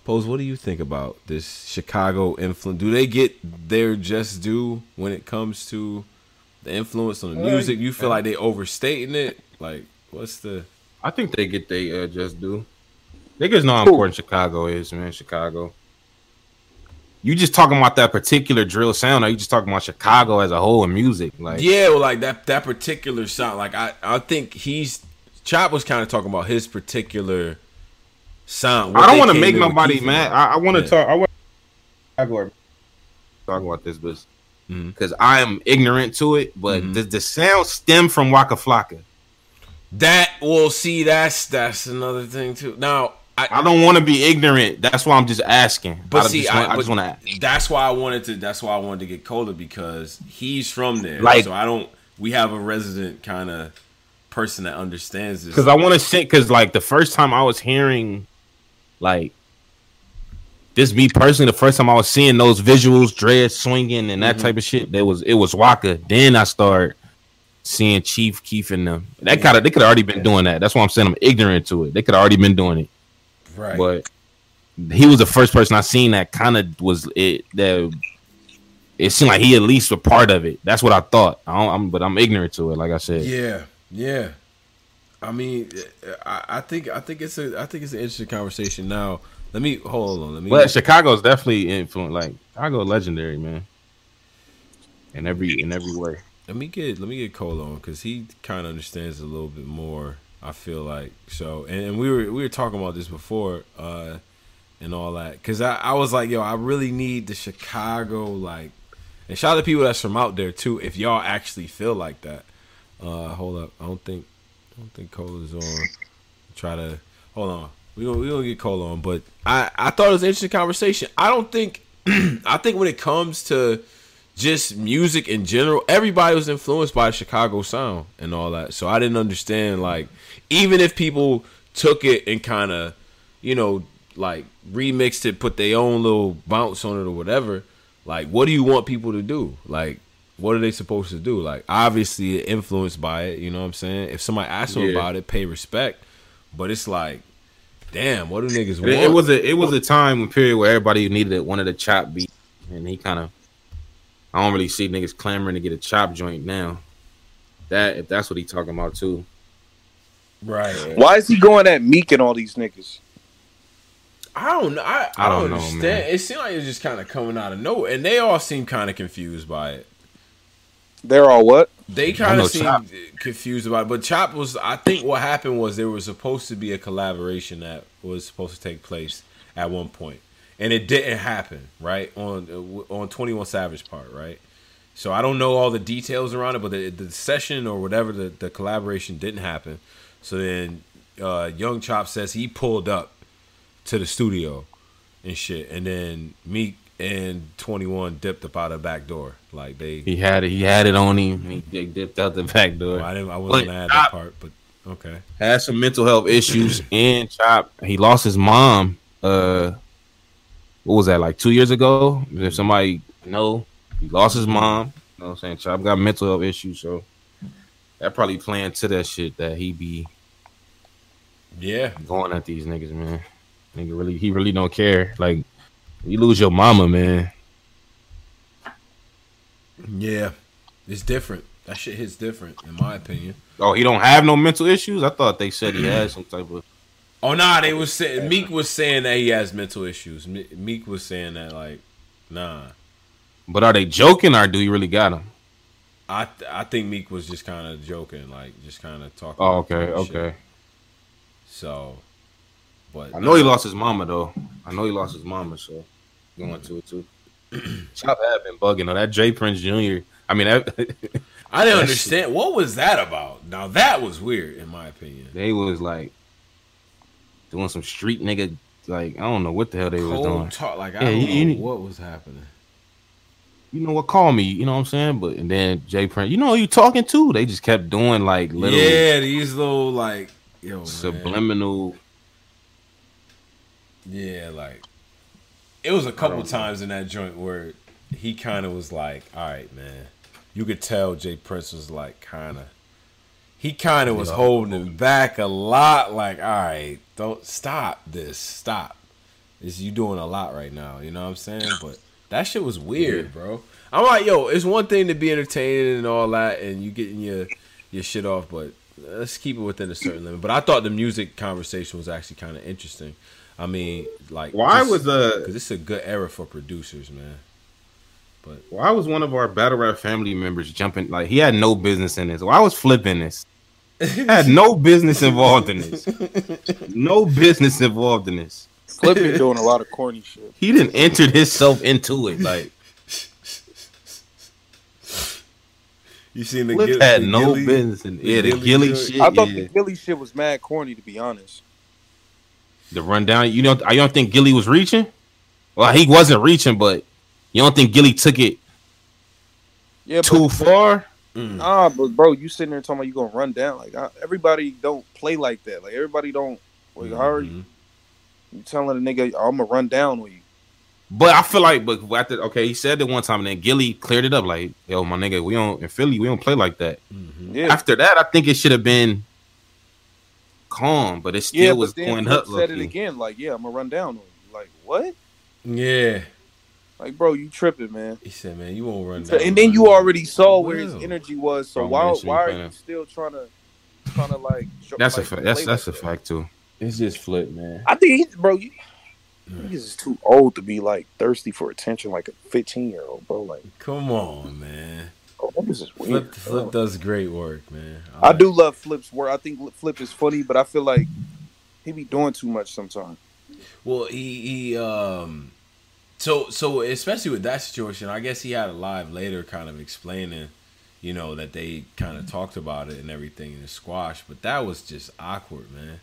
Pose, what do you think about this Chicago influence? Do they get their just due when it comes to the influence on the music? You feel like they overstating it? Like, what's the? I think they get they uh, just do. Niggas know how important Chicago is, man. Chicago. You just talking about that particular drill sound, or you just talking about Chicago as a whole in music? Like, Yeah, well, like that that particular sound. Like, I I think he's Chop was kind of talking about his particular sound. I don't want to make nobody mad. I, I want to Yeah. talk. I want Chicago talk about this, but Mhm. because I am ignorant to it, but Mhm. the the sound stem from Waka Flocka. That will see, that's that's another thing too. Now, I, I don't want to be ignorant. That's why I'm just asking. But I see, just I, I just want to. That's why I wanted to. That's why I wanted to get Cola because he's from there. Like- so I don't. We have a resident kind of person that understands this. Because I want to say, because like the first time I was hearing, like, this me personally, the first time I was seeing those visuals, dread swinging and that Mm-hmm. type of shit, there was it was Waka. Then I start seeing Chief Keef in them. That kind of they could already been doing that. That's why I'm saying I'm ignorant to it. They could already been doing it, right. but he was the first person I seen that kind of was it that. It seemed like he at least a part of it. That's what I thought. I don't, I'm, but I'm ignorant to it. Like I said, yeah, yeah. I mean, I, I think I think it's a I think it's an interesting conversation. Now, let me hold on. Let me. But Chicago's definitely influenced. Like Chicago, legendary man. In every in every way. Let me get let me get Cole on because he kind of understands a little bit more I feel like so, and, and we were we were talking about this before, uh, and all that, because I, I was like, yo, I really need the Chicago like, and shout out to people that's from out there too. If y'all actually feel like that, uh, hold up, I don't think I don't think Cole is on. Try to hold on. We gonna we gonna get Cole on, but I I thought it was an interesting conversation. I don't think I think when it comes to just music in general, everybody was influenced by Chicago sound and all that. So I didn't understand like even if people took it and kind of you know like remixed it, put their own little bounce on it or whatever. Like, what do you want people to do? Like, what are they supposed to do? Like, obviously influenced by it. You know what I'm saying? If somebody asks them Yeah. about it, pay respect. But it's like, damn, what do niggas It, want? it was a it was a time and period where everybody needed it, wanted a chop beat, and he kind of. I don't really see niggas clamoring to get a chop joint now. That if that's what he talking about too. right. Why is he going at Meek and all these niggas? I don't know. I, I, I don't, don't know, understand. man. It seemed like it was just kind of coming out of nowhere, and they all seem kind of confused by it. They're all what? They kind of seemed Chop. confused about it. But Chop was, I think what happened was there was supposed to be a collaboration that was supposed to take place at one point, and it didn't happen. Right on uh, on Twenty One Savage part, right. So I don't know all the details around it, but the, the session or whatever the, the collaboration didn't happen. So then uh, Young Chop says he pulled up to the studio and shit, and then Meek and Twenty One dipped up out of the back door, like they. He had it. He had it on him. and He dipped out the back door. Well, I didn't. I wasn't But mad at that part, but okay. had some mental health issues and chop. He lost his mom. Uh, what was that like two years ago? If somebody know, he lost his mom. You know what I'm saying? Chop got mental health issues, so that probably playing to that shit that he be Yeah, going at these niggas, man. Nigga really, he really don't care. Like you lose your mama, man. yeah, it's different. That shit hits different, in my opinion. Oh, he don't have no mental issues. I thought they said he had some type of. Oh nah, they was saying Meek was saying that he has mental issues. Me- Meek was saying that like, nah. But are they joking or do you really got him? I th- I think Meek was just kind of joking, like just kind of talking. Oh, about okay, shit. okay. So, but I know he lost his mama though. I know he lost his mama, so going to it too. Chop had been bugging though. That J Prince Jr. I mean, that, I didn't That understand what was that about. Now that was weird, in my opinion. they was like doing some street nigga. Like I don't know what the hell they was doing. Cold talk, like I Yeah, don't you- you know need- what was happening. You know what? Call me. You know what I'm saying? But and then J Prince. You know who you talking to? They just kept doing like little Yeah, these little like yo man. Yeah, like it was a couple know. times in that joint where he kind of was like, "All right, man." You could tell J Prince was like kind of he kind of was Yeah. holding him back a lot like, "All right, don't stop this. Stop. This you doing a lot right now, you know what I'm saying?" But that shit was weird, bro. I'm like, "Yo, it's one thing to be entertaining and all that and you getting your your shit off, but let's keep it within a certain limit." But I thought the music conversation was actually kind of interesting. I mean, like Why just- was uh Cause it's a good era for producers, man. But why was one of our battle rap family members jumping like he had no business in this? Why was flipping this? had no business involved in this. No business involved in this. Flip been doing a lot of corny shit. He didn't enter himself into it. Like You seen the Flip Gil- had the no Gillie- business in yeah, the Gillie Gillie shit. I thought yeah. the Gillie shit was mad corny, to be honest. The rundown. You don't. I don't think Gillie was reaching. Well, he wasn't reaching, but you don't think Gillie took it Yeah, too but, far? Mm. nah, but bro, you sitting there talking about you gonna run down. Like I, everybody don't play like that. Like everybody don't. Like, how are you, you telling a nigga I'm gonna run down with you? But I feel like, but after okay, he said it one time, and then Gillie cleared it up. Like, yo, my nigga, we don't in Philly, we don't play like that. Mhm. Yeah, After that, I think it should have been calm, but it still yeah, was but then going Flip up. said it again. Like, yeah, I'm gonna run down on you. Like, what? Yeah. Like, bro, you tripping, man. He said, "Man, you won't run." Down and then you already saw where his energy was. So why why are kinda- you still trying to trying to like? show- That's a like, fact. That's play that's a like that? fact too. It's just flip, man. I think he's bro. You, niggas is too old to be like thirsty for attention like a 15 year old, bro. Like Come on, man. A Niggas is weird. Flip, Flip does great work, man. I do love Flip's work. I think Flip is funny, but I feel like he be doing too much sometimes. Well, he, he um, so so especially with that situation, I guess he had a live later, kind of explaining, you know, that they kind of talked about it and everything in the squash, but that was just awkward, man.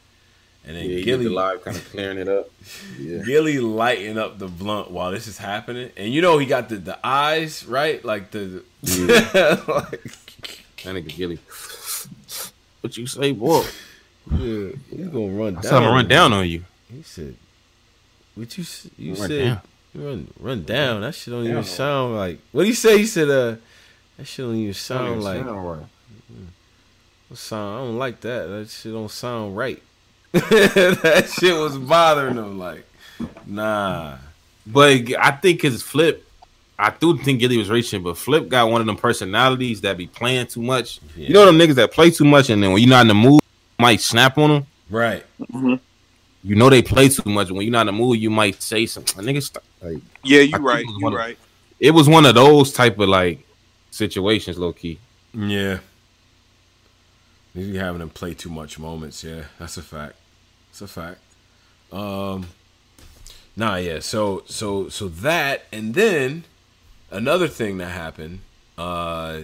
And then Yeah, Gillie, the live kind of clearing it up. Yeah. Gillie lighting up the blunt while this is happening, and you know he got the the eyes right, like the, like, That nigga Gillie. What you say, boy? yeah, he's gonna run down. I'm gonna run down on you. He said, "What you you Run said? down. You run run down. That shit don't even sound like. What do you say? He said, uh, that shit don't even Don't sound even like. sound right. what sound? I don't like that. That shit don't sound right. that shit was bothering him. Like, nah. But I think his flip, I do think Gillie was reaching, but Flip got one of them personalities that be playing too much. Yeah. You know them niggas that play too much, and then when you're not in the mood, might snap on them. Right. Mm-hmm. You know they play too much. When you're not in the mood, you might say something. Nigga, st- like Yeah, you think right. it was You one of- right. it was one of those type of like situations, low key. Yeah. You be having them play too much moments. Yeah, that's a fact. That's a fact. Um, nah, yeah. So, so, so that, and then another thing that happened. Uh,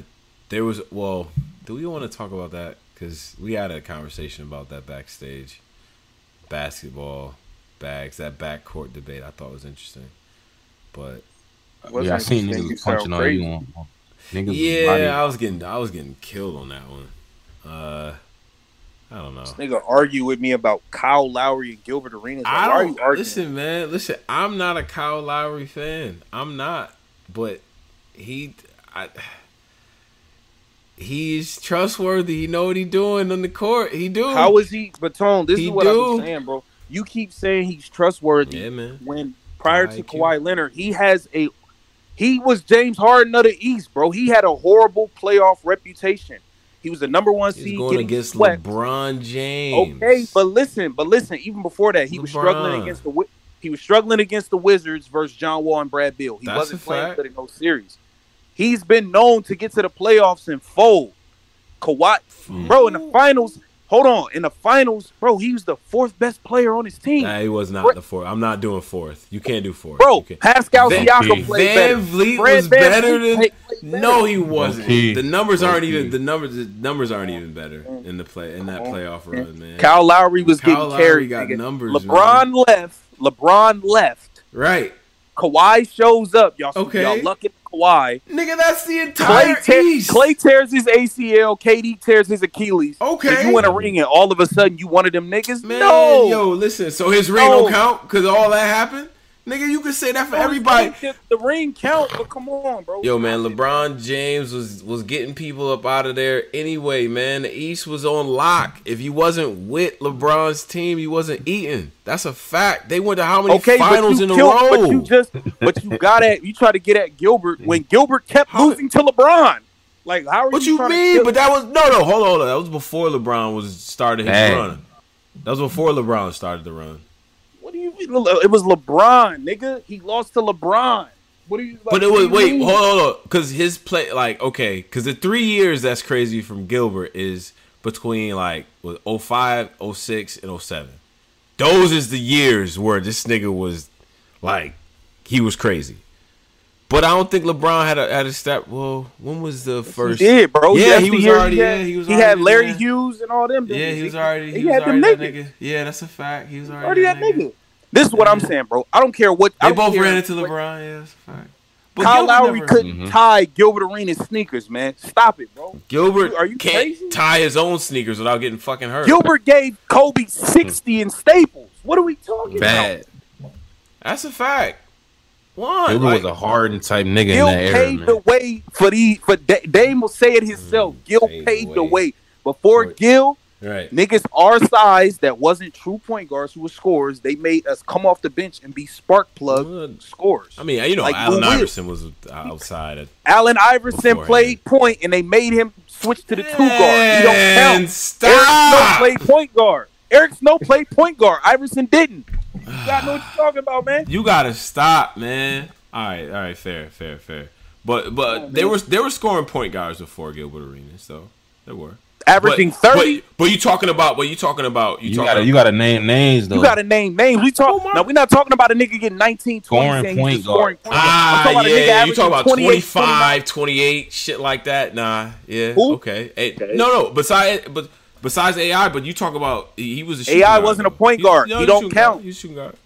there was well. Do we want to talk about that? Because we had a conversation about that backstage. Basketball bags, that backcourt debate. I thought was interesting, but yeah, I seen niggas punching on you on, on niggas. body. yeah, I was getting, I was getting killed on that one. Uh, I don't know. This nigga argue with me about Kyle Lowry and Gilbert Arenas. Like, I why are don't you arguing? listen, man. Listen, I'm not a Kyle Lowry fan. I'm not, but he, I, he's trustworthy. He know what he doing on the court. He do. How is he? But Tone, this He is what I'm saying, bro. You keep saying he's trustworthy yeah, man. when prior to IQ. Kawhi Leonard, he has a he was James Harden of the East, bro. He had a horrible playoff reputation. He was the number one He's seed going getting against swept. LeBron James. Okay, but listen, but listen. Even before that, he was struggling against the he was struggling against the Wizards versus John Wall and Brad Beal. He That's wasn't playing fact. good in those series. He's been known to get to the playoffs and fold. Kawhi, Mm. bro, in the finals. Hold on, in the finals, bro, he was the fourth best player on his team. Nah, he was not Bro- the fourth. I'm not doing fourth. You can't do fourth. Bro, You can't. Pascal Van- Siakam played Van better. Vliet Fred was Van better Vliet than. played- played better. No, he wasn't. Low-key. The numbers aren't Low-key. even. The numbers. The numbers aren't even better in the play in that playoff run, man. Kyle Lowry was Kyle getting Lowry carried. got nigga. numbers, LeBron left. LeBron left. Right, Kawhi shows up. Y'all, Okay. y'all lucky Kawhi. nigga. That's the Klay, entire te- East. Klay tears his ACL. KD tears his Achilles. Okay. So you win a ring, and all of a sudden you one of them niggas. Man, no, yo, listen. So his ring No. don't count because all that happened, nigga. You can say that for everybody. The, the ring count, but come on, bro. Yo, man, LeBron James was was getting people up out of there anyway, man. The East was on lock. If you wasn't with LeBron's team, you wasn't eating. That's a fact. They went to how many Okay, finals in you a row? but you just, but you got at, you try to get at Gilbert when Gilbert kept How- losing to LeBron. Like, how are what you? you trying to mean? But that was no, no. Hold on, hold on. That was before LeBron was started his Hey. run. That was before LeBron started the run. What do you mean? It was LeBron, nigga. He lost to LeBron. What do you? Like, But it was wait, mean? hold on, because his play, like, okay, because the three years that's crazy from Gilbert is between like with 05, 06, and 07. Those is the years where this nigga was like he was crazy. But I don't think LeBron had a had a step. Well, when was the first? He did, bro. Yeah, he was already- He had, yeah, he was he had Larry there. Hughes and all them. Yeah, he was already. He, He was had already that niggas. nigga. Yeah, that's a fact. He was already, Already that that nigga. nigga. This is what I'm saying, bro. I don't care what. I They don't both care ran into what- LeBron. Yeah, that's a fact. But Kyle Gilbert Lowry never- couldn't Mhm. tie Gilbert Arenas sneakers, man. Stop it, bro. Gilbert Are you can't crazy? tie his own sneakers without getting fucking hurt. Gilbert gave Kobe 60 in Staples. What are we talking about? That's a fact. One. Like- was a hardened type nigga Gil in that era, paved man. the way for the for Da- Dame will say it himself. Gil Mm, paved paved the way. Before Right. Gil, right. niggas our size that wasn't true point guards who were scorers. They made us come off the bench and be spark plug Well, scorers. I mean, you know, Like Allen Iverson was outside. Of, Allen Iverson played point, and they made him switch to the two guard. He don't count. Eric Snow played point guard. Eric Snow played point guard. Iverson didn't. You gotta know what you're talking about, man. You gotta stop, man. All right, all right, fair, fair, fair. But but they were they were scoring point guards before Gilbert Arenas, so there were. Averaging But- thirty. But, but you talking about? But you talking about? You, You talking gotta you gotta name names though. You got to name names. We talk Oh, my- now. We're not talking about a nigga getting 19, 20, Scoring saying point just scoring guard. point. I'm Ah, about a nigga yeah, you averaging talking about 28, 25, 28, shit like that. Nah, yeah, Who? okay. Hey, No, no. Besides, but besides AI, but you talk about he he was a shooting AI guard, wasn't a point guard. He he's a don't count. guard. He's a shooting guard.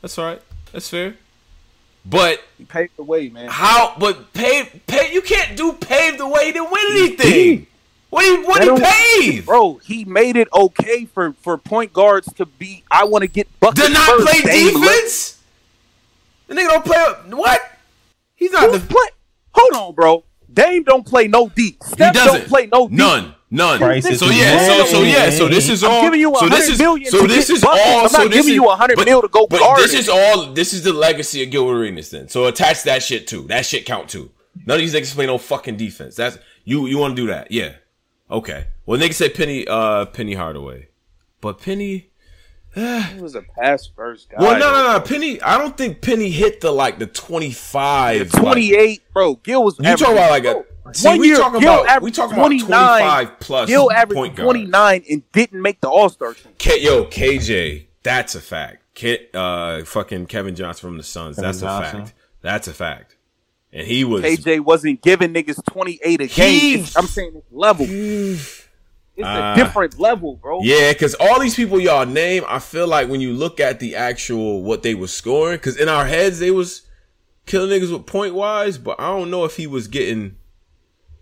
That's all right. That's fair. But He paved the way, man. how? But pave, pave. You can't do pave the way to win anything. What do you? What do you That pave? Bro, he made it okay for, for point guards to be. I want to get buckets. Did not first. play Dame Lillard- defense. The nigga don't play. What? He's not Who's the. play? Hold on, bro. Dame don't play no D. He Steph doesn't don't play no D. None. None. Crisis So yeah, so so yeah, so this is I'm all. giving you so this is million so this get is buckets. all. I'm so not this giving is, you a 100 mil to go But guard this it. is all. This is the legacy of Gilbert Arenas. Then, so attach that shit too. That shit count too. None of these niggas play no fucking defense. That's you. You want to do that? Yeah. Okay. Well, niggas say Penny. Uh, Penny Hardaway, but Penny. He was a pass first guy. Well, no, no, no. Penny. I don't think Penny hit the like the twenty five. 28, bro. Gil was. You talking about like a. Bro, See, one we year, talking about we averaged talking about twenty five plus Gil averaged point guard. 29 and didn't make the All Star team. K- yo, KJ, that's a fact. K- uh, fucking Kevin Johnson from the Suns. Kevin that's a fact. That's a fact. And he was. KJ wasn't giving niggas 28 a game. He- I'm saying it's level. It's Ah. a different level, bro. Yeah, because all these people y'all name, I feel like when you look at the actual what they were scoring, because in our heads they was killing niggas with point wise, but I don't know if he was getting.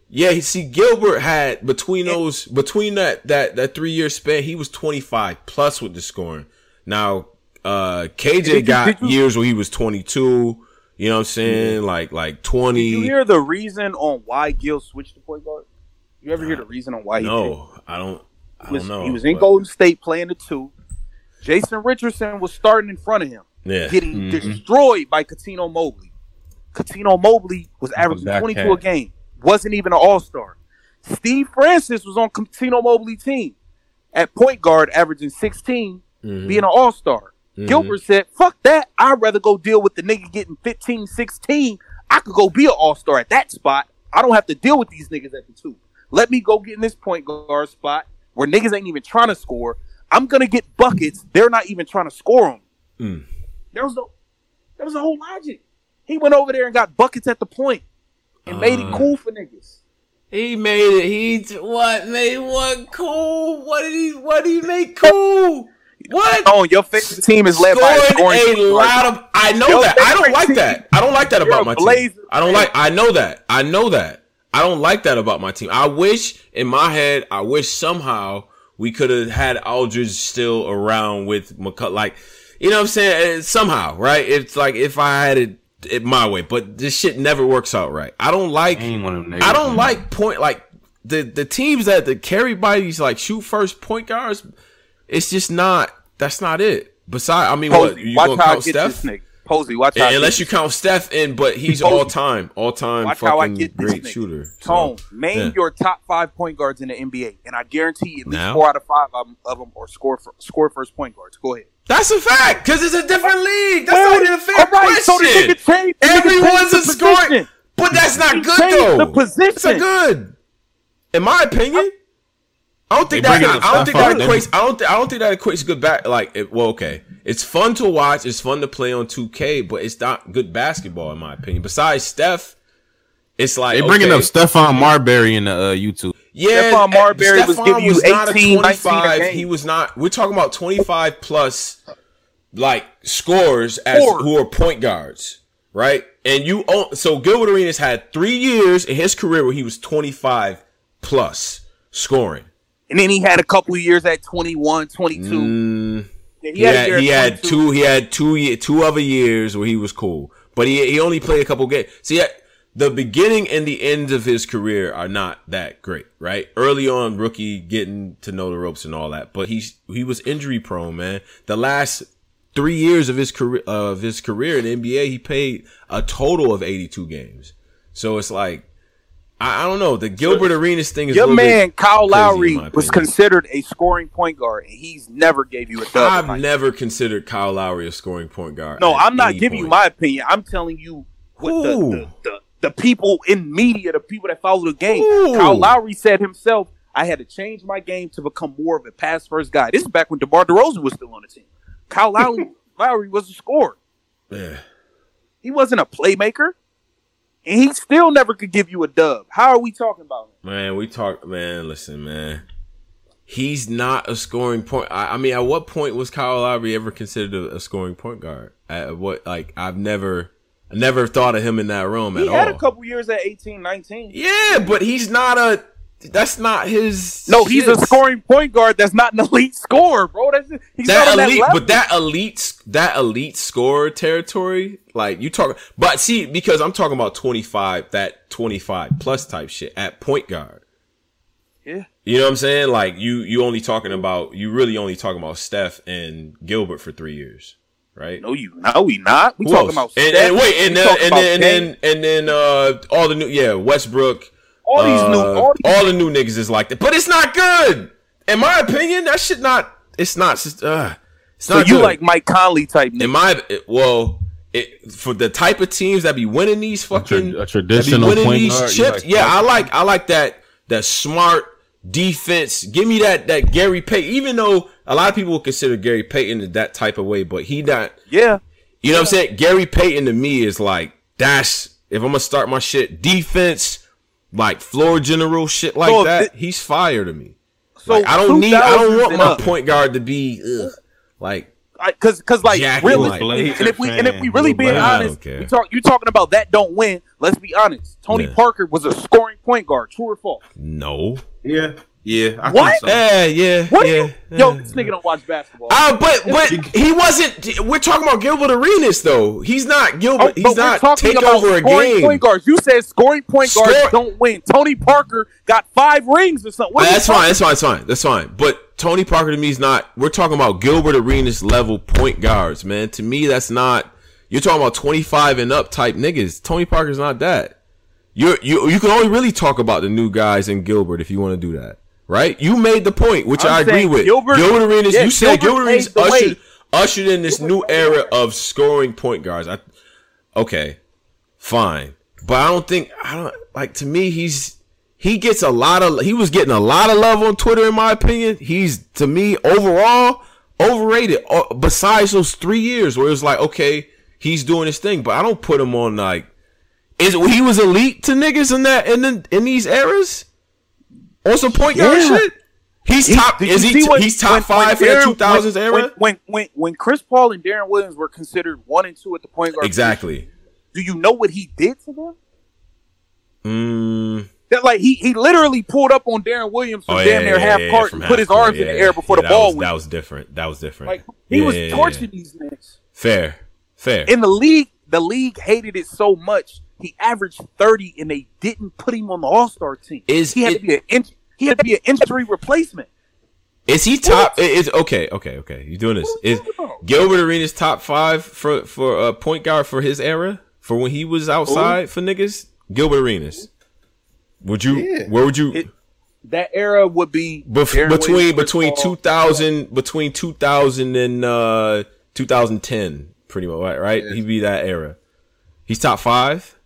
Yeah, he see Gilbert had between those between that that that three year span, he was twenty five plus with the scoring. Now, uh KJ got years where he was twenty two. You know what I'm saying? Like like twenty. Did you hear the reason on why Gil switched to point guard? You ever hear the reason on why he did? no, I don't. I He was, don't know. he was in but- Golden State playing the two. Jason Richardson was starting in front of him, Yeah. getting Mhm. destroyed by Cuttino Mobley. Cuttino Mobley was averaging that 22 a game. Wasn't even an All Star. Steve Francis was on Cuttino Mobley team at point guard, averaging 16, Mhm. being an All Star. Mhm. Gilbert said, "Fuck that! I'd rather go deal with the nigga getting 15, 16. I could go be an All Star at that spot. I don't have to deal with these niggas at the two. Let me go get in this point guard spot where niggas ain't even trying to score. I'm gonna get buckets. They're not even trying to score them. Mm. There was no, there was a whole logic. He went over there and got buckets at the point and made it Uh. cool for niggas. He made it. He t- what made what cool? What did he? What did he make cool? What? Oh, your favorite team is led by a Scoring scoring a lot of. I know Your that. I don't like team- that. I don't like that You're about a my team. Blazer I don't like. I know that. I know that. I don't like that about my team. I wish in my head. I wish somehow we could have had Aldridge still around with McCut. Like, you know what I'm saying? Uh, Somehow, right? It's like if I had it, it my way, but this shit never works out right. I don't like. Ain't one of them niggas, I don't man. like point like the the teams that the carry by these like shoot first point guards. It's just not. That's not it. Besides, I mean, what you watch gonna how I count get Steph? this. Posey, watch how I Yeah, unless you count Steph in, but he's Posey. all time, all time Watch how I fucking great nigga. shooter. So, Tone, name yeah. your top five point guards in the NBA, and I guarantee at least Now? four out of five of them, of them are score for, score first point guards. Go ahead. That's a fact because it's a different league. That's Well, not even a fair all right, so the question. nigga changed- the Everyone's changed a the scoring, but that's not He good though. the position. It's a good, in my opinion. I don't think They that. bring I don't think that equates. I don't. Think, I don't think that equates good back. Like, it, well, okay, it's fun to watch. It's fun to play on 2K, but it's not good basketball in my opinion. Besides Steph, it's like They bringing okay, up Stephon Marbury in the uh, YouTube. Yeah, Stephon Marbury was Stephon giving you was not a 18, 25. He was not. We're talking about 25 plus, like scores as Scores. who are point guards, right? And you own, so Gilbert Arenas had three years in his career where he was 25 plus scoring. And then he had a couple of years at 21, 22. Mm, Yeah, he had, a he had two. He had two. Two other years where he was cool, but he he only played a couple games. See, the beginning and the end of his career are not that great, right? Early on, rookie getting to know the ropes and all that, but he's he was injury prone, man. The last three years of his career of his career in the NBA, he played a total of eighty two games. So it's like. I, I don't know. The Gilbert Arenas thing is a Your man Kyle Lowry was considered a scoring point guard, and he's never gave you a. I've never considered Kyle Lowry a scoring point guard. No, I'm not giving you my opinion. I'm telling you what the, Who? the, the, the people in media, the people that follow the game. Ooh. Kyle Lowry said himself, I had to change my game to become more of a pass first guy. This is back when DeMar DeRozan was still on the team. Kyle Lowry, Lowry was a scorer. Yeah. He wasn't a playmaker. And he still never could give you a dub. How are we talking about him? Man, we talk. Man, listen, man. He's not a scoring point. I, I mean, at what point was Kyle Lowry ever considered a, a scoring point guard? At what? Like, I've never, I never thought of him in that room He at all. He had a couple years at 18, 19. yeah, but he's not a. That's not his. No, he's a scoring point guard that's not an elite scorer, bro. That's he's not that on that elite, level. but that elite, that elite scorer territory, like you talk, but see, because I'm talking about 25, that 25 plus type shit at point guard. Yeah. You know what I'm saying? Like you, you only talking about, you really only talking about Steph and Gilbert for three years, right? No, you no, we not. We Who talking else? about and, Steph. and wait, and We then and then, and then and then uh all the new yeah Westbrook, all these new, uh, all these, all the new niggas is like that, but it's not good. In my opinion, that shit not. It's not. just, Uh, it's so you good. like Mike Conley type in my it- well, it, for the type of teams that be winning these fucking a that be traditional winning these guard, you chips. like yeah, I like I like that that smart defense. Give me that that Gary Payton. Even though a lot of people would consider Gary Payton in that type of way, but he not. yeah, You know what I'm saying? Gary Payton to me is like that's if I'm gonna start my shit defense, like floor general shit like So that. thi- he's fire to me. so Like, I don't need. I don't want my up. point guard to be ugh, like because because like Jackie really, White. and if we and if we really Blazer being fan. Honest, care. we talk you talking about that don't win. Let's be honest. Tony Yeah. Parker was a scoring point guard. True or false? no. Yeah, yeah. I What? Think so. Yeah, yeah, What? yeah. Yo, this nigga don't watch basketball. Uh, but but he wasn't. We're talking about Gilbert Arenas though. He's not Gilbert. Oh, he's not talking take over a scoring game. Point guards. You said scoring point guards Score- don't win. Tony Parker got five rings or something. What Uh, are you that's fine. talking- That's fine. That's fine. That's fine. But Tony Parker to me is not. We're talking about Gilbert Arenas level point guards, man. To me, that's not. You're talking about 25 and up type niggas. Tony Parker's not that. You you you can only really talk about the new guys in Gilbert if you want to do that, right? You made the point, which i agree with. Gilbert- Gilbert, Arenas. yeah, you said Gilbert Gilbert Arenas paved the way. ushered ushered in this new era of scoring point guards. I, okay, fine, but I don't think I don't like. To me, he's he gets a lot of he was getting a lot of love on Twitter. In my opinion, he's to me overall overrated. uh, Besides those three years where it was like, okay, he's doing his thing, but I don't put him on like is he was elite to niggas in that in the, in these eras on some point guard Yeah. shit. He's top. did Is he? see when- he's top when- five when for the two thousands when- era. When, when when Chris Paul and Deron Williams were considered one and two at the point guard, exactly. position, Do you know what he did to them? Mm. That like he he literally pulled up on Deron Williams from Oh, damn near half court and put his arms in the air before yeah, the ball was, went. That was different. That was different. like he was Yeah, yeah, torching yeah. these niggas. Fair, fair. In the league, the league hated it so much. He averaged thirty, and they didn't put him on the All Star team. Is he had it- to be an in, he had to be an injury replacement. Is he top? Is okay, okay, okay. You're doing this. Is Gilbert Arenas top five for for a point guard for his era for when he was outside for niggas? Gilbert Arenas. Would you? Yeah. Where would you? It- That era would be bef- between between 2000 between 2000 and uh 2010 pretty much right, right? he'd be that era he's top five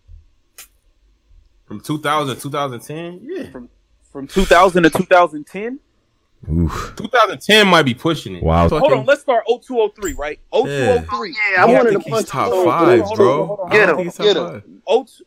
From 2000 to 2010, yeah. from 2000 to 2010. 2010 might be pushing it. wow Hold on, let's start 0203, right? 0203. Yeah, I I wanted think to he's punch top five bro hold on, I don't hold on. think he's top Get him. five. 02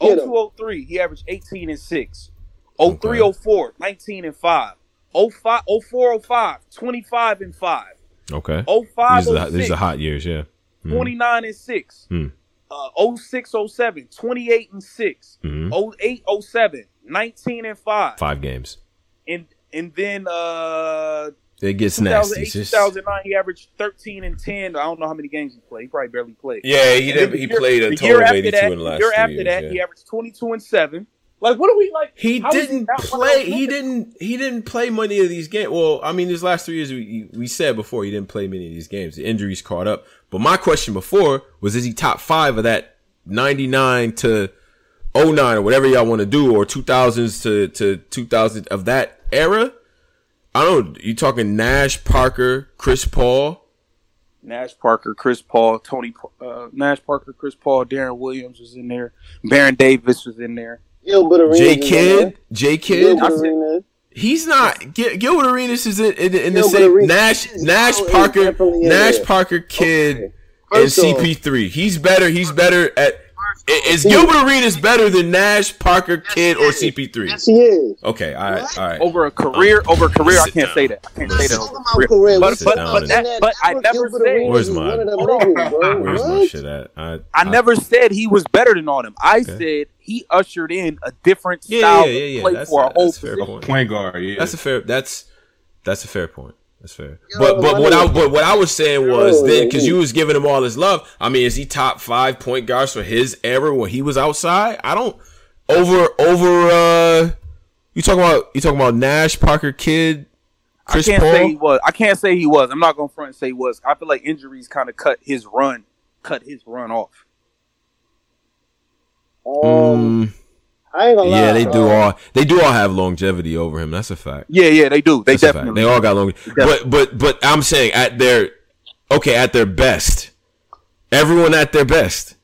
Get him. 0203, he averaged 18 and 6. 0304, 19 and 5. 05, 04, 05, 25 and 5. okay 05, these are, the, these are hot years yeah Mhm. 29 and 6. Hmm. Uh, 06, 07, 28 and 6. Mhm. 08, 07, 19 and 5. five games And and then uh it gets nasty 2008, It's 2009, he averaged 13 and 10. I don't know how many games he played. He probably barely played. yeah he did he year- played a total of after 82 that, in the last year after years, that, yeah. he averaged 22 and 7. Like, what are we like? He he didn't of play. He didn't. He didn't play many of these games. Well, I mean, his last three years, we we said before he didn't play many of these games. The injuries caught up. But my question before was: Is he top five of that ninety nine to 09 or whatever y'all want to do, or two thousands to to two thousand of that era? I don't. know. You talking Nash, Parker, Chris Paul? Nash Parker, Chris Paul, Tony uh, Nash Parker, Chris Paul, Deron Williams was in there, Baron Davis was in there. Gilbert Arenas J is in Kidd. J Kidd. Gilbert I said- Arenas. He's not. Gil- Gilbert Arenas is in, in, in the same Arenas Nash Nash Parker Nash. Parker Kidd Okay. and CP3. He's better. He's better at. I- Is Gilbert Arenas better than Nash Parker Kidd or CP3? Yes, he is. Okay, all right, all right. Over a career, um, over a career, I can't down. say that. I can't say that over a career. career, But we but but and- that but I never Gilbert said Arenas Where's is mine? one of them Hold on. niggas, bro. Where's my shit at? I, I never said he was better than all them. I Okay. said he ushered in a different Yeah, style yeah, yeah, yeah. of play That's, for a whole that's position. point. Point guard, yeah. That's a fair. That's that's a fair point. That's fair. Yo, but but what I but what I was saying was Yo, then because you was giving him all his love. I mean, is he top five point guards for his era when he was outside? I don't over over. uh You talking about you talking about Nash Parker Kidd, Chris I can't Paul? say he was. I can't say he was. I'm not gonna front and say he was. I feel like injuries kind of cut his run, cut his run off. Um, Mm, I ain't gonna lie. yeah, they do uh, all they do all have longevity over him. That's a fact. Yeah, yeah, they do. They That's definitely. They all got long. But but but I'm saying at their okay at their best, everyone at their best.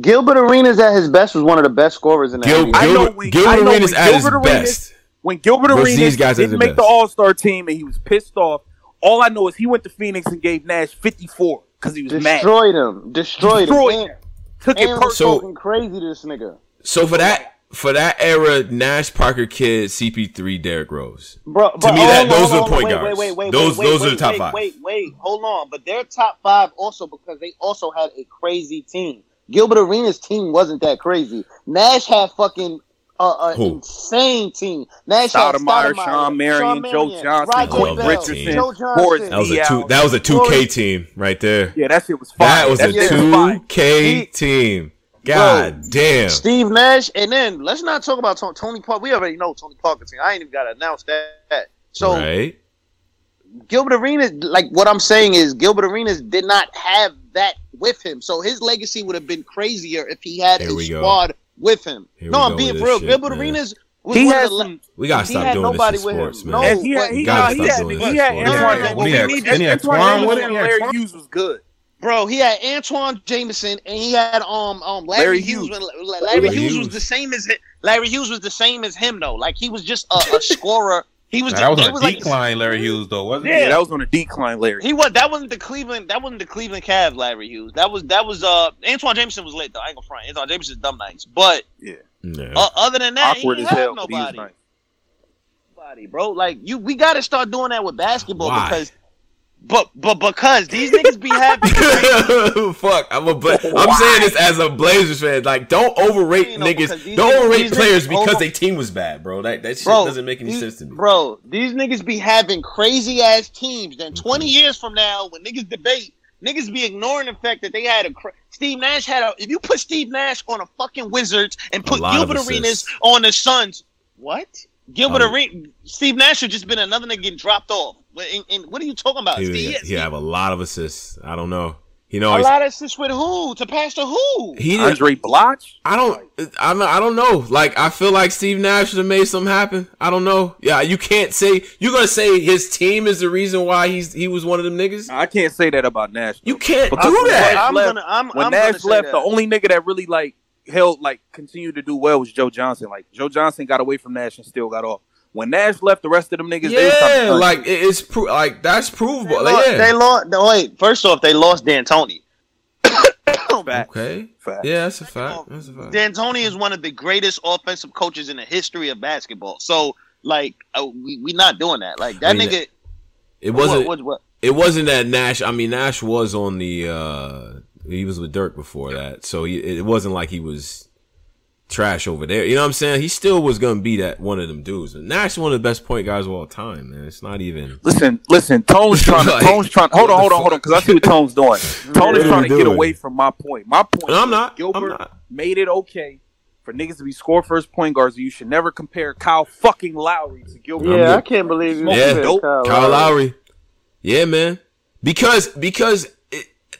Gilbert Arenas at his best was one of the best scorers in the Gil- NBA. I know Gilbert, when- Gilbert I know Arenas when at his Gilbert Arenas- best. when Gilbert Arenas these guys didn't their make the. All Star team and he was pissed off, all I know is he went to Phoenix and gave Nash 54 because he was mad. Destroyed him. Destroyed, Destroyed him. him. Took it And, and personal. So- crazy to this nigga. So for that for that era, Nash Parker Kidd, CP3, Derrick Rose. Bro, To me, that- those are the point wait, guards. Wait, wait, wait, Those- wait, those wait, are the top wait, five. Wait, wait, hold on. But they're top five also because they also had a crazy team. Gilbert Arenas' team wasn't that crazy. Nash had fucking uh, a Who? insane team. Nash Stoudemire, had Stoudemire, Shawn Marion, Joe Marion, Johnson, Raja Clint Bell, Richardson, Joe Horace Johnson. That was a two. That was a two K team right there. Yeah, that shit was fire. That was a shit was fire. two K He- team. God damn. Steve Nash, and then let's not talk about Tony, Tony Parker. We already know Tony Parker. I ain't even got to announce that. So right. Gilbert Arenas, like what I'm saying is, Gilbert Arenas did not have that with him. So his legacy would have been crazier if he had Here a we go. squad with him. Here no, I'm go being with for real. this Gilbert shit, man. Arenas was He one had of the. le- some. We gotta he stop had doing nobody this in with him. sports, No, man. And he had, he, Gotta nah, he stop had, doing he this had in sports. Antawn Yeah, Jamison. when he had- And when he had Antawn Twan Jamison with him, and he had Larry Twan. Hughes was good. Bro, he had Antawn Jamison and he had um um Larry, Larry Hughes. Hughes. Larry, Larry Larry Hughes Hughes. was the same as Larry Hughes was the same as him though. Like he was just a, a scorer. He was. Nah, that was it on a like- decline, Larry Hughes, though, wasn't Yeah, it? that was on a decline, Larry. He was that wasn't the Cleveland that wasn't the Cleveland Cavs Larry Hughes. That was that was uh Antawn Jamison was lit though. I ain't gonna front. Antawn Jamison's dumb nice. But Yeah. Yeah. uh, other than that, Awkward he as didn't have hell, but he was nobody. nice. Nobody, bro. Like you we gotta start doing that with basketball Why? because but but because these niggas be having Fuck, I'm a. Bla- I'm saying this as a Blazers fan. Like, don't overrate You know, niggas. Don't niggas- overrate players because over- their team was bad, bro. That that shit bro, doesn't make any these- sense to me. Bro, these niggas be having crazy ass teams. Then mm-hmm. 20 years from now, when niggas debate, niggas be ignoring the fact that they had a cra- Steve Nash had a. If you put Steve Nash on a fucking Wizards and put Gilbert. Arenas on the Suns, what? Gilbert Um, Arenas, Steve Nash should just been another nigga getting dropped off. And, and what are you talking about? He, Steve, he have a lot of assists. I don't know. You know, a he's, lot of assists with who? To pass to who? he. Andre Bloch? I don't. I don't. I don't know. Like I feel like Steve Nash should have made something happen. I don't know. Yeah, you can't say you're gonna say his team is the reason why he's he was one of them niggas. I can't say that about Nash. You can't Because do when that. Nash I'm left- gonna- I'm- when I'm Nash left, the only nigga that really like held like continued to do well was Joe Johnson. Like Joe Johnson got away from Nash and still got off. When Nash left, the rest of them niggas, they was Yeah, like it's pro- like that's provable. They Like, lost, yeah. they lost. no, Wait, first off, they lost D'Antoni. Facts. Okay. Facts. Yeah, that's a fact. That's a fact. D'Antoni is one of the greatest offensive coaches in the history of basketball. So, like, uh, we we not doing that. Like that I mean, nigga. It wasn't. What, what, what? It wasn't that Nash. I mean, Nash was on the. uh He was with Dirk before that, so he, it wasn't like he was trash over there. You know what I'm saying? He still was gonna be that one of them dudes. But Nash one of the best point guys of all time, man. It's not even. Listen, listen. Tone's trying to. Like, Tone's trying. Hold on, hold on, hold on. Because I see what Tone's doing. Tone is trying we to get away from my point. My point. No, I'm is not. I'm Gilbert not. made it okay for niggas to be score first point guards. You should never compare Kyle fucking Lowry to Gilbert. Yeah, Yeah, I I can't believe you. Yeah, dope. Kyle Kyle Lowry. Lowry. Yeah, man. Because because it,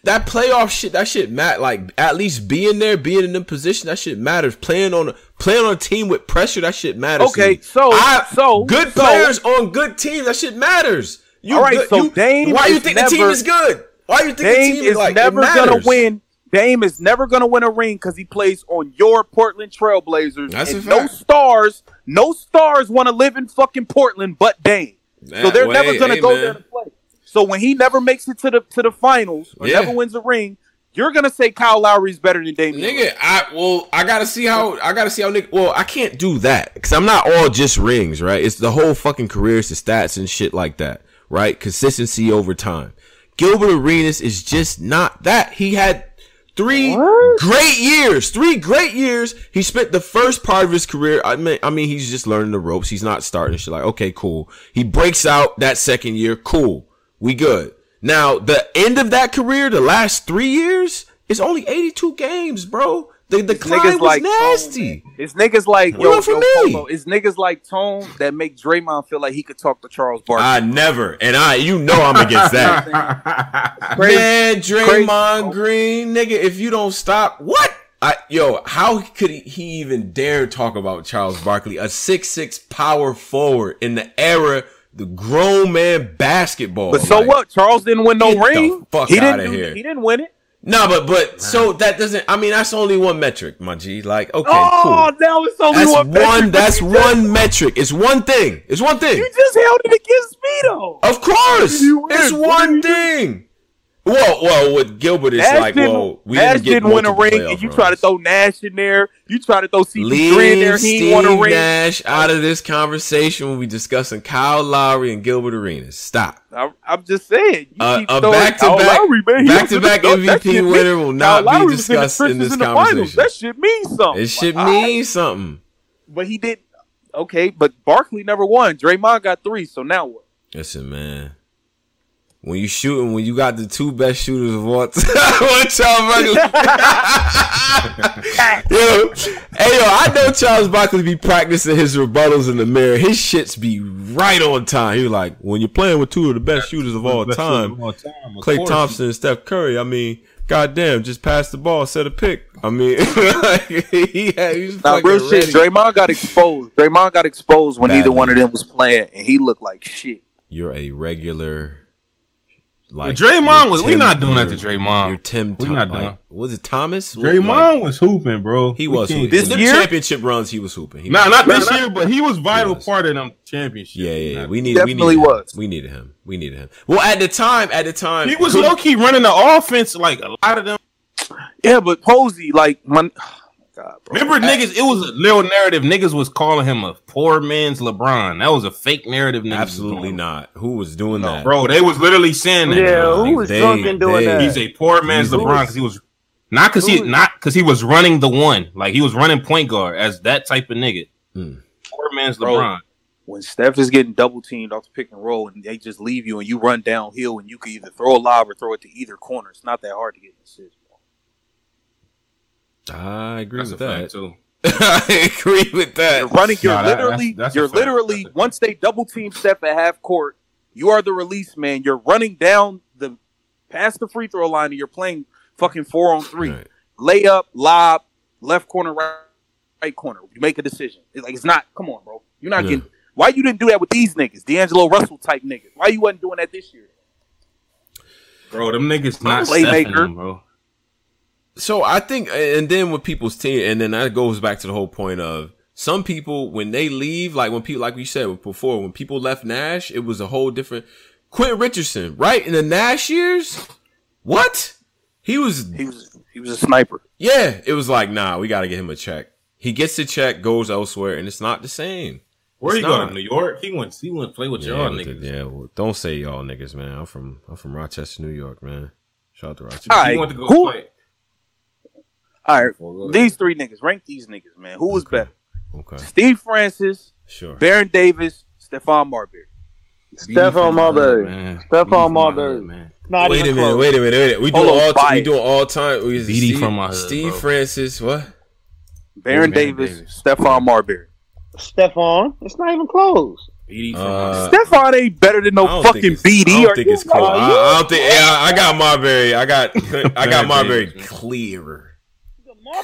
that playoff shit, that shit mat like at least being there, being in the position, that shit matters. Playing on a playing on a team with pressure, that shit matters. Okay, so- I- so- good so- players on good teams, that shit matters. You All right, good- so you- Dame why you think the team is good? Why you think Dame team is like, never gonna win. Dame is never gonna win a ring because he plays on your Portland Trailblazers. That's a and no stars, no stars want to live in fucking Portland, but Dame. So they're Nah, never wait, gonna hey, go man. there to play. So when he never makes it to the to the finals or Yeah. never wins a ring, you're gonna say Kyle Lowry's better than Dame. Nigga, I well, I gotta see how I gotta see how nigga. Well, I can't do that because I'm not all just rings, right? It's the whole fucking career, it's the stats and shit like that, right? Consistency over time. Gilbert Arenas is just not that. He had three great years, three great years. He spent the first part of his career. I mean, I mean, he's just learning the ropes. He's not starting shit like, okay, cool. He breaks out that second year, cool. We good. Now, the end of that career, the last three years, is only 82 games, bro. The decline niggas was like nasty. It's niggas like What yo, for yo, me? Polo. It's niggas like Tone that make Draymond feel like he could talk to Charles Barkley. I never, and I, you know, I'm against that. Crazy. Man, Draymond Crazy. Green, nigga, if you don't stop, what? I, yo, how could he, he even dare talk about Charles Barkley, a six six power forward in the era, the grown man basketball? but so Like, what? Charles didn't win no Get the ring. fuck he outta didn't. do- here. He didn't win it. No, but but so that doesn't. I mean, that's only one metric, my G. Like, okay, oh, cool. now it's only That's one. one. metric, That's but just- one metric. It's one thing. It's one thing. You just held it against me though. Of course, it's one thing. Well, well, with Gilbert, it's Nash like, well, we Nash didn't, get didn't win a ring, and you try to throw Nash in there. You try to throw CP3 in there. He Steve won a ring. Nash out of this conversation when we discussing Kyle Lowry and Gilbert Arenas. Stop. I, I'm just saying. You Uh, a Lowry, back-to-back was in the- that MVP winner will not Kyle be Lowry was in the discussed in this finals. conversation. That shit means something. It should Like, mean something. But he did. Okay, but Barkley never won. Draymond got three. So now what? Listen, man. When you shooting, when you got the two best shooters of all time, what Charles Barkley? yo, hey yo, I know Charles Barkley be practicing his rebuttals in the mirror. His shits be right on time. He like when you're playing with two of the best shooters of all time, Klay Thompson and Steph Curry. I mean, goddamn, just pass the ball, set a pick. I mean, like, he had, he was Now, real shit. ready. Draymond got exposed. Draymond got exposed when Badly. neither one of them was playing, and he looked like shit. You're a regular. Like Draymond you're was- we Tim- not doing that to Draymond. You're Tim. We Thom- not like, doing- Was it Thomas? Draymond Like, was hooping, bro. he was can't hooping. This the year? championship runs. He was hooping. He Nah, was not hooping. this year, but he was vital was. part of them championship. Yeah, yeah, yeah. We needed. Definitely we needed was. Him. We needed him. We needed him. Well, at the time, at the time, He was low key running the offense like a lot of them. Yeah, but Posey, like, my, my God, bro. Remember, niggas, it was a little narrative. Niggas was calling him a poor man's LeBron. That was a fake narrative. Niggas Absolutely not. Who was doing No, that, bro. They was literally saying that. Yeah, bro. who was they- drunk and doing they- that? He's a poor man's Who LeBron because he was not because he was- not because he was running the one. Like he was running point guard as that type of nigga. Hmm. Poor man's Bro. LeBron. when Steph is getting double teamed off the pick and roll, and they just leave you, and you run downhill, and you can either throw a lob or throw it to either corner. It's not that hard to get an assist. bro. I agree That's a with that. fact too. I agree with that. You're that. running. You're Nah, that- literally. that's- that's you're literally. A- Once they double team Steph at half court, you are the release man. You're running down the past the free throw line, and you're playing fucking four on three. Right. Layup, lob, left corner, right, right corner. You make a decision. It's like it's not. Come on, bro. You're not Yeah. getting. Why you didn't do that with these niggas, D'Angelo Russell type niggas? Why you wasn't doing that this year? Bro, them niggas not Playmaker. Playmaker. Them, bro. So I think, and then with people's team, and then that goes back to the whole point of some people when they leave, like when people, like we said before, when people left Nash, it was a whole different. Quentin Richardson, right in the Nash years, what he was? He was. He was a sniper. Yeah, it was like, nah, we got to get him a check. He gets the check, goes elsewhere, and it's not the same. Where It's he going New York? He went. He went play with Yeah, y'all with the- niggas. yeah. Well, don't say y'all niggas, man. I'm from I'm from Rochester, New York, man. Shout out to Rochester. All He right, went to go who- play. All right, Well, these three niggas. Rank these niggas, man. Who was Okay. better? Okay, Steve Francis, sure. Baron Davis, Stephon Marbury. Stephon Marbury. Stephon Marbury. man. Not Wait a minute, wait a minute, wait a minute. We do Hold on, all we bias. do all time. We BD Steve, from my hood, Steve bro. Francis. What? Baron Baron Davis, Davis. Stephon Marbury. Stephon. It's not even close. BD from Uh, my Stephon ain't better than I no don't fucking think it's- BD. I don't think it's close. I, I don't think. Yeah, I got Marbury. I got I got Baron Marbury Davis, man. clear.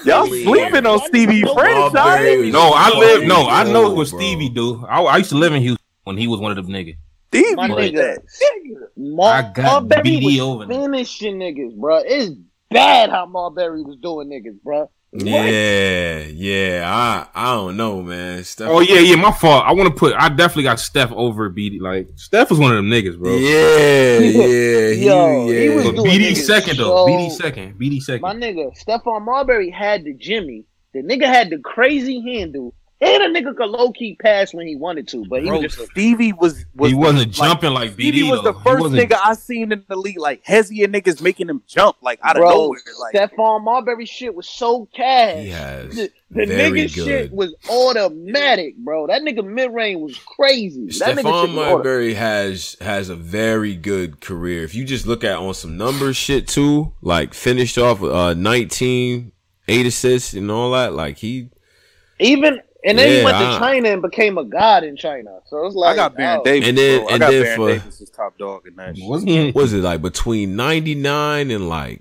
Y'all Clear. sleeping on Stevie Francis. Marbury No, I live. No, I know Whoa, what. Stevie do. I, I used to live in Houston when he was one of them niggas. Stevie, My like nigga, that. Mar- I got Marbury BD was over there. finishing niggas, bro. It's bad how Marbury was doing niggas, bro. Yeah, yeah. I I don't know, man. Steph- Oh yeah, yeah. My fault. I want to put. I definitely got Steph over BD. Like Steph was one of them niggas, bro. Yeah, yeah. He, Yo, he was But BD niggas second though. so- BD second. BD second. My nigga, Stephon Marbury had the Jimmy. The nigga had the crazy handle. And a nigga could low key pass when he wanted to, but he Bro, was just a Stevie was, was he wasn't like, jumping like, Stevie BD. was the though. He first nigga I seen in the league, like Hezzy and niggas making him jump like out of nowhere. Like Stephon Marbury shit was so cash. He has The, the very nigga shit was automatic, bro. That nigga mid range was crazy. That nigga shit Stephon Marbury has has a very good career. If you just look at on some numbers shit too, like finished off uh 19, 8 assists and all that, like he Even and then he Yeah, went to I- China and became a god in China. So it's like I got Baron oh, Davis, And then- bro. I and got then Baron for- Davis as top dog in that. Wasn't was it like between 99 and like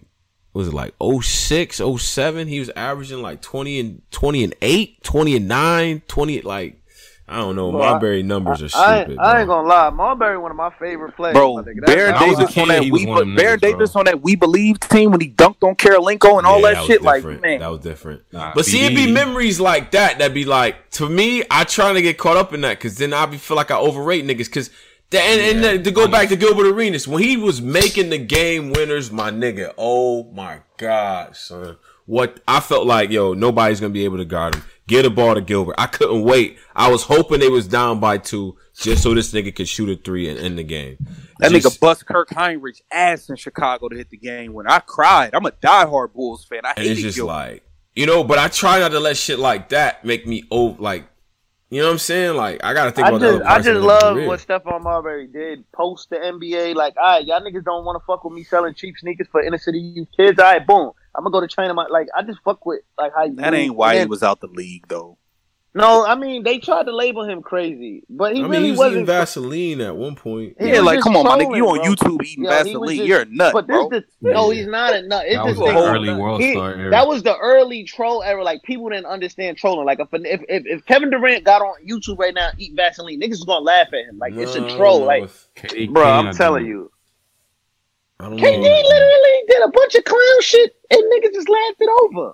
was it like 06, 07? He was averaging like 20 and 20 and 8, 20 and 9, 20 like I don't know. Bro, I- Marbury numbers are I, stupid. I ain't gonna lie, Marbury one of my favorite players. Bro, my Baron when I was a Davis kid, on that we one of them Baron niggas, bro. Davis on that we believe team when he dunked on Kirilenko and all Yeah, that, was shit. Like man, that was different. Nah, but see, it be memories like that that be like to me. I try to get caught up in that because then I be feel like I overrate niggas because. The, and, and to go back to Gilbert Arenas, when he was making the game winners, my nigga, oh my god, son, what I felt like, yo, nobody's gonna be able to guard him. Get a ball to Gilbert. I couldn't wait. I was hoping they was down by two just so this nigga could shoot a three and end the game. that Just- nigga bust Kirk Hinrich ass in Chicago to hit the game when I cried. I'm a diehard Bulls fan. I and hate it's just like you know but i try not to let shit like that make me oh like you know what i'm saying like i gotta think I about the just, other I just of the love career. what Stephon Marbury did post the NBA. Like, all right, y'all niggas don't want to fuck with me selling cheap sneakers for inner city youth kids. All right, boom. I'm gonna go to China. My, like, I just fuck with like how you that move. ain't why And he was out the league though. No, I mean they tried to label him crazy, but he I mean, really he was wasn't. eating Vaseline at one point. He yeah, like come on, my nigga, you on bro. YouTube eating Yeah, he was Vaseline? just- You're a nut, But bro. this the no, he's not a nut. It's That was just the that- early World he- Star era. That was the early troll era. Like people didn't understand trolling. Like if if if, if Kevin Durant got on YouTube right now, eat Vaseline, niggas is gonna laugh at him. Like it's a troll. no, Like, if- bro, I'm telling doing you. I don't KD know. literally did a bunch of clown shit and niggas just laughed it over.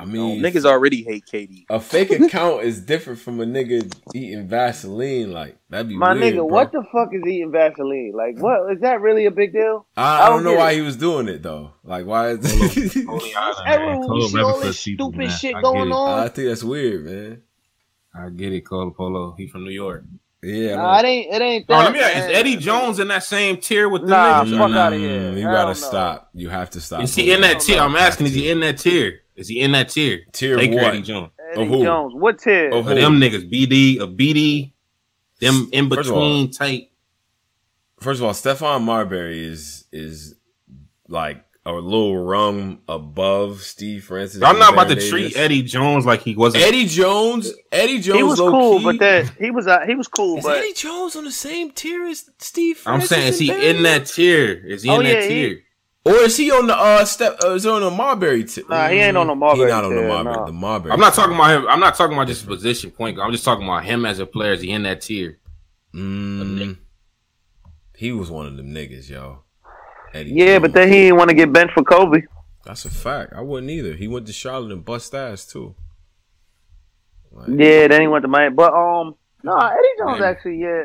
I mean, niggas already hate KD. a fake account is different from a nigga eating Vaseline. Like that'd be My weird, nigga, bro. what the fuck is eating Vaseline? Like, what is that really a big deal? I, I I don't don't know why it. he was doing it though. Like why? Is Holy Island, Era man. when Cole we see all this stupid man. shit going get on. I think that's weird, man. I get it, Cole Polo. He from New York. Yeah. Nah, it ain't. It ain't that. Bro, let me ask, is. Eddie Jones in that same tier with the Nah, niggas? fuck Mm, outta here. You gotta no. stop. You have to stop. Is he in that tier? I'm asking, is he in that tier? Is he in that tier? Tier Take of what? Eddie Jones. Eddie Of who? Jones. What tier? Of But who? them niggas, BD, a BD, them in First of all- between type. First of all, Stephon Marbury is is like a little rung above Steve Francis. I'm and not about to Baron treat Eddie Jones like he wasn't. Eddie Jones. Eddie Jones. he was low cool, key. but that he was uh, he was cool, is but Eddie Jones on the same tier as Steve Francis I'm saying, is he Baron in that tier? Is he Oh, in yeah, that he- tier? or is he on the uh step? Uh, is he on the Marbury tier? Nah, he ain't on the He Marbury not on the tier, Marbury. nah. The Marbury. I'm not talking about him. I'm not talking about just position point. I'm just talking about him as a player. Is he in that tier? Mm, he was one of them niggas, yo. Eddie yeah, but then he didn't want to get benched for Kobe. That's a fact. I wouldn't either. He went to Charlotte and bust ass too. Like, Yeah, then he went to Miami. But um, no, Eddie Jones actually, yeah,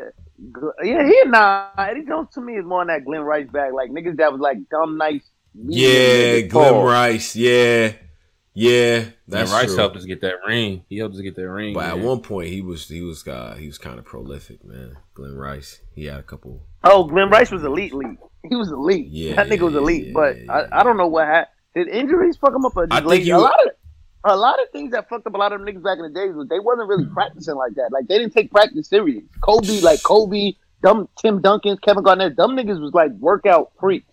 yeah, he nah. Eddie Jones to me is more on that Glen Rice bag, like niggas that was like dumb, nice. Yeah, Glen. Rice. Yeah, yeah. That's That's Rice true. helped us get that ring. He helped us get that ring. But at one point, he was he was uh, he was kind of prolific, man. Glen Rice. He had a couple. Oh, Glen Rice was elite, elite. He was elite. Yeah, that nigga was elite. yeah, but yeah, I, I don't know what happened. Did injuries fuck him up? Or just I think lazy? you- a lot of a lot of things that fucked up a lot of them niggas back in the days was they wasn't really practicing like that. Like they didn't take practice serious. Kobe, like Kobe, dumb Tim Duncan, Kevin Garnett, dumb niggas was like workout freaks.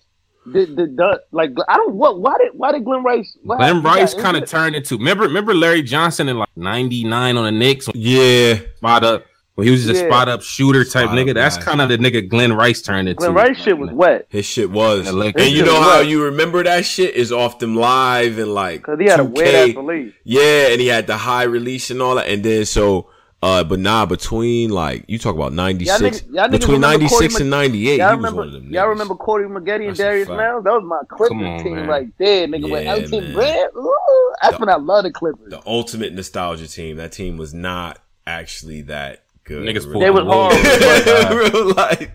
The, the, the, like I don't what why did why did Glen Rice what Glen Rice kind of turned into. Remember, remember Larry Johnson in like '99 on the Knicks, Yeah, spot up. When he was just a spot up shooter type Spot nigga. up That's kind of the nigga Glen Rice turned into. Glen Rice shit was wet his shit was. The Lakers. And you know how was. you remember that shit is off them live and like because he had a 2K. weird ass release. Yeah, and he had the high release and all that. And then so Uh, but nah, between like you talk about ninety Y'all six, niggas- y'all niggas between ninety six and ninety eight, he Y'all was remember? one of them. Y'all remember Corey Maggette and That's Darius fact. Miles? That was my Clippers team man. right there, nigga. with Yeah, Elton man. Brand. Ooh, that's when I love the Clippers. the ultimate nostalgia team. That team was not actually that good. Niggas Real- They was hard. Real life.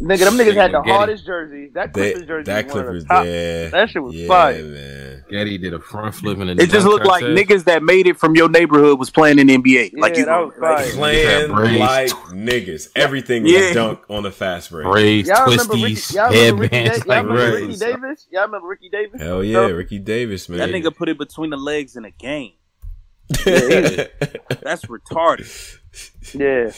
Nigga, them niggas had the Getty. hardest jerseys. That They- Clippers jersey that was one of Clippers, the top. yeah, That shit was yeah, fire. man. Getty did a front flip and a It just looked like contest. niggas that made it from your neighborhood was playing in the NBA. like Yeah, you, that was like. Playing like niggas, everything was Yeah. dunk on the fast break. braids, Y'all remember Ricky? twisties, Y'all remember Ricky, da- headbands. y'all like remember right. Ricky Davis? Y'all remember Ricky Davis? Hell yeah, Ricky Davis, man. that nigga put it between the legs in a game. yeah. That's retarded. Yeah.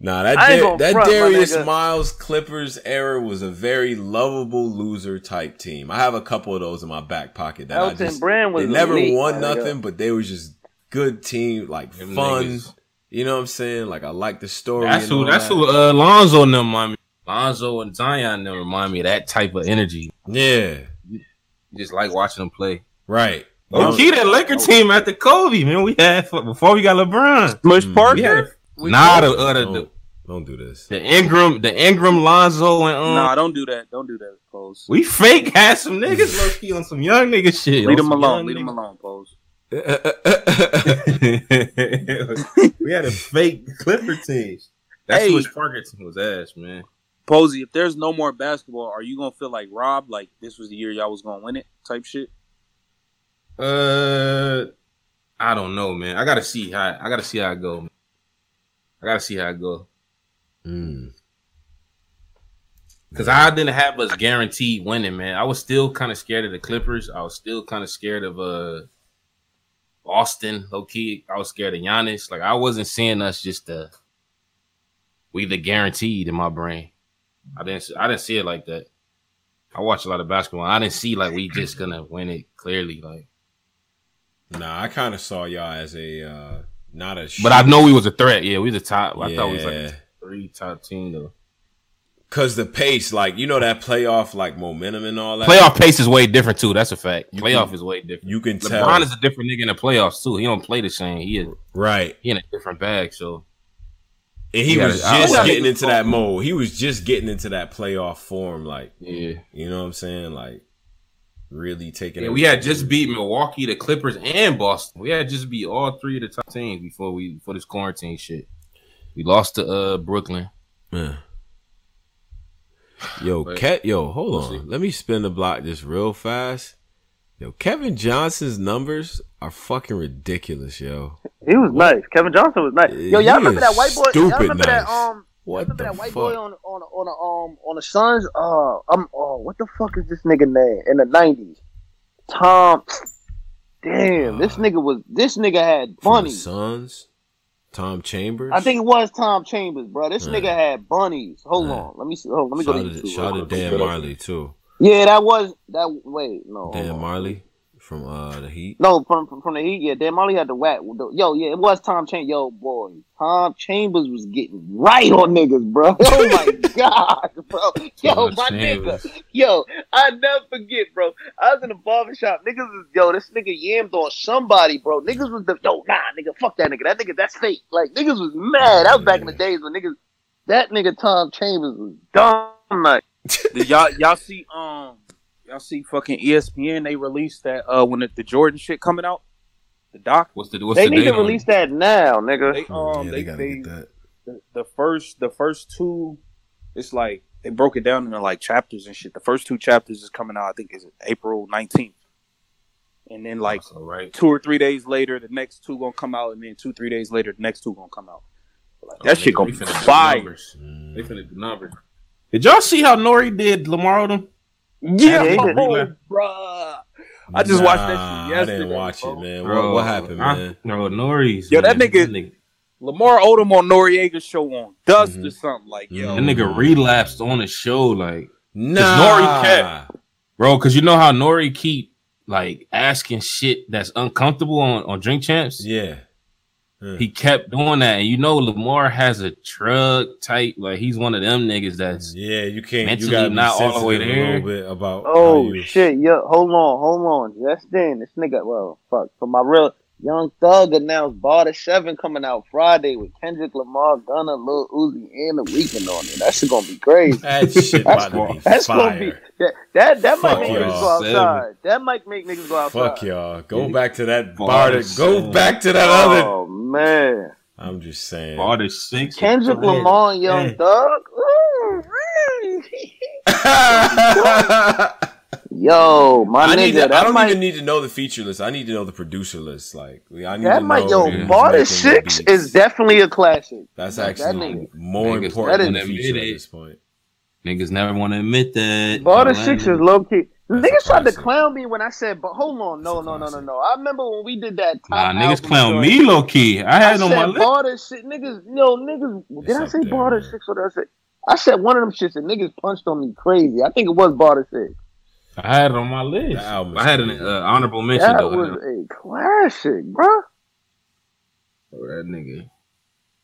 Nah, that Da- that front, Darius. Miles Clippers era was a very lovable loser type team. I have a couple of those in my back pocket that I Elton just Brand was they never elite, won nothing, but they was just good team, like Them fun. niggas. You know what I'm saying? Like I like the story. That's and who. That's that. who. Uh, Lonzo and them remind me. Lonzo and Zion them remind me of that type of energy. Yeah, Just like watching them play. right. Oh, key that Laker team after Kobe, man. We had before we got LeBron. Smush Mm. Parker? We had We nah the other Don't, the, don't do this. the Ingram, the Ingram, Lonzo, and um, Nah, don't do that. Don't do that, Pose. we fake had some niggas low key on some young nigga shit. Leave them alone. Leave them alone, Pose. we had a fake Clipper teams. That's Hey. which Parker team was ass, man. Posey, if there's no more basketball, are you gonna feel like Rob, like this was the year y'all was gonna win it, type shit? Uh, I don't know, man. I gotta see how I gotta see how it go. Man. I gotta see how it go Mm. because I didn't have us guaranteed winning, man. I was still kind of scared of the Clippers. I was still kind of scared of uh Boston, low key. I was scared of Giannis. Like I wasn't seeing us just uh we the guaranteed in my brain. I didn't I didn't see it like that. I watched a lot of basketball. I didn't see like we just gonna win it clearly, like. Nah, I kind of saw y'all as a uh not a. But I know we was a threat. Yeah, we was a top. I thought we was like a three top team though. Cause the pace, like you know, that playoff like momentum and all that. Playoff pace is way different too. That's a fact. You Playoff can- is way different. You can tell, LeBron is a different nigga in the playoffs too. He don't play the same. He is right? he in a different bag. So And he Yeah, was I- just getting into that mode. He was just getting into that playoff form, like yeah, you know what I'm saying, like really taking. yeah. We had just beat Milwaukee, the Clippers, and Boston. We had just beat all three of the top teams before we before this quarantine shit. We lost to uh Brooklyn. Yeah. Yo, But- Ke- yo, hold We'll on. see. Let me spin the block just real fast. Yo, Kevin Johnson's numbers are fucking ridiculous, yo. He was nice. Kevin Johnson was nice. Yo, y'all remember that white boy? Y'all stupid remember that um? What the that white fuck? boy on on on a, um on the Suns? Uh, I'm oh, what the fuck is this nigga name in the nineties? Tom. Damn, this Uh, nigga was this nigga had bunnies. Suns, Tom Chambers. I think it was Tom Chambers, bro. This nigga had bunnies. Hold on, let me see. Hold let me go shout to out to, YouTube. shout out to Dan Majerle too. Yeah, that was that. Wait, no, Dan. Majerle from uh the Heat. No, from from, from the Heat. Yeah, Dan Majerle had the whack. Yo, yeah, it was Tom Chambers. Yo, boy, Tom Chambers was getting right on niggas, bro. Oh my god, bro. Yo, Tom my Chambers. nigga. Yo, I never forget, bro. I was in the barbershop. Niggas was yo, this nigga yammed on somebody, bro. Niggas was the yo, nah, nigga, fuck that nigga. That nigga, that's fake. Like niggas was mad. That was back in the days when niggas. That nigga Tom Chambers was dumb. Like Did y'all y'all see um y'all see fucking ESPN? They released that uh when the, the Jordan shit coming out, the doc. What's the what's they the need to on release that now, nigga. They Oh, um yeah, they they gotta they get that. the, the first the first two it's like they broke it down into like chapters and shit. The first two chapters is coming out I think is April nineteenth, and then like All right. two or three days later the next two gonna come out, and then two three days later the next two gonna come out. Like, that Oh, shit nigga, gonna be fire. numbers. They finna do numbers. Did y'all see how Nori did Lamar Odom? Yeah, Yeah, oh, bruh. I just watched that shit Nah, I yesterday, didn't watch bro. it, man. Bro, what, what happened, I- man? No, Nori's. Yo, that man, nigga- Lamar Odom on Noriega's show on Dust Mhm. or something like yo. That nigga relapsed on the show, like, Nah, Nori kept- bro, because you know how Nori keep like asking shit that's uncomfortable on, on Drink Champs. Yeah, He kept doing that, and you know Lamar has a drug type. Like he's one of them niggas that's yeah. You can't. Mentally you gotta be not all the way sensitive there. A little bit about. Oh shit, yo, hold on, hold on. Just then, this nigga, well, fuck. For my real, Young Thug announced Barter Seven coming out Friday with Kendrick Lamar, Gunna, Lil Uzi, and The Weeknd on it. That shit gonna be crazy. That shit That's, about to be that's gonna be fire. that that, that might Fuck make niggas y'all. go outside. That might make niggas go outside. Fuck y'all. Go back to that Bar bar. to To, go back to that other. Oh man, I'm just saying. Barter six. Kendrick Man. Lamar and Young Man. Thug. Ooh, Yo, my I nigga, need. To, I don't might even need to know the feature list. I need to know the producer list. Like I need that to might know yo who's Barter Six is definitely a classic. That's that actually nigga. more Niggas important that than is- the feature at admit it. this point. Niggas never want to admit that. Barter Atlanta- Six is low key. That's Niggas tried to classic. clown me when I said, "But hold on, no, no, no, no, no." I remember when we did that. Top Nah, niggas album clown me low key. I I had it on my said list. Barter Six. Niggas, yo, niggas. Did I say there, Barter. Six or did I say? I said one of them shits that niggas punched on me crazy. I think it was Barter Six. I had it on my list. Album I had an uh, honorable mention That though. was a classic, bro. that nigga.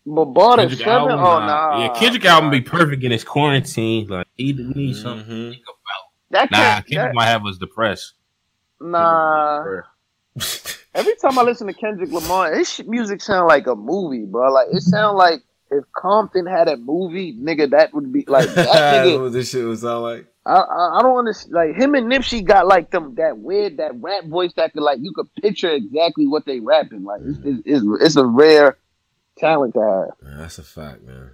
But Barter Kendrick Seven, album, oh nah. nah. Yeah, Kendrick album be perfect in his quarantine. Like he need something. to think about. That Nah. Kendrick that- might have us depressed. nah. Every time I listen to Kendrick Lamar, his music sound like a movie, bro. Like it sound like if Compton had a movie, nigga, that would be like that nigga. what this shit was all like. I, I I don't understand. Like him and Nipsey got like them that weird that rap voice that could like you could picture exactly what they rapping. Like it's it's, it's, it's a rare talent to have. Man, that's a fact, man.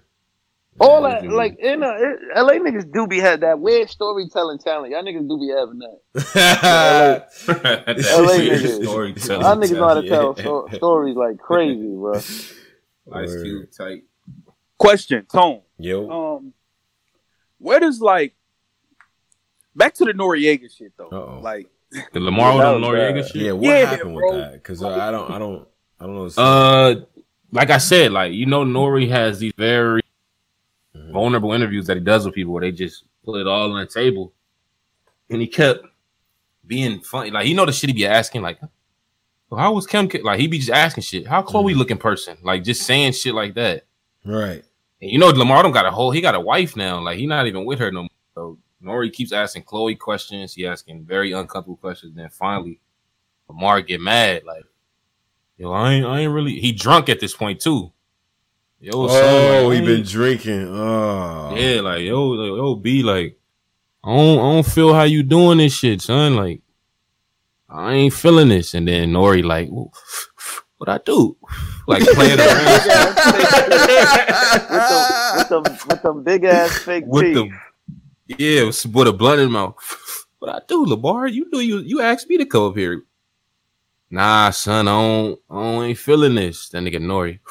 All that like in uh, it, LA niggas do be had that weird storytelling talent. Y'all niggas do be having that. That LA shit is niggas. storytelling. Y'all niggas know how to Yeah. tell sto- stories like crazy, bro. Ice Cube type. Question, Tone. Yo, Um, where does like back to the Noriega shit though? Uh-oh. Like, The Lamar Yeah, that Odom was Noriega bad. shit. yeah, what Yeah, happened bro. with that? Because I don't, I don't, I don't know. Uh, like I said, like you know, Nori has these very Mhm. vulnerable interviews that he does with people where they just put it all on the table, and he kept being funny. Like you know the shit he be asking, like, well, "How was Kim?" Like he be just asking shit. How Chloe Mhm. looking person? Like just saying shit like that. right. And you know, Lamar don't got a whole. He got a wife now. Like he not even with her no more. So Nori keeps asking Chloe questions. He asking very uncomfortable questions. Then finally, Lamar get mad. Like, yo, I ain't, I ain't really. He drunk at this point too. Yo, son, Oh, like, he been drinking. Oh, Yeah, like yo, like, yo, be like, I don't, I don't feel how you doing this shit, son. Like, I ain't feeling this. And then Nori like, well, what I do? Like playing around. with them, with them, with them big ass fake with teeth. the yeah, with with a blunt in mouth. What I do, Labar? You do you you asked me to come up here. Nah, son, I don't, I don't ain't feeling this. That nigga Nori.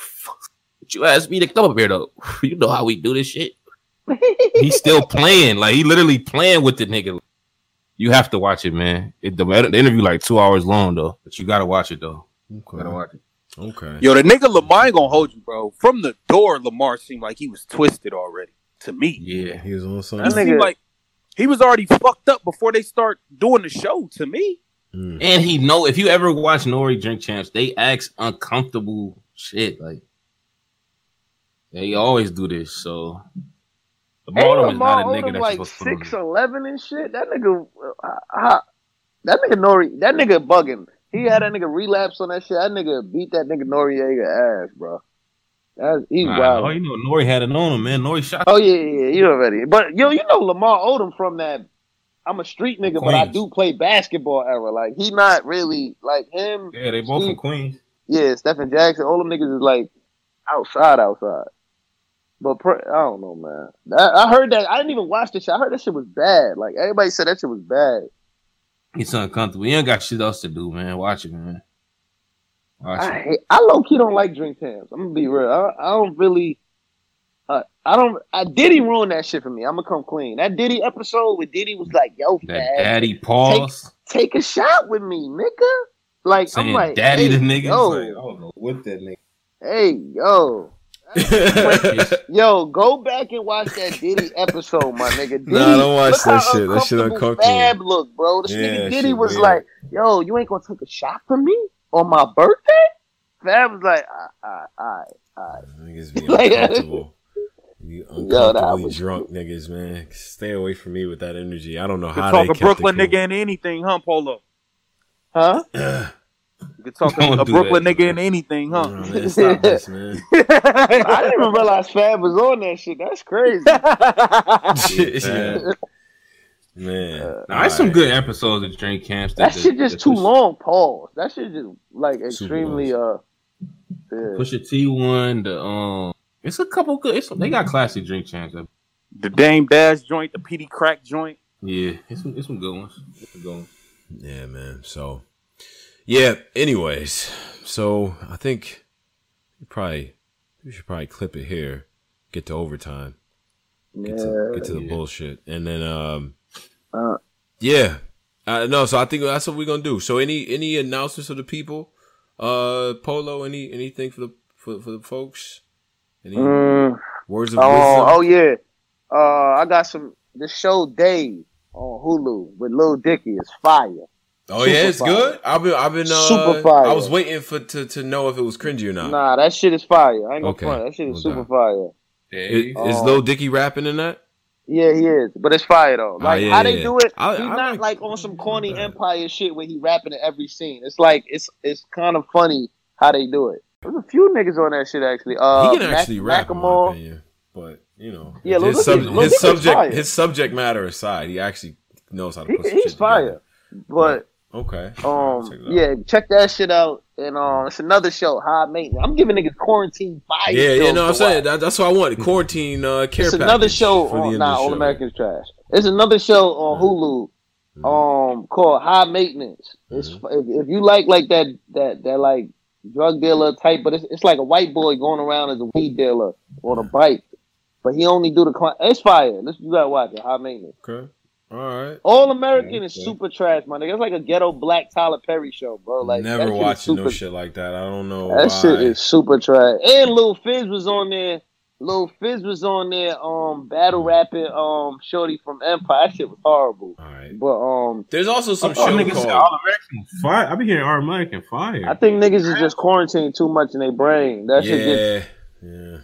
But you asked me to come up here though. You know how we do this shit. He's still playing, like he literally playing with the nigga. You have to watch it, man. It, the, the interview like two hours long though, but you gotta watch it though. Okay. Gotta watch it. Okay. yo, the nigga Lamar ain't gonna hold you, bro. From the door, Lamar seemed like he was twisted already. To me, Yeah, He was on he something. That nigga- seemed like he was already fucked up before they start doing the show. To me, Mm. and he know if you ever watch Nori Drink Champs, they ask uncomfortable shit like they always do this. So the Ain't bottom is not a nigga Odom that's like supposed to put on six the- eleven and shit. That nigga, uh, uh, that nigga Nori, that nigga bugging. He had that nigga relapse on that shit. That nigga beat that nigga Noriega ass, bro. That's he's Nah, wild. Oh, you know Nori had it on him, man. Nori shot. Oh yeah, yeah, yeah, you already. But yo, you know Lamar Odom from that. I'm a street nigga, but I do play basketball era. Like he not really like him. Yeah, they both he- from Queens. Yeah, Stephen Jackson. All them niggas is like outside, outside. But pr- I don't know, man. That, I heard that. I didn't even watch this shit. I heard that shit was bad. Like everybody said that shit was bad. It's uncomfortable. He ain't got shit else to do, man. Watch it, man. Watch I hate, I low key don't like Drink Champs. I'm gonna be real. I, I don't really. Uh, I don't. I Diddy ruined that shit for me. I'm gonna come clean. That Diddy episode with Diddy was like, "Yo, That Fab, daddy pause. take a shot with me, nigga." Like Saying I'm like, daddy hey, to niggas. Yo, Like, I don't know what that nigga. hey, yo, yo, go back and watch that Diddy episode, my nigga. Diddy, Nah, don't watch that shit. That shit uncomfortable uncomfortable. Fab look, bro. This Yeah, nigga Diddy was weird. like, "Yo, you ain't gonna take a shot for me on my birthday?" Fab was like, "Alright, alright, alright." Niggas be uncomfortable. You that uncomfortably was- drunk niggas, man. Stay away from me with that energy. I don't know the how talk they of kept Brooklyn it nigga and anything, huh, Polo? Huh? You can talk Don't a do Brooklyn that. nigga in anything, huh? Nah, man, stop this, man. I didn't even realize Fab was on that shit. That's crazy. yeah. Man, Nah, it's some good episodes of Drink Champs. That that- shit just that too push- long. Pause. That shit just like extremely uh. yeah. Pusha T one, the um, it's a couple good. It's, they got classic Drink Champs. The Dame Dash joint, the PD Crack joint. Yeah, it's some, it's some good ones. Some good ones. Yeah, man. So, yeah. Anyways, so I think we probably we should probably clip it here. Get to overtime. Get to, get to the Yeah. bullshit, and then um, Uh. yeah. Uh, no, so I think that's what we're gonna do. So any any announcements for the people? Uh, Polo, any anything for the for, for the folks? Any Mm, words of oh, wisdom? oh yeah. Uh, I got some. The show Dave on Hulu with Lil Dicky is fire. Oh yeah, it's Super good. I've been, I've been, uh, Super fire. I was waiting for to, to know if it was cringy or not. Nah, that shit is fire. I ain't no Okay. front. That shit is Well super done. fire. Is, is. Lil Dicky rapping in that? Yeah, he is, but it's fire though. Ah, Like yeah, how they yeah. do it, I- he's I not like- like on some corny Not. Empire shit where he rapping in every scene. It's like it's it's kind of funny how they do it. There's a few niggas on that shit actually. Uh, he can Mac- actually rap, in my Macklemore. opinion. But you know, Yeah, his, Dicky- sub- Lil his Dicky's subject, his subject matter aside, he actually knows how to He, put. some he's shit fire, together. but Okay. um, Check yeah, check that shit out. And um, it's another show, High Maintenance. I'm giving niggas quarantine fire. Yeah, yeah, shows no, to I'm saying that, that's what I wanted. Quarantine uh, care It's another show on nah, All. Americans Trash. It's another show on Hulu Mhm. um called High Maintenance. It's Mm-hmm. if, if you like like that that that like drug dealer type, but it's, it's like a white boy going around as a weed dealer on a bike, but he only do the cli- it's fire. Let's you gotta watch it. High Maintenance. Okay. All right. All American is super trash, my nigga. It's like a ghetto black Tyler Perry show, bro. Like Never watching super, no shit like that. I don't know That why. shit is super trash. And Lil Fizz was on there. Lil Fizz was on there, um, battle rapping, um, Shorty from Empire. That shit was horrible. All right. But um, There's also some show niggas called. say All American fire. I be hearing All American fire. I think niggas is just quarantined too much in their brain. That shit just yeah.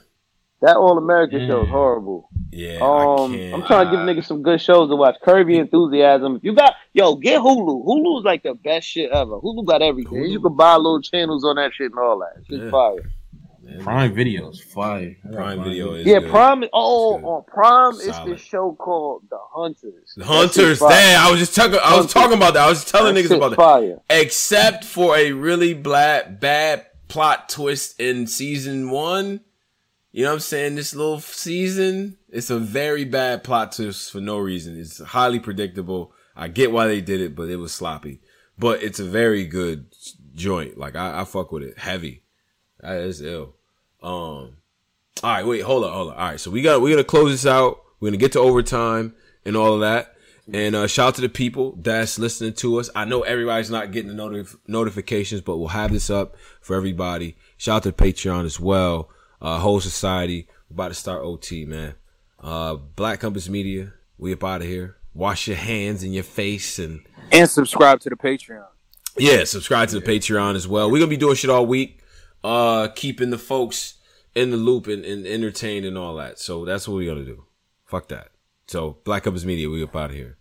Yeah. that All American Mm. show is horrible. Yeah. Um, I can't. I'm trying to give niggas some good shows to watch. Curb Your Enthusiasm. If you got yo, get Hulu. Hulu's like the best shit ever. Hulu got everything. Hulu. You can buy little channels on that shit and all that. It's Yeah. fire. Prime Videos fire. I got Prime Video is Yeah, good. Prime. Oh, on Prime is Solid. this show called The Hunters. The Hunters. shit. Damn, I was just talking. I was talking about that. I was telling That niggas shit about that. Fire. Except for a really bad, bad plot twist in season one. You know what I'm saying? This little season, it's a very bad plot twist for no reason. It's highly predictable. I get why they did it, but it was sloppy. But it's a very good joint. Like I, I fuck with it. Heavy. That is ill. Um. All right, wait, hold on, hold on. All right, so we got we're gonna close this out. We're gonna get to overtime and all of that. And uh, shout out to the people that's listening to us. I know everybody's not getting the notif- notifications, but we'll have this up for everybody. Shout out to Patreon as well. Uh, whole society. We're about to start OT, man. Uh, Black Compass Media. We up out of here. Wash your hands and your face and And subscribe to the Patreon. yeah, subscribe to the Patreon as well. We're gonna be doing shit all week, uh, keeping the folks in the loop and, and entertained and all that. So that's what we're gonna do. Fuck that. So Black Compass Media, we up out of here.